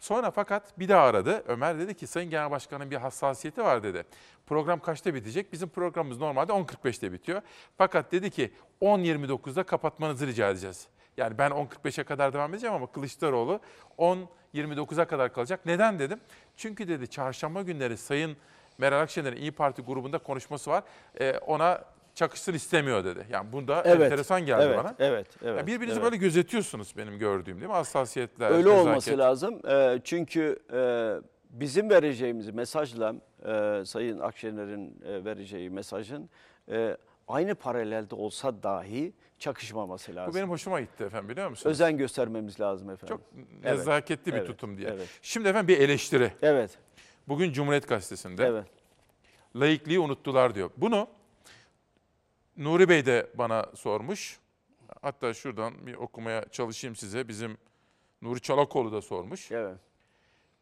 Sonra fakat bir daha aradı. Ömer dedi ki Sayın Genel Başkan'ın bir hassasiyeti var dedi. Program kaçta bitecek? Bizim programımız normalde 10.45'te bitiyor. Fakat dedi ki 10.29'da kapatmanızı rica edeceğiz. Yani ben 10.45'e kadar devam edeceğim ama Kılıçdaroğlu 10.29'a kadar kalacak. Neden dedim? Çünkü dedi çarşamba günleri Sayın Meral Akşener'in İyi Parti grubunda konuşması var. Ee, ona çakışsın istemiyor dedi. Yani bunda Evet, enteresan geldi evet, bana. evet, evet, Yani birbirinizi evet. böyle gözetiyorsunuz benim gördüğüm değil mi? Hassasiyetler, Öyle nezaket. olması lazım. Ee, çünkü e, bizim vereceğimiz mesajla e, Sayın Akşener'in e, vereceği mesajın e, aynı paralelde olsa dahi çakışmaması lazım. Bu benim hoşuma gitti efendim biliyor musunuz? Özen göstermemiz lazım efendim. Çok Evet, nezaketli bir evet, tutum diye. Evet. Şimdi efendim bir eleştiri. Evet. Bugün Cumhuriyet Gazetesi'nde Evet. laikliği unuttular diyor. Bunu Nuri Bey de bana sormuş. Hatta şuradan bir okumaya çalışayım size. Bizim Nuri Çalakoğlu da sormuş. Evet.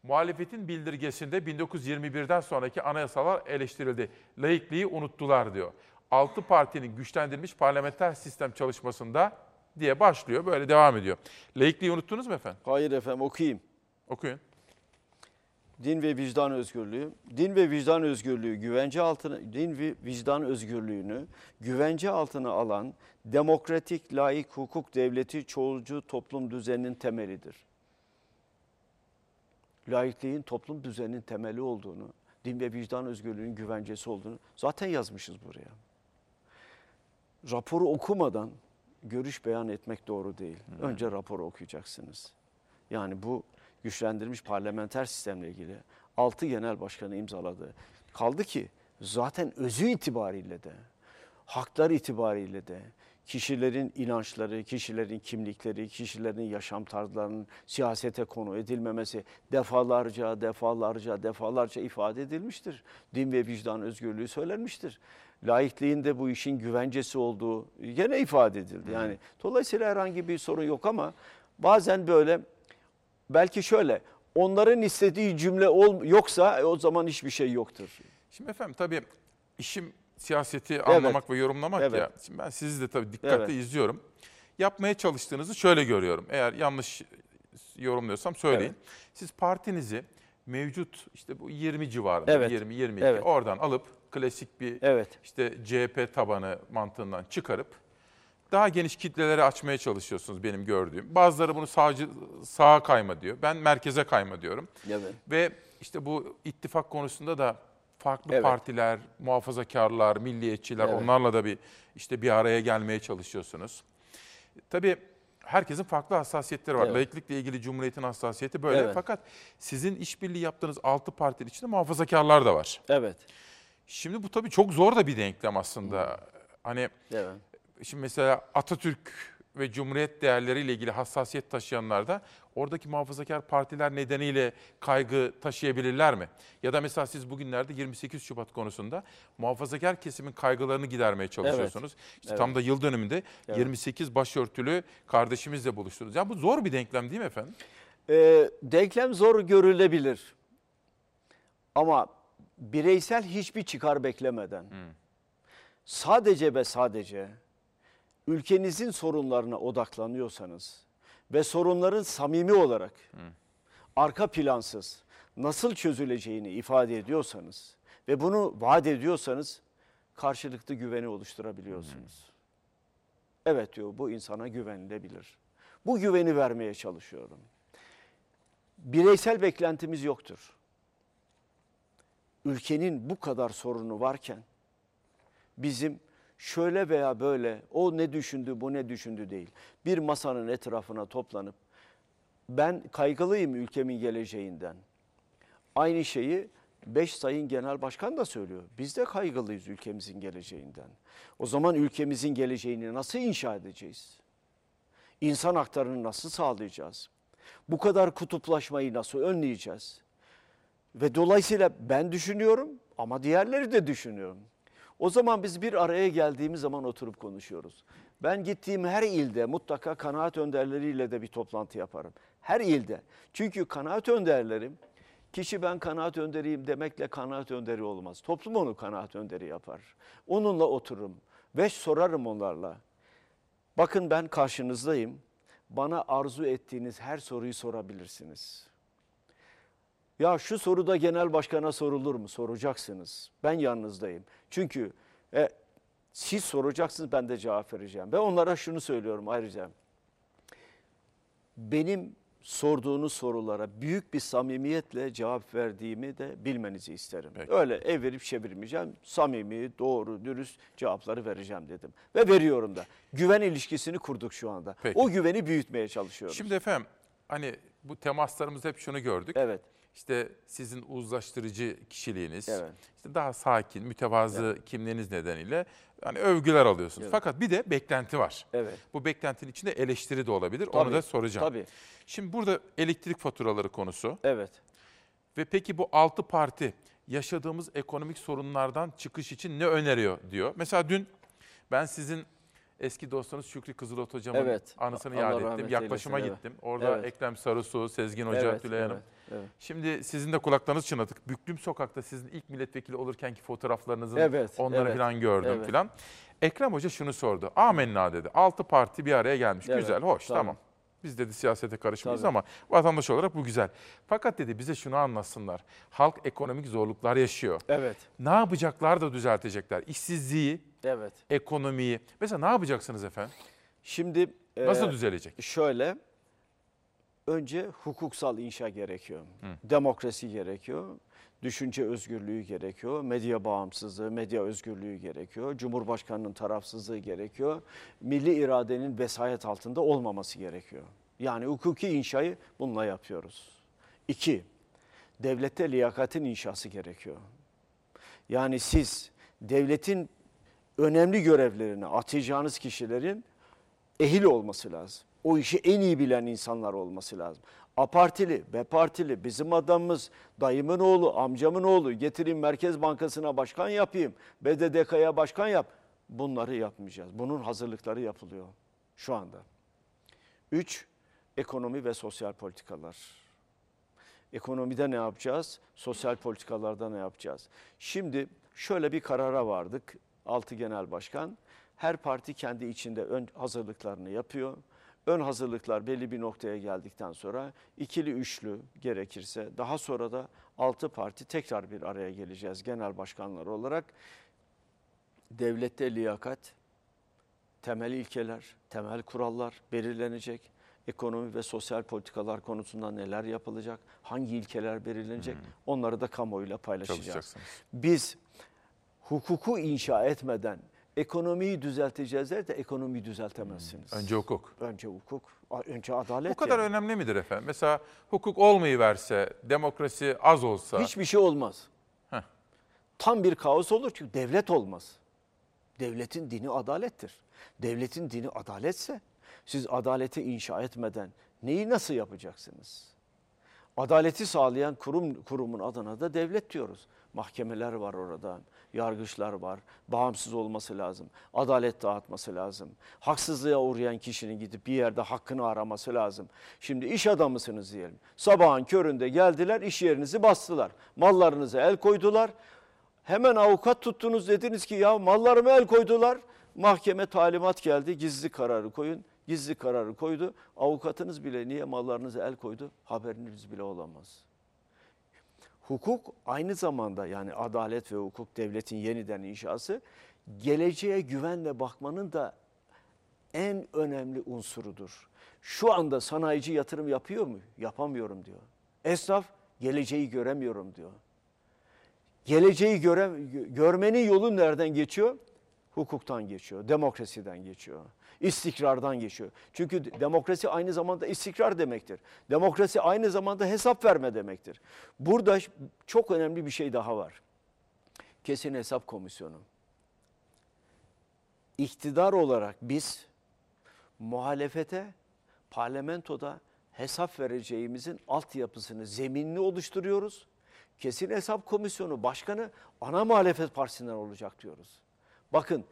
Muhalefetin bildirgesinde 1921'den sonraki anayasalar eleştirildi. Laikliği unuttular diyor. Altı partinin güçlendirilmiş parlamenter sistem çalışmasında diye başlıyor. Böyle devam ediyor. Laikliği unuttunuz mu efendim? Hayır efendim okuyayım. Okuyun. Din ve vicdan özgürlüğü. Din ve vicdan özgürlüğü güvence altına din ve vicdan özgürlüğünü güvence altına alan demokratik, layık hukuk devleti çoğulcu toplum düzeninin temelidir. Laikliğin toplum düzeninin temeli olduğunu, din ve vicdan özgürlüğünün güvencesi olduğunu zaten yazmışız buraya. Raporu okumadan görüş beyan etmek doğru değil. Önce raporu okuyacaksınız. Yani bu güçlendirilmiş parlamenter sistemle ilgili 6 genel başkanı imzaladı. Kaldı ki zaten özü itibariyle de, haklar itibariyle de kişilerin inançları, kişilerin kimlikleri, kişilerin yaşam tarzlarının siyasete konu edilmemesi defalarca, defalarca, defalarca ifade edilmiştir. Din ve vicdan özgürlüğü söylenmiştir. Laikliğin de bu işin güvencesi olduğu gene ifade edildi. Yani dolayısıyla herhangi bir sorun yok ama bazen böyle belki şöyle onların istediği cümle ol, yoksa o zaman hiçbir şey yoktur. Şimdi efendim tabii işim siyaseti anlamak ve yorumlamak Evet. ya. Şimdi ben sizi de tabii dikkatle Evet. izliyorum. Yapmaya çalıştığınızı şöyle görüyorum. Eğer yanlış yorumluyorsam söyleyin. Siz partinizi mevcut işte bu 20 civarında Evet. 20 22 Evet. oradan alıp klasik bir Evet. işte CHP tabanı mantığından çıkarıp daha geniş kitlelere açmaya çalışıyorsunuz benim gördüğüm. Bazıları bunu sağcı sağa kayma diyor. Ben merkeze kayma diyorum. Evet. Ve işte bu ittifak konusunda da farklı Evet. partiler, muhafazakarlar, milliyetçiler Evet. onlarla da bir işte bir araya gelmeye çalışıyorsunuz. Tabii herkesin farklı hassasiyetleri var. Evet. Laiklikle ilgili Cumhuriyet'in hassasiyeti böyle. Evet. Fakat sizin işbirliği yaptığınız 6 partinin içinde muhafazakarlar da var. Evet. Şimdi bu tabii çok zor da bir denklem aslında. Hani Evet. Şimdi mesela Atatürk ve Cumhuriyet değerleriyle ilgili hassasiyet taşıyanlar da oradaki muhafazakar partiler nedeniyle kaygı taşıyabilirler mi? Ya da mesela siz bugünlerde 28 Şubat konusunda muhafazakar kesimin kaygılarını gidermeye çalışıyorsunuz. İşte tam Evet. da yıl dönümünde Evet. 28 başörtülü kardeşimizle buluştunuz. Yani bu zor bir denklem değil mi efendim? Ee, denklem zor görülebilir. Ama bireysel hiçbir çıkar beklemeden sadece ve sadece ülkenizin sorunlarına odaklanıyorsanız ve sorunların samimi olarak arka plansız nasıl çözüleceğini ifade ediyorsanız ve bunu vaat ediyorsanız karşılıklı güveni oluşturabiliyorsunuz. Evet diyor bu insana güvenilebilir. Bu güveni vermeye çalışıyorum. Bireysel beklentimiz yoktur. Ülkenin bu kadar sorunu varken bizim şöyle veya böyle o ne düşündü bu ne düşündü değil. Bir masanın etrafına toplanıp ben kaygılıyım ülkemin geleceğinden. Aynı şeyi beş sayın genel başkan da söylüyor. Biz de kaygılıyız ülkemizin geleceğinden. O zaman ülkemizin geleceğini nasıl inşa edeceğiz? İnsan haklarını nasıl sağlayacağız? Bu kadar kutuplaşmayı nasıl önleyeceğiz? Ve dolayısıyla ben düşünüyorum ama diğerleri de düşünüyorum. O zaman biz bir araya geldiğimiz zaman oturup konuşuyoruz. Ben gittiğim her ilde mutlaka kanaat önderleriyle de bir toplantı yaparım. Her ilde. Çünkü kanaat önderlerim, kişi ben kanaat önderiyim demekle kanaat önderi olmaz. Toplum onu kanaat önderi yapar. Onunla otururum ve sorarım onlarla. Bakın ben karşınızdayım. Bana arzu ettiğiniz her soruyu sorabilirsiniz. Ya şu soru da genel başkana sorulur mu? Soracaksınız. Ben yanınızdayım. Çünkü e, siz soracaksınız ben de cevap vereceğim. Ve onlara şunu söylüyorum ayrıca. Benim sorduğunuz sorulara büyük bir samimiyetle cevap verdiğimi de bilmenizi isterim. Öyle ev verip çevirmeyeceğim. Samimi, doğru, dürüst cevapları vereceğim dedim. Ve veriyorum da. Güven ilişkisini kurduk şu anda. Peki. O güveni büyütmeye çalışıyoruz. Şimdi efendim hani bu temaslarımızda hep şunu gördük. Evet. İşte sizin uzlaştırıcı kişiliğiniz, Evet. işte daha sakin, mütevazı kimliğiniz nedeniyle hani övgüler alıyorsunuz. Evet. Fakat bir de beklenti var. Evet. Bu beklentinin içinde eleştiri de olabilir. Onu Tabii, da soracağım. tabii. Şimdi burada elektrik faturaları konusu. Evet. Ve peki bu altı parti yaşadığımız ekonomik sorunlardan çıkış için ne öneriyor diyor. Mesela dün ben sizin eski dostunuz Şükrü Kızılot hocamın Evet. anısını Allah yad ettim. Yaklaşıma eylesin, evet. gittim. Orada Evet. Ekrem Sarısu, Sezgin Hoca, Evet, Tülay Hanım. evet, evet. Şimdi sizin de kulaklarınız çınladık. Büklüm Sokak'ta sizin ilk milletvekili olurkenki fotoğraflarınızın Evet, onları evet, falan gördüm evet. falan. Ekrem Hoca şunu sordu. Amenna dedi. Altı parti bir araya gelmiş. Evet, Güzel, hoş, tamam. tamam. Biz dedi siyasete karışmayız Tabii. ama vatandaş olarak bu güzel. Fakat dedi bize şunu anlatsınlar. Halk ekonomik zorluklar yaşıyor. Evet. Ne yapacaklar da düzeltecekler? İşsizliği, Evet. ekonomiyi. Mesela ne yapacaksınız efendim? Şimdi Nasıl e, düzelecek? Şöyle önce hukuksal inşa gerekiyor. Demokrasi gerekiyor. Düşünce özgürlüğü gerekiyor. Medya bağımsızlığı, medya özgürlüğü gerekiyor. Cumhurbaşkanının tarafsızlığı gerekiyor. Milli iradenin vesayet altında olmaması gerekiyor. Yani hukuki inşayı bununla yapıyoruz. İki, devlette liyakatin inşası gerekiyor. Yani siz devletin önemli görevlerini atayacağınız kişilerin ehil olması lazım. O işi en iyi bilen insanlar olması lazım. A partili, B partili, bizim adamımız, dayımın oğlu, amcamın oğlu, getireyim Merkez Bankası'na başkan yapayım, BDDK'ya başkan yap. Bunları yapmayacağız. Bunun hazırlıkları yapılıyor şu anda. Üç, ekonomi ve sosyal politikalar. Ekonomide ne yapacağız? Sosyal politikalarda ne yapacağız? Şimdi şöyle bir karara vardık. Altı genel başkan. Her parti kendi içinde ön hazırlıklarını yapıyor. Ön hazırlıklar belli bir noktaya geldikten sonra ikili üçlü gerekirse daha sonra da altı parti tekrar bir araya geleceğiz genel başkanlar olarak. Devlette liyakat, temel ilkeler, temel kurallar belirlenecek. Ekonomi ve sosyal politikalar konusunda neler yapılacak, hangi ilkeler belirlenecek onları da kamuoyuyla paylaşacağız. Biz hukuku inşa etmeden ekonomiyi düzelteceğiz der de ekonomiyi düzeltemezsiniz. Önce hukuk. Önce hukuk, önce adalet. Bu kadar yani. önemli midir efendim? Mesela hukuk olmayı verse, demokrasi az olsa. Hiçbir şey olmaz. Heh. Tam bir kaos olur çünkü devlet olmaz. Devletin dini adalettir. Devletin dini adaletse siz adaleti inşa etmeden neyi nasıl yapacaksınız? Adaleti sağlayan kurum kurumun adına da devlet diyoruz. Mahkemeler var orada, yargıçlar var, bağımsız olması lazım, adalet dağıtması lazım. Haksızlığa uğrayan kişinin gidip bir yerde hakkını araması lazım. Şimdi iş adamısınız diyelim. Sabahın köründe geldiler, iş yerinizi bastılar. Mallarınıza el koydular. Hemen avukat tuttunuz dediniz ki ya mallarıma el koydular. Mahkeme talimat geldi, gizli kararı koyun. Gizli kararı koydu. Avukatınız bile niye mallarınıza el koydu haberiniz bile olamaz. Hukuk aynı zamanda yani adalet ve hukuk devletin yeniden inşası geleceğe güvenle bakmanın da en önemli unsurudur. Şu anda sanayici yatırım yapıyor mu? Yapamıyorum diyor. Esnaf geleceği göremiyorum diyor. Geleceği göre, gö- görmenin yolu nereden geçiyor? Hukuktan geçiyor, demokrasiden geçiyor, istikrardan geçiyor. Çünkü de- demokrasi aynı zamanda istikrar demektir. Demokrasi aynı zamanda hesap verme demektir. Burada çok önemli bir şey daha var. Kesin Hesap Komisyonu. İktidar olarak biz muhalefete parlamentoda hesap vereceğimizin altyapısını, zeminini oluşturuyoruz. Kesin Hesap Komisyonu Başkanı ana muhalefet partisinden olacak diyoruz. Bakın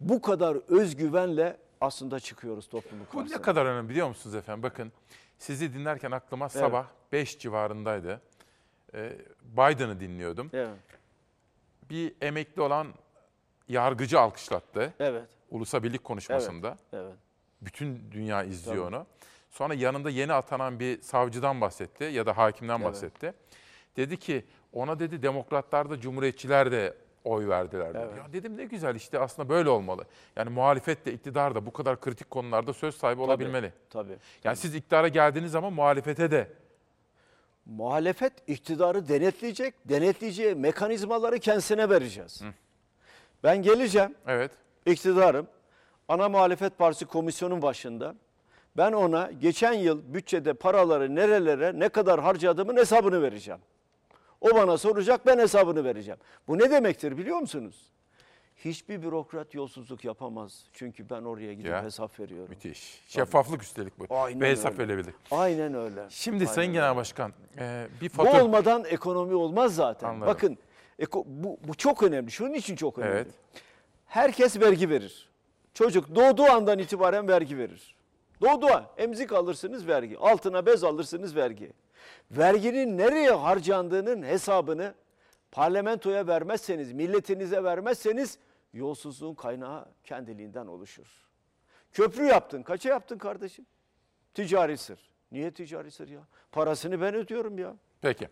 bu kadar özgüvenle aslında çıkıyoruz topluluk Bu karşısına. ne kadar önemli biliyor musunuz efendim? Bakın sizi dinlerken aklıma sabah 5 civarındaydı. Ee, Biden'ı dinliyordum. Evet. Bir emekli olan yargıcı alkışlattı. Evet. Ulusa Birlik konuşmasında. Evet. Bütün dünya izliyor Tabii. onu. Sonra yanında yeni atanan bir savcıdan bahsetti ya da hakimden Evet. bahsetti. Dedi ki ona dedi demokratlar da cumhuriyetçiler de oy verdiler. Dedi. Evet. Ya dedim ne güzel işte aslında böyle olmalı. Yani muhalefet de iktidar da bu kadar kritik konularda söz sahibi olabilmeli. Tabii. Yani siz iktidara geldiğiniz zaman muhalefete de Muhalefet iktidarı denetleyecek, denetleyeceği mekanizmaları kendisine vereceğiz. Ben geleceğim. Evet. iktidarım. Ana Muhalefet Partisi komisyonun başında. Ben ona geçen yıl bütçede paraları nerelere ne kadar harcadığımın hesabını vereceğim. O bana soracak ben hesabını vereceğim. Bu ne demektir biliyor musunuz? Hiçbir bürokrat yolsuzluk yapamaz. Çünkü ben oraya gidip Ya. hesap veriyorum. Müthiş. Şeffaflık üstelik bu. Aynen Ve hesap öyle. verilebilir. Aynen öyle. Şimdi Aynen Sayın öyle. Genel Başkan e, bir Bu fatura... olmadan ekonomi olmaz zaten. Anladım. Bakın eko- bu, bu çok önemli. Şunun için çok önemli. Evet. Herkes vergi verir. Çocuk doğduğu andan itibaren vergi verir. Doğduğu an emzik alırsınız vergi. Altına bez alırsınız vergi. Verginin nereye harcandığının hesabını parlamentoya vermezseniz, milletinize vermezseniz yolsuzluğun kaynağı kendiliğinden oluşur. Köprü yaptın. Kaça yaptın kardeşim? Ticari sır. Niye ticari sır ya? Parasını ben ödüyorum ya. Peki.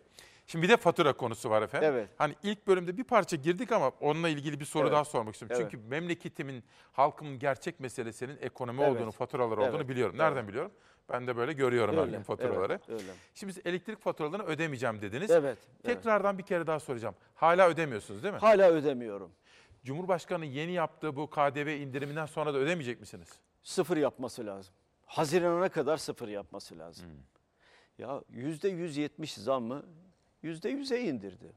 Şimdi bir de fatura konusu var efendim. Evet. Hani ilk bölümde bir parça girdik ama onunla ilgili bir soru Evet. daha sormak istiyorum. Evet. Çünkü memleketimin, halkımın gerçek meselesinin ekonomi Evet. olduğunu, faturalar olduğunu Evet. biliyorum. Nereden Evet. biliyorum? Ben de böyle görüyorum her Öyle, gün faturaları. evet, öyle. Şimdi siz elektrik faturalarını ödemeyeceğim dediniz. Evet, evet. Tekrardan bir kere daha soracağım. Hala ödemiyorsunuz değil mi? Hala ödemiyorum. Cumhurbaşkanı yeni yaptığı bu KDV indiriminden sonra da ödemeyecek misiniz? Sıfır yapması lazım. Haziran'a kadar sıfır yapması lazım. Hmm. Ya yüzde 170 zammı yüzde 100'e indirdi.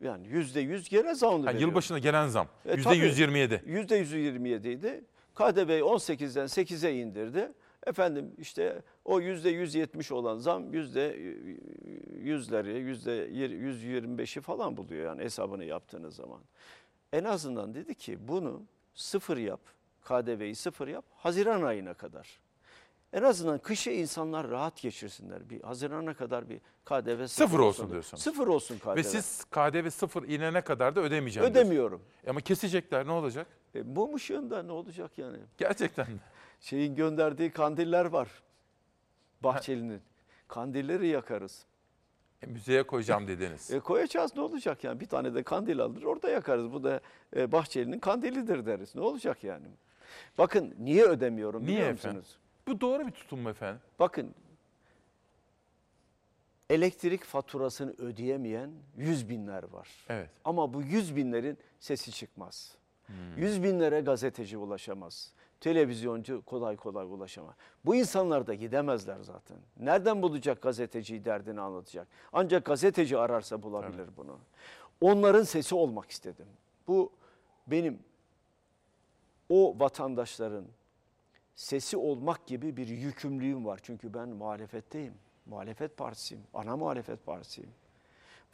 Yani yüzde 100 gene zamlı Ha, veriyor. yılbaşına gelen zam. E, Yüzde tabii. 127. Yüzde 127 idi. KDV'yi 18'den 8'e indirdi. Efendim işte o yüzde 170 olan zam yüzde yüzleri, yüzde 125'i falan buluyor yani hesabını yaptığınız zaman. En azından dedi ki bunu sıfır yap, KDV'yi sıfır yap Haziran ayına kadar. En azından kışı insanlar rahat geçirsinler. Bir Haziran'a kadar bir KDV sıfır, Sıfır olsun diyorsun. Sıfır olsun KDV. Ve siz KDV sıfır inene kadar da ödemeyeceğim diyorsunuz. Ödemiyorum. Ama kesecekler ne olacak? E, mum ışığında ne olacak yani? Gerçekten mi? Şeyin gönderdiği kandiller var. Bahçeli'nin. Kandilleri yakarız. E, müzeye koyacağım dediniz. E, koyacağız ne olacak yani? Bir tane de kandil alır orada yakarız. Bu da e, Bahçeli'nin kandilidir deriz. Ne olacak yani? Bakın niye ödemiyorum Niye biliyor efendim? Bu doğru bir tutum mu efendim? Bakın elektrik faturasını ödeyemeyen yüz binler var. Evet. Ama bu yüz binlerin sesi çıkmaz. Yüz binlere gazeteci ulaşamaz. Televizyoncu kolay kolay ulaşamaz. Bu insanlar da gidemezler zaten. Nereden bulacak gazeteciyi derdini anlatacak? Ancak gazeteci ararsa bulabilir bunu. Onların sesi olmak istedim. Bu benim o vatandaşların sesi olmak gibi bir yükümlülüğüm var. Çünkü ben muhalefetteyim. Muhalefet partisiyim. Ana muhalefet partisiyim.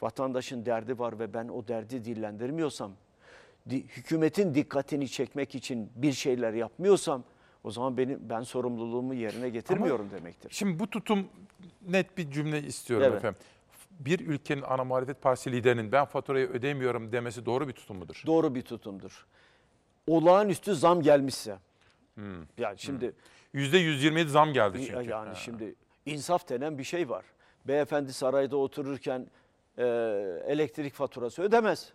Vatandaşın derdi var ve ben o derdi dillendirmiyorsam, di- hükümetin dikkatini çekmek için bir şeyler yapmıyorsam o zaman benim ben sorumluluğumu yerine getirmiyorum demektir. Şimdi bu tutum net bir cümle istiyorum Evet. efendim. Bir ülkenin ana muhalefet partisi liderinin ben faturayı ödemiyorum demesi doğru bir tutum mudur? Doğru bir tutumdur. Olağanüstü zam gelmişse. Hmm. Yani şimdi Yüzde 127 zam geldi çünkü. Yani Ha. şimdi insaf denen bir şey var. Beyefendi sarayda otururken e, elektrik faturası ödemez.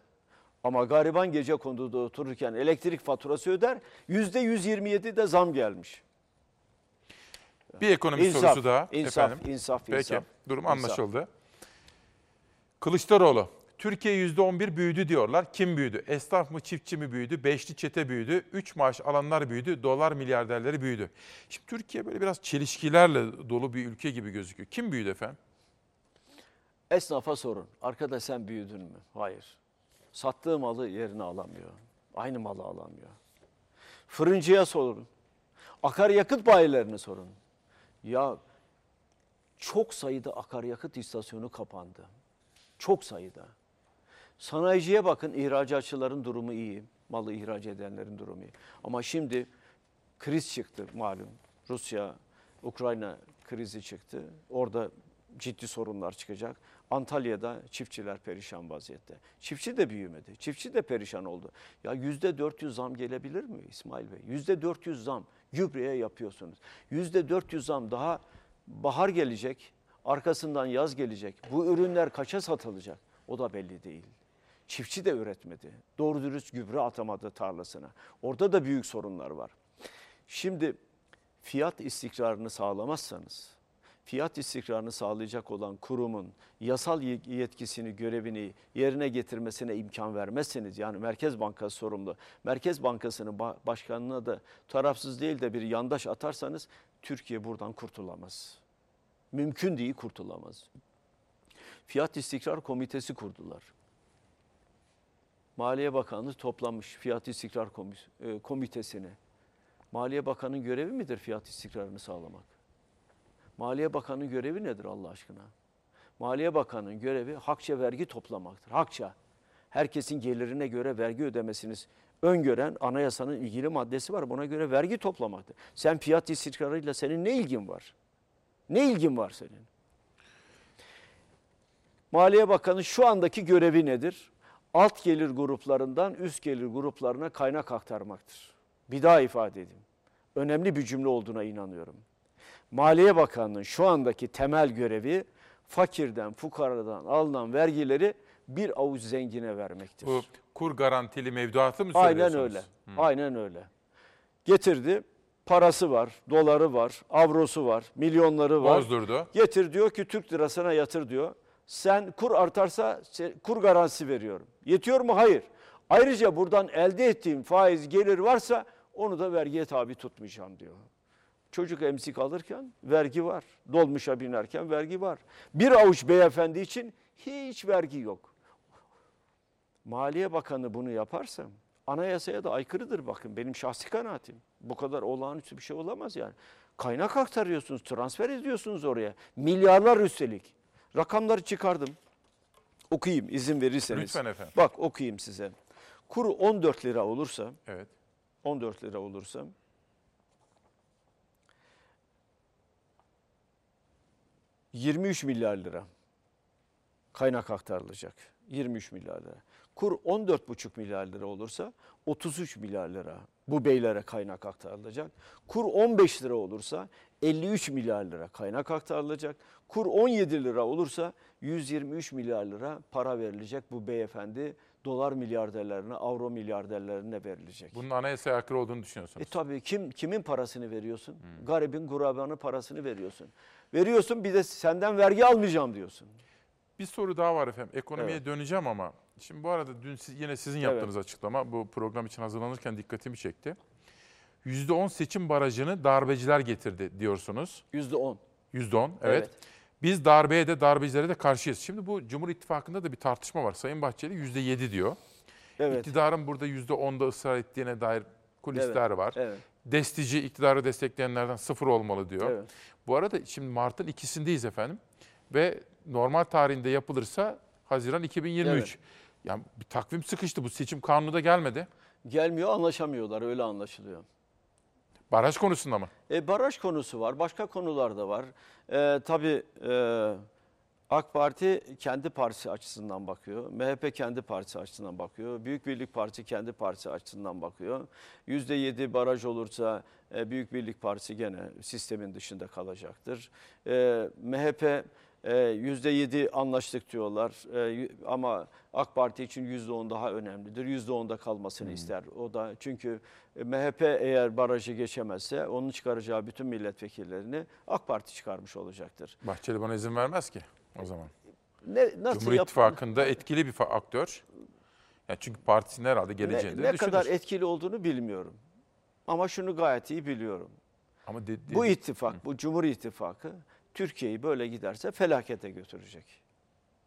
Ama gariban gece konduda otururken elektrik faturası öder. Yüzde 127 de zam gelmiş. Bir ekonomi İnsaf, sorusu daha insaf, efendim. insaf, Peki, insaf. durum İnsaf. anlaşıldı. Kılıçdaroğlu, Türkiye %11 büyüdü diyorlar. Kim büyüdü? Esnaf mı, çiftçi mi büyüdü? Beşli çete büyüdü. Üç maaş alanlar büyüdü. Dolar milyarderleri büyüdü. Şimdi Türkiye böyle biraz çelişkilerle dolu bir ülke gibi gözüküyor. Kim büyüdü efendim? Esnafa sorun. Arkadaş sen büyüdün mü? Hayır. Sattığı malı yerine alamıyor. Aynı malı alamıyor. Fırıncıya sorun. Akaryakıt bayilerine sorun. Ya çok sayıda akaryakıt istasyonu kapandı. Çok sayıda. Sanayiciye bakın ihracatçıların durumu iyi. Malı ihraç edenlerin durumu iyi. Ama şimdi kriz çıktı malum. Rusya, Ukrayna krizi çıktı. Orada ciddi sorunlar çıkacak. Antalya'da çiftçiler perişan vaziyette. Çiftçi de büyümedi. Çiftçi de perişan oldu. Ya yüzde 400 zam gelebilir mi İsmail Bey? Yüzde 400 zam gübreye yapıyorsunuz. Yüzde 400 zam daha bahar gelecek. Arkasından yaz gelecek. Bu ürünler kaça satılacak? O da belli değil. Çiftçi de üretmedi. Doğru dürüst gübre atamadı tarlasına. Orada da büyük sorunlar var. Şimdi fiyat istikrarını sağlamazsanız, fiyat istikrarını sağlayacak olan kurumun yasal yetkisini, görevini yerine getirmesine imkan vermezseniz, yani Merkez Bankası sorumlu, Merkez Bankası'nın ba- başkanına da tarafsız değil de bir yandaş atarsanız Türkiye buradan kurtulamaz. Mümkün değil kurtulamaz. Fiyat İstikrar Komitesi kurdular. Maliye Bakanlığı toplamış Fiyat İstikrar e, Komitesi'ni. Maliye Bakanı'nın görevi midir fiyat istikrarını sağlamak? Maliye Bakanı'nın görevi nedir Allah aşkına? Maliye Bakanı'nın görevi hakça vergi toplamaktır. Hakça. Herkesin gelirine göre vergi ödemesiniz öngören anayasanın ilgili maddesi var. Buna göre vergi toplamaktır. Sen fiyat istikrarıyla senin ne ilgin var? Ne ilgin var senin? Maliye Bakanı şu andaki görevi nedir? Alt gelir gruplarından üst gelir gruplarına kaynak aktarmaktır. Bir daha ifade edeyim. Önemli bir cümle olduğuna inanıyorum. Maliye Bakanı'nın şu andaki temel görevi fakirden, fukaradan alınan vergileri bir avuç zengine vermektir. Bu kur garantili mevduatı mı Aynen söylüyorsunuz? öyle. Aynen öyle. Getirdi. Parası var, doları var, avrosu var, milyonları var. Bozdurdu. Getir diyor ki Türk lirasına yatır diyor. Sen kur artarsa kur garantisi veriyorum. Yetiyor mu? Hayır. Ayrıca buradan elde ettiğim faiz gelir varsa onu da vergiye tabi tutmayacağım diyor. Çocuk emzik alırken vergi var. Dolmuşa binerken vergi var. Bir avuç beyefendi için hiç vergi yok. Maliye Bakanı bunu yaparsa anayasaya da aykırıdır bakın benim şahsi kanaatim. Bu kadar olağanüstü bir şey olamaz yani. Kaynak aktarıyorsunuz, transfer ediyorsunuz oraya. Milyarlar üstelik. Rakamları çıkardım. Okuyayım izin verirseniz. Lütfen efendim. Bak okuyayım size. Kuru 14 lira olursa, Evet. 14 lira olursa 23 milyar lira kaynak aktarılacak. 23 milyar lira. Kur 14,5 milyar lira olursa 33 milyar lira bu beylere kaynak aktarılacak. Kur 15 lira olursa 53 milyar lira kaynak aktarılacak. Kur 17 lira olursa 123 milyar lira para verilecek bu beyefendi dolar milyarderlerine, avro milyarderlerine verilecek. Bunun anayasaya aykırı olduğunu düşünüyorsunuz. E tabii kim kimin parasını veriyorsun? Garibin gurabanın parasını veriyorsun. Veriyorsun bir de senden vergi almayacağım diyorsun. Bir soru daha var efendim. Ekonomiye Evet. döneceğim ama şimdi bu arada dün siz, yine sizin Evet. yaptığınız açıklama bu program için hazırlanırken dikkatimi çekti. %10 seçim barajını darbeciler getirdi diyorsunuz. %10. %10 evet. Evet. Biz darbeye de darbecilere de karşıyız. Şimdi bu Cumhur İttifakı'nda da bir tartışma var. Sayın Bahçeli %7 diyor. Evet. İktidarın burada %10'da ısrar ettiğine dair kulisler Evet, var. evet. Destici iktidarı destekleyenlerden sıfır olmalı diyor. Evet. Bu arada şimdi Mart'ın ikisindeyiz efendim. Ve normal tarihinde yapılırsa Haziran 2023. Evet. Yani bir takvim sıkıştı. Bu seçim kanunu da gelmedi. Gelmiyor anlaşamıyorlar öyle anlaşılıyor. Baraj konusunda mı? E, baraj konusu var, başka konular da var. E, tabii e, AK Parti kendi partisi açısından bakıyor. MHP kendi partisi açısından bakıyor. Büyük Birlik Partisi kendi partisi açısından bakıyor. %7 baraj olursa e, Büyük Birlik Partisi gene sistemin dışında kalacaktır. E, MHP %7 anlaştık diyorlar E, y- ama AK Parti için %10 daha önemlidir. %10'da kalmasını ister. O da çünkü e, MHP eğer barajı geçemezse onun çıkaracağı bütün milletvekillerini AK Parti çıkarmış olacaktır. Bahçeli bana izin vermez ki o zaman. Ne, nasıl Cumhur İttifakı'nda etkili bir aktör. Yani çünkü partisinin herhalde ne, geleceğini ne de düşünür. kadar etkili olduğunu bilmiyorum. Ama şunu gayet iyi biliyorum. Ama de- Bu de- ittifak, bu Cumhur İttifakı Türkiye'yi böyle giderse felakete götürecek.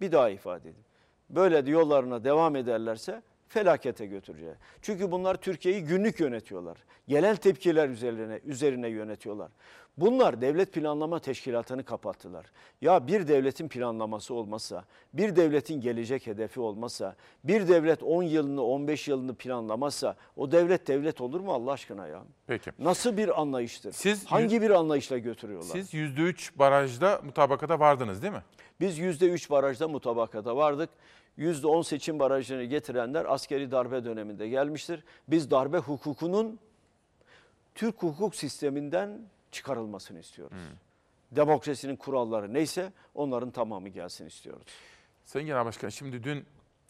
Bir daha ifade edeyim. Böyle de yollarına devam ederlerse felakete götürecek. Çünkü bunlar Türkiye'yi günlük yönetiyorlar. Gelen tepkiler üzerine üzerine yönetiyorlar. Bunlar devlet planlama teşkilatını kapattılar. Ya bir devletin planlaması olmazsa, bir devletin gelecek hedefi olmazsa, bir devlet 10 yılını 15 yılını planlamazsa o devlet devlet olur mu Allah aşkına ya? Peki. Nasıl bir anlayıştır? Siz Hangi bir anlayışla götürüyorlar? Siz %3 barajda mutabakata vardınız değil mi? Biz %3 barajda mutabakata vardık. %10 seçim barajını getirenler askeri darbe döneminde gelmiştir. Biz darbe hukukunun Türk hukuk sisteminden çıkarılmasını istiyoruz. Demokrasinin kuralları neyse onların tamamı gelsin istiyoruz. Sayın Genel Başkan şimdi dün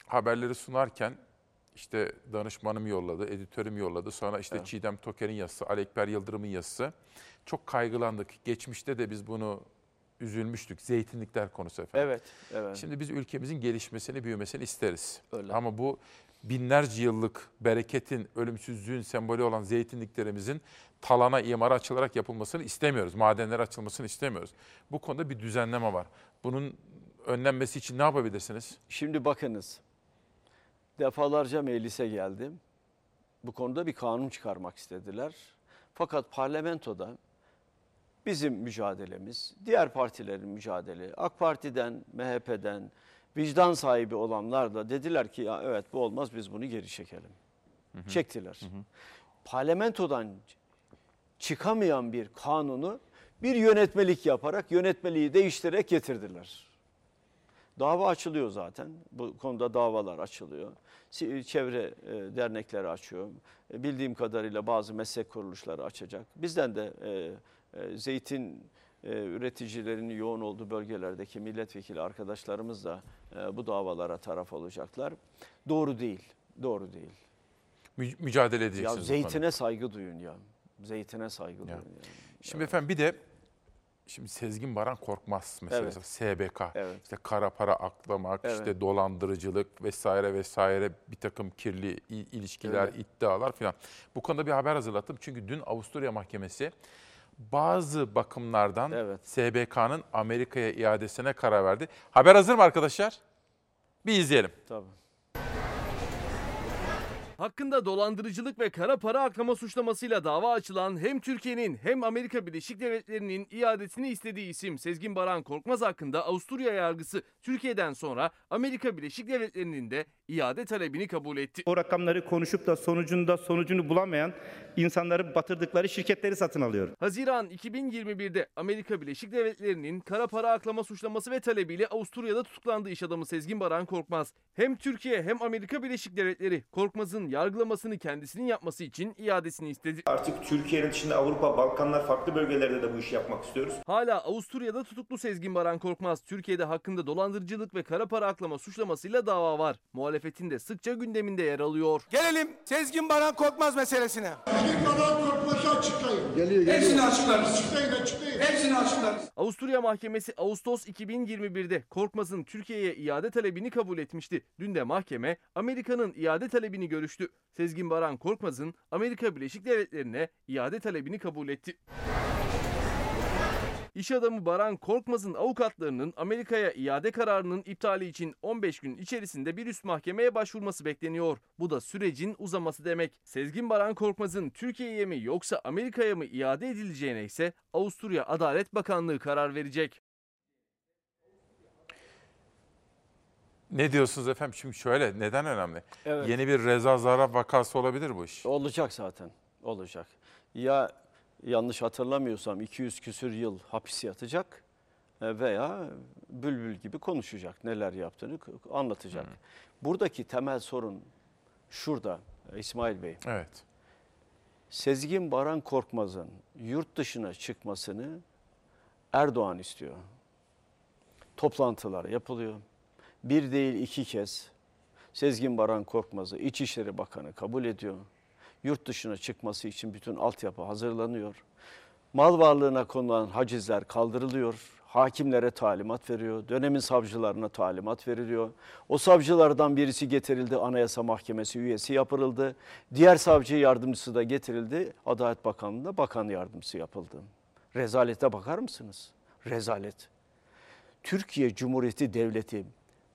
haberleri sunarken işte danışmanım yolladı, editörüm yolladı. Sonra işte Çiğdem Toker'in yazısı, Ali Ekber Yıldırım'ın yazısı. Çok kaygılandık. Geçmişte de biz bunu üzülmüştük. Zeytinlikler konusu efendim. Evet, evet. Şimdi biz ülkemizin gelişmesini, büyümesini isteriz. Öyle. Ama bu binlerce yıllık bereketin, ölümsüzlüğün sembolü olan zeytinliklerimizin talana, imara açılarak yapılmasını istemiyoruz. Madenler açılmasını istemiyoruz. Bu konuda bir düzenleme var. Bunun önlenmesi için ne yapabilirsiniz? Şimdi bakınız. Defalarca meclise geldim. Bu konuda bir kanun çıkarmak istediler. Fakat parlamentoda bizim mücadelemiz, diğer partilerin mücadele, AK Parti'den, MHP'den, vicdan sahibi olanlar da dediler ki ya evet bu olmaz biz bunu geri çekelim. Çektiler. Parlamentodan çıkamayan bir kanunu bir yönetmelik yaparak yönetmeliği değiştirerek getirdiler. Dava açılıyor zaten. Bu konuda davalar açılıyor. Si- Çevre e, dernekleri açıyor. E, Bildiğim kadarıyla bazı meslek kuruluşları açacak. Bizden de e, e, zeytin e, üreticilerin yoğun olduğu bölgelerdeki milletvekili arkadaşlarımız da e, bu davalara taraf olacaklar. Doğru değil, doğru değil. Mü- mücadele Ya edeceksiniz. bu zeytine konuda. saygı duyun ya. Zeytine saygı duyun. Yani. Şimdi efendim bir de şimdi Sezgin Baran Korkmaz meselesi. SBK. Evet. İşte kara para aklamak, Evet. işte dolandırıcılık vesaire vesaire bir takım kirli il- ilişkiler, Evet. iddialar filan. Bu konuda bir haber hazırlattım. Çünkü dün Avusturya Mahkemesi bazı bakımlardan SBK'nın Amerika'ya iadesine karar verdi. Haber hazır mı arkadaşlar? Bir izleyelim. Tabii. Hakkında dolandırıcılık ve kara para aklama suçlamasıyla dava açılan hem Türkiye'nin hem Amerika Birleşik Devletleri'nin iadesini istediği isim Sezgin Baran Korkmaz hakkında Avusturya yargısı Türkiye'den sonra Amerika Birleşik Devletleri'nin de iade talebini kabul etti. O rakamları konuşup da sonucunda sonucunu bulamayan insanları batırdıkları şirketleri satın alıyor. Haziran 2021'de Amerika Birleşik Devletleri'nin kara para aklama suçlaması ve talebiyle Avusturya'da tutuklandı iş adamı Sezgin Baran Korkmaz. Hem Türkiye hem Amerika Birleşik Devletleri Korkmaz'ın yargılamasını kendisinin yapması için iadesini istedi. Artık Türkiye'nin dışında Avrupa, Balkanlar farklı bölgelerde de bu işi yapmak istiyoruz. Hala Avusturya'da tutuklu Sezgin Baran Korkmaz, Türkiye'de hakkında dolandırıcılık ve kara para aklama suçlamasıyla dava var. Muhalefetin de sıkça gündeminde yer alıyor. Gelelim Sezgin Baran Korkmaz meselesine. Baran Korkmaz'ı açıklayın. Geliyor, geliyor. Hepsini açıklarız. Açıklayın, açıklayın. Hepsini açıklarız. Avusturya Mahkemesi Ağustos 2021'de Korkmaz'ın Türkiye'ye iade talebini kabul etmişti. Dün de mahkeme Amerika'nın iade talebini görüştü. Sezgin Baran Korkmaz'ın Amerika Birleşik Devletleri'ne iade talebini kabul etti. İş adamı Baran Korkmaz'ın avukatlarının Amerika'ya iade kararının iptali için 15 gün içerisinde bir üst mahkemeye başvurması bekleniyor. Bu da sürecin uzaması demek. Sezgin Baran Korkmaz'ın Türkiye'ye mi yoksa Amerika'ya mı iade edileceğine ise Avusturya Adalet Bakanlığı karar verecek. Ne diyorsunuz efendim? Şimdi şöyle neden önemli? Evet. Yeni bir Reza Zarrab vakası olabilir bu iş. Olacak zaten. Olacak. Ya yanlış hatırlamıyorsam 200 küsür yıl hapis yatacak e, veya bülbül gibi konuşacak. Neler yaptığını anlatacak. Buradaki temel sorun şurada e, İsmail Bey. Evet. Sezgin Baran Korkmaz'ın yurt dışına çıkmasını Erdoğan istiyor. Toplantılar yapılıyor. Bir değil iki kez Sezgin Baran Korkmaz'ı İçişleri Bakanı kabul ediyor. Yurt dışına çıkması için bütün altyapı hazırlanıyor. Mal varlığına konulan hacizler kaldırılıyor. Hakimlere talimat veriyor. Dönemin savcılarına talimat veriliyor. O savcılardan birisi getirildi. Anayasa Mahkemesi üyesi yapıldı. Diğer savcı yardımcısı da getirildi. Adalet Bakanlığı'nda bakan yardımcısı yapıldı. Rezalete bakar mısınız? Rezalet. Türkiye Cumhuriyeti Devleti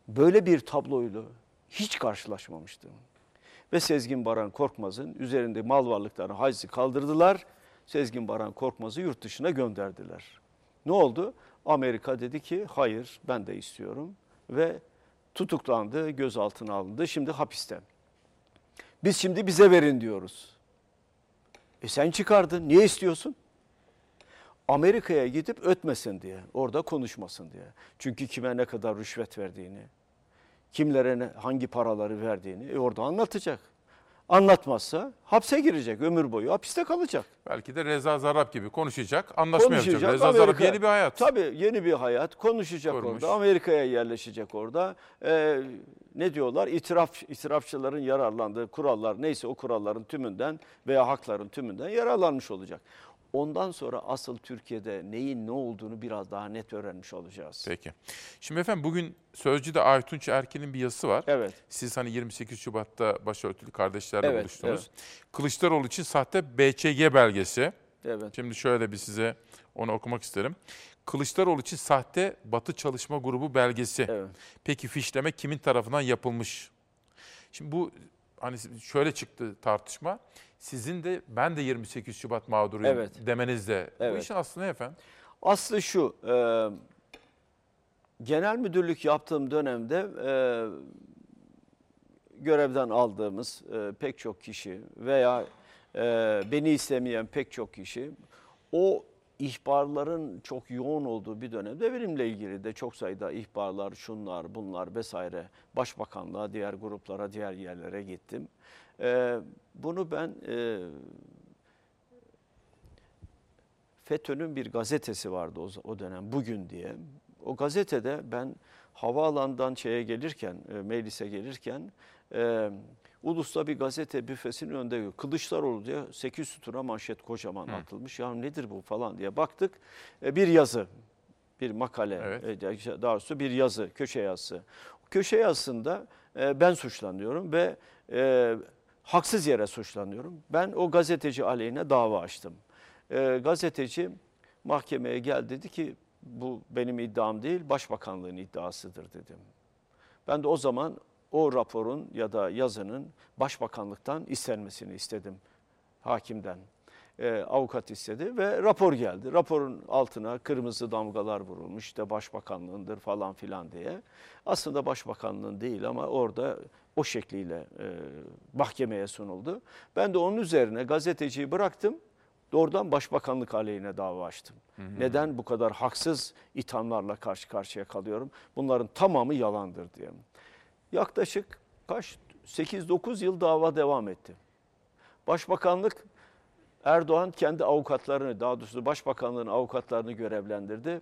böyle bir tabloyla hiç karşılaşmamıştı. Ve Sezgin Baran Korkmaz'ın üzerinde mal varlıkları hacizi kaldırdılar. Sezgin Baran Korkmaz'ı yurt dışına gönderdiler. Ne oldu? Amerika dedi ki hayır ben de istiyorum ve tutuklandı, gözaltına alındı. Şimdi hapiste. Biz şimdi bize verin diyoruz. E sen çıkardın. Niye istiyorsun? Amerika'ya gidip ötmesin diye, orada konuşmasın diye. Çünkü kime ne kadar rüşvet verdiğini, kimlere hangi paraları verdiğini e orada anlatacak. Anlatmazsa hapse girecek, ömür boyu hapiste kalacak. Belki de Reza Zarrab gibi konuşacak, anlaşma yapacak. Reza Amerika- Zarrab yeni bir hayat. Tabii yeni bir hayat. Konuşacak Kurmuş. orada. Amerika'ya yerleşecek orada. Ee, ne diyorlar? İtiraf, itirafçıların yararlandığı kurallar neyse o kuralların tümünden veya hakların tümünden yararlanmış olacak. Ondan sonra asıl Türkiye'de neyin ne olduğunu biraz daha net öğrenmiş olacağız. Peki. Şimdi efendim bugün Sözcü'de Aytunç Erkin'in bir yazısı var. Evet. Siz hani 28 Şubat'ta başörtülü kardeşlerle Evet, buluştunuz. Kılıçdaroğlu için sahte BÇG belgesi. Evet. Şimdi şöyle bir size onu okumak isterim. Kılıçdaroğlu için sahte Batı Çalışma Grubu belgesi. Peki fişleme kimin tarafından yapılmış? Şimdi bu hani şöyle çıktı tartışma. Sizin de ben de 28 Şubat mağduruyum Evet. demenizde. Bu Evet. işin aslı ne efendim? Aslı şu, e, genel müdürlük yaptığım dönemde e, görevden aldığımız e, pek çok kişi veya e, beni istemeyen pek çok kişi o ihbarların çok yoğun olduğu bir dönemde benimle ilgili de çok sayıda ihbarlar, şunlar, bunlar vesaire başbakanlığa, diğer gruplara, diğer yerlere gittim. E, bunu ben e, FETÖ'nün bir gazetesi vardı o, o dönem Bugün diye. O gazetede ben havaalanından şeye gelirken, e, meclise gelirken e, Ulus'ta bir gazete büfesinin önünde Kılıçdaroğlu diye 8 sütuna manşet kocaman atılmış. Ya nedir bu falan diye baktık. E, bir yazı, bir makale, e, daha doğrusu bir yazı, köşe yazısı. Köşe yazısında e, ben suçlanıyorum ve e, haksız yere suçlanıyorum. Ben o gazeteci aleyhine dava açtım. E, gazeteci mahkemeye gel dedi ki bu benim iddiam değil başbakanlığın iddiasıdır dedim. Ben de o zaman o raporun ya da yazının başbakanlıktan istenmesini istedim hakimden. E, avukat istedi ve rapor geldi. Raporun altına kırmızı damgalar vurulmuş işte başbakanlığındır falan filan diye. Aslında başbakanlığın değil ama orada o şekliyle e, mahkemeye sunuldu. Ben de onun üzerine gazeteciyi bıraktım. Doğrudan başbakanlık aleyhine dava açtım. Neden bu kadar haksız ithamlarla karşı karşıya kalıyorum? Bunların tamamı yalandır diye. Yaklaşık kaç 8-9 yıl dava devam etti. Başbakanlık Erdoğan kendi avukatlarını daha doğrusu başbakanlığın avukatlarını görevlendirdi.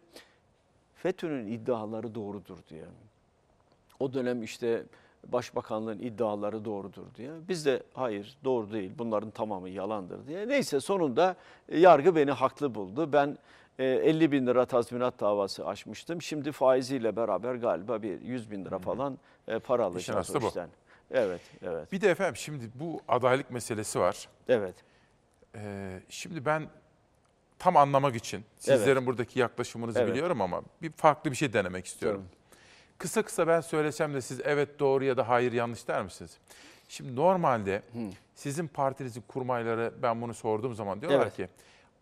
FETÖ'nün iddiaları doğrudur diye. O dönem işte başbakanlığın iddiaları doğrudur diye. Biz de hayır doğru değil bunların tamamı yalandır diye. Neyse sonunda e, yargı beni haklı buldu. Ben e, 50 bin lira tazminat davası açmıştım. Şimdi faiziyle beraber galiba bir 100 bin lira falan e, para alacağız o bu. işten. Evet, evet. Bir de efendim şimdi bu adaylık meselesi var. Evet. Ee, şimdi ben tam anlamak için sizlerin Evet. buradaki yaklaşımınızı Evet. biliyorum ama bir farklı bir şey denemek istiyorum. Kısa kısa ben söylesem de siz evet doğru ya da hayır yanlış der misiniz? Şimdi normalde sizin partinizin kurmayları ben bunu sorduğum zaman diyorlar Evet. ki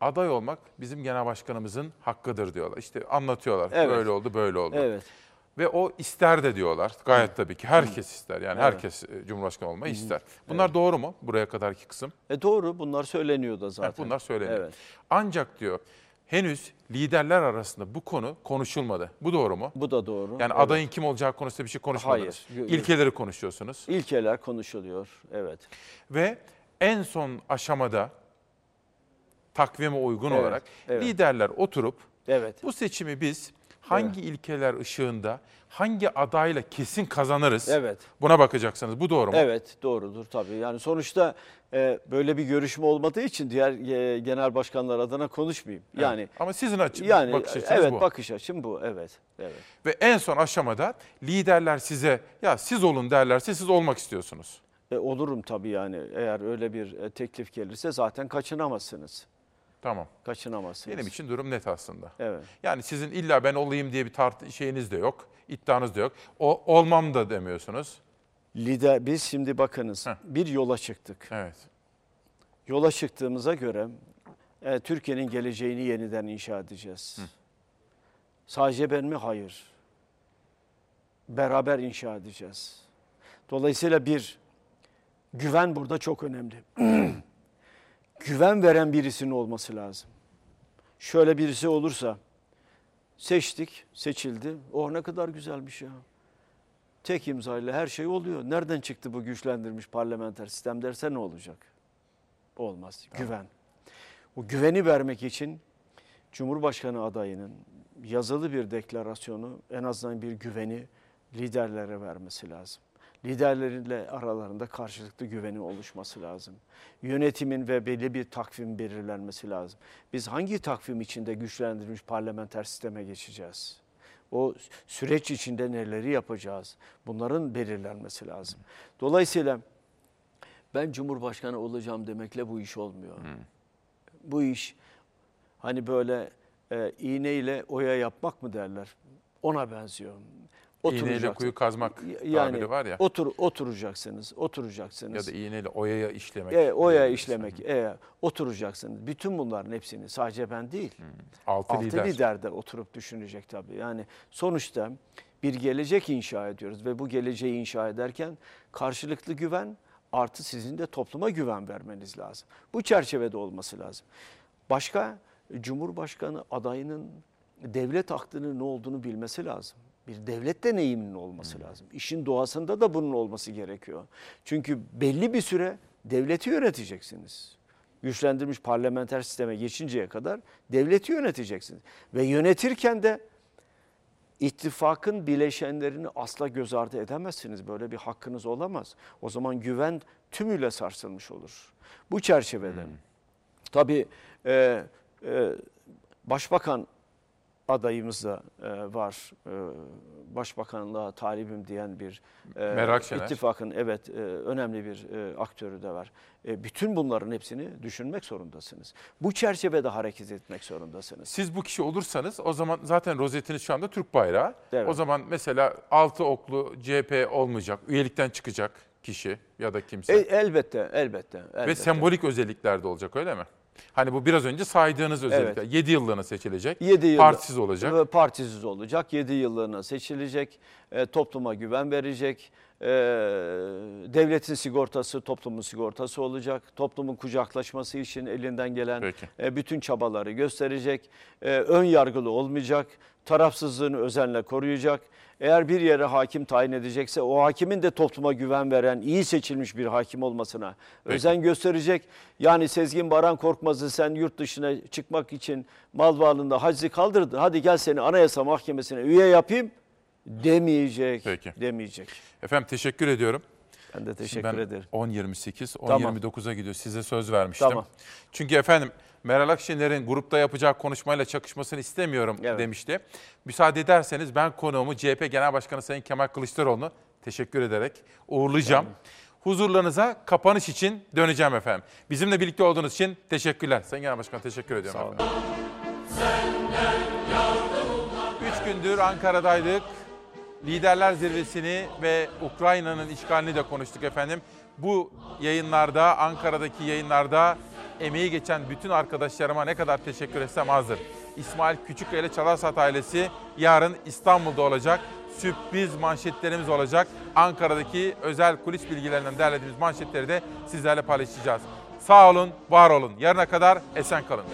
aday olmak bizim genel başkanımızın hakkıdır diyorlar. İşte anlatıyorlar. Evet. Böyle oldu, böyle oldu. Evet. Ve o ister de diyorlar. Gayet tabii ki herkes ister. Yani herkes e, Cumhurbaşkanı olmayı ister. Bunlar doğru mu? Buraya kadarki kısım. E doğru bunlar söyleniyor da zaten. Evet, bunlar söyleniyor. Evet. Ancak diyor henüz liderler arasında bu konu konuşulmadı. Bu doğru mu? Bu da doğru. Yani Evet. adayın kim olacağı konusunda bir şey konuşmadınız. Hayır. İlkeleri konuşuyorsunuz. İlkeler konuşuluyor. Evet. Ve en son aşamada takvime uygun Evet, olarak evet. liderler oturup Evet. bu seçimi biz hangi ilkeler ışığında hangi adayla kesin kazanırız? Evet. Buna bakacaksınız. Bu doğru mu? Evet doğrudur tabii. Yani sonuçta e, böyle bir görüşme olmadığı için diğer e, genel başkanlar adına konuşmayayım. Evet. Yani Ama sizin açı- yani, bakış açınız evet, bu. bakış açım bu. Evet. Evet. Ve en son aşamada liderler size ya siz olun derlerse siz olmak istiyorsunuz. E, olurum tabii yani. Eğer öyle bir e, teklif gelirse zaten kaçınamazsınız. Tamam. Kaçınamazsınız. Benim için durum net aslında. Evet. Yani sizin illa ben olayım diye bir tart şeyiniz de yok, iddianız da yok. O olmam da demiyorsunuz. Lider biz şimdi bakınız bir yola çıktık. Evet. Yola çıktığımıza göre e, Türkiye'nin geleceğini yeniden inşa edeceğiz. Sadece ben mi? Hayır. Beraber inşa edeceğiz. Dolayısıyla bir güven burada çok önemli. güven veren birisinin olması lazım. Şöyle birisi olursa seçtik, seçildi. Oh ne kadar güzelmiş ya. Tek imzayla her şey oluyor. Nereden çıktı bu güçlendirilmiş parlamenter sistem derse ne olacak? Olmaz. Güven. O güveni vermek için Cumhurbaşkanı adayının yazılı bir deklarasyonu en azından bir güveni liderlere vermesi lazım. Liderleriyle aralarında karşılıklı güvenin oluşması lazım. Yönetimin ve belli bir takvim belirlenmesi lazım. Biz hangi takvim içinde güçlendirilmiş parlamenter sisteme geçeceğiz? O süreç içinde neleri yapacağız? Bunların belirlenmesi lazım. Dolayısıyla ben Cumhurbaşkanı olacağım demekle bu iş olmuyor. Bu iş hani böyle e, iğneyle oya yapmak mı derler? Ona benziyor. İğneyle kuyu kazmak yani tabiri var ya. Otur, oturacaksınız, oturacaksınız. Ya da iğneyle oyaya işlemek. E, oya işlemek, e, oturacaksınız. Bütün bunların hepsini sadece ben değil. Altı lider. lider de oturup düşünecek tabii. Yani sonuçta bir gelecek inşa ediyoruz ve bu geleceği inşa ederken karşılıklı güven artı sizin de topluma güven vermeniz lazım. Bu çerçevede olması lazım. Başka Cumhurbaşkanı adayının devlet aklının ne olduğunu bilmesi lazım. Bir devlet deneyiminin olması lazım. İşin doğasında da bunun olması gerekiyor. Çünkü belli bir süre devleti yöneteceksiniz. güçlendirilmiş parlamenter sisteme geçinceye kadar devleti yöneteceksiniz. Ve yönetirken de ittifakın bileşenlerini asla göz ardı edemezsiniz. Böyle bir hakkınız olamaz. O zaman güven tümüyle sarsılmış olur. Bu çerçevede tabii e, e, başbakan adayımız da e, var. E, başbakanlığa talibim diyen bir e, Meral Akşener. ittifakın evet e, önemli bir e, aktörü de var. E, bütün bunların hepsini düşünmek zorundasınız. Bu çerçevede hareket etmek zorundasınız. Siz bu kişi olursanız o zaman zaten rozetiniz şu anda Türk bayrağı. Evet. O zaman mesela altı oklu CHP olmayacak, üyelikten çıkacak kişi ya da kimse. E, elbette, elbette, elbette. Ve sembolik özellikler de olacak öyle mi? Hani bu biraz önce saydığınız özellikler. 7 yıllığına seçilecek. 7 yıl Partisiz olacak. Partisiz olacak. 7 yıllığına seçilecek. E, topluma güven verecek. E, devletin sigortası toplumun sigortası olacak. Toplumun kucaklaşması için elinden gelen Peki. e, bütün çabaları gösterecek. E, ön yargılı olmayacak. Tarafsızlığını özenle koruyacak. Eğer bir yere hakim tayin edecekse o hakimin de topluma güven veren, iyi seçilmiş bir hakim olmasına Peki. özen gösterecek. Yani Sezgin Baran Korkmaz'ı sen yurt dışına çıkmak için mal varlığında hacizi kaldırdın. Hadi gel seni Anayasa Mahkemesi'ne üye yapayım demeyecek. Peki. Demeyecek. Efendim teşekkür ediyorum. Ben de Şimdi teşekkür ben ederim. 10.28, Tamam. 10.29'a gidiyor. Size söz vermiştim. Tamam. Çünkü efendim Meral Akşener'in grupta yapacağı konuşmayla çakışmasını istemiyorum Evet. demişti. Müsaade ederseniz ben konuğumu CHP Genel Başkanı Sayın Kemal Kılıçdaroğlu'nu teşekkür ederek uğurlayacağım. Huzurlarınıza kapanış için döneceğim efendim. Bizimle birlikte olduğunuz için teşekkürler. Sayın Genel Başkan teşekkür ediyorum. Sağ olun. efendim. Üç gündür Ankara'daydık. Liderler Zirvesi'ni ve Ukrayna'nın işgalini de konuştuk efendim. Bu yayınlarda, Ankara'daki yayınlarda emeği geçen bütün arkadaşlarıma ne kadar teşekkür etsem azdır. İsmail Küçükkaya ile Çalarsat ailesi yarın İstanbul'da olacak. Sürpriz manşetlerimiz olacak. Ankara'daki özel kulis bilgilerinden derlediğimiz manşetleri de sizlerle paylaşacağız. Sağ olun, var olun. Yarına kadar esen kalın.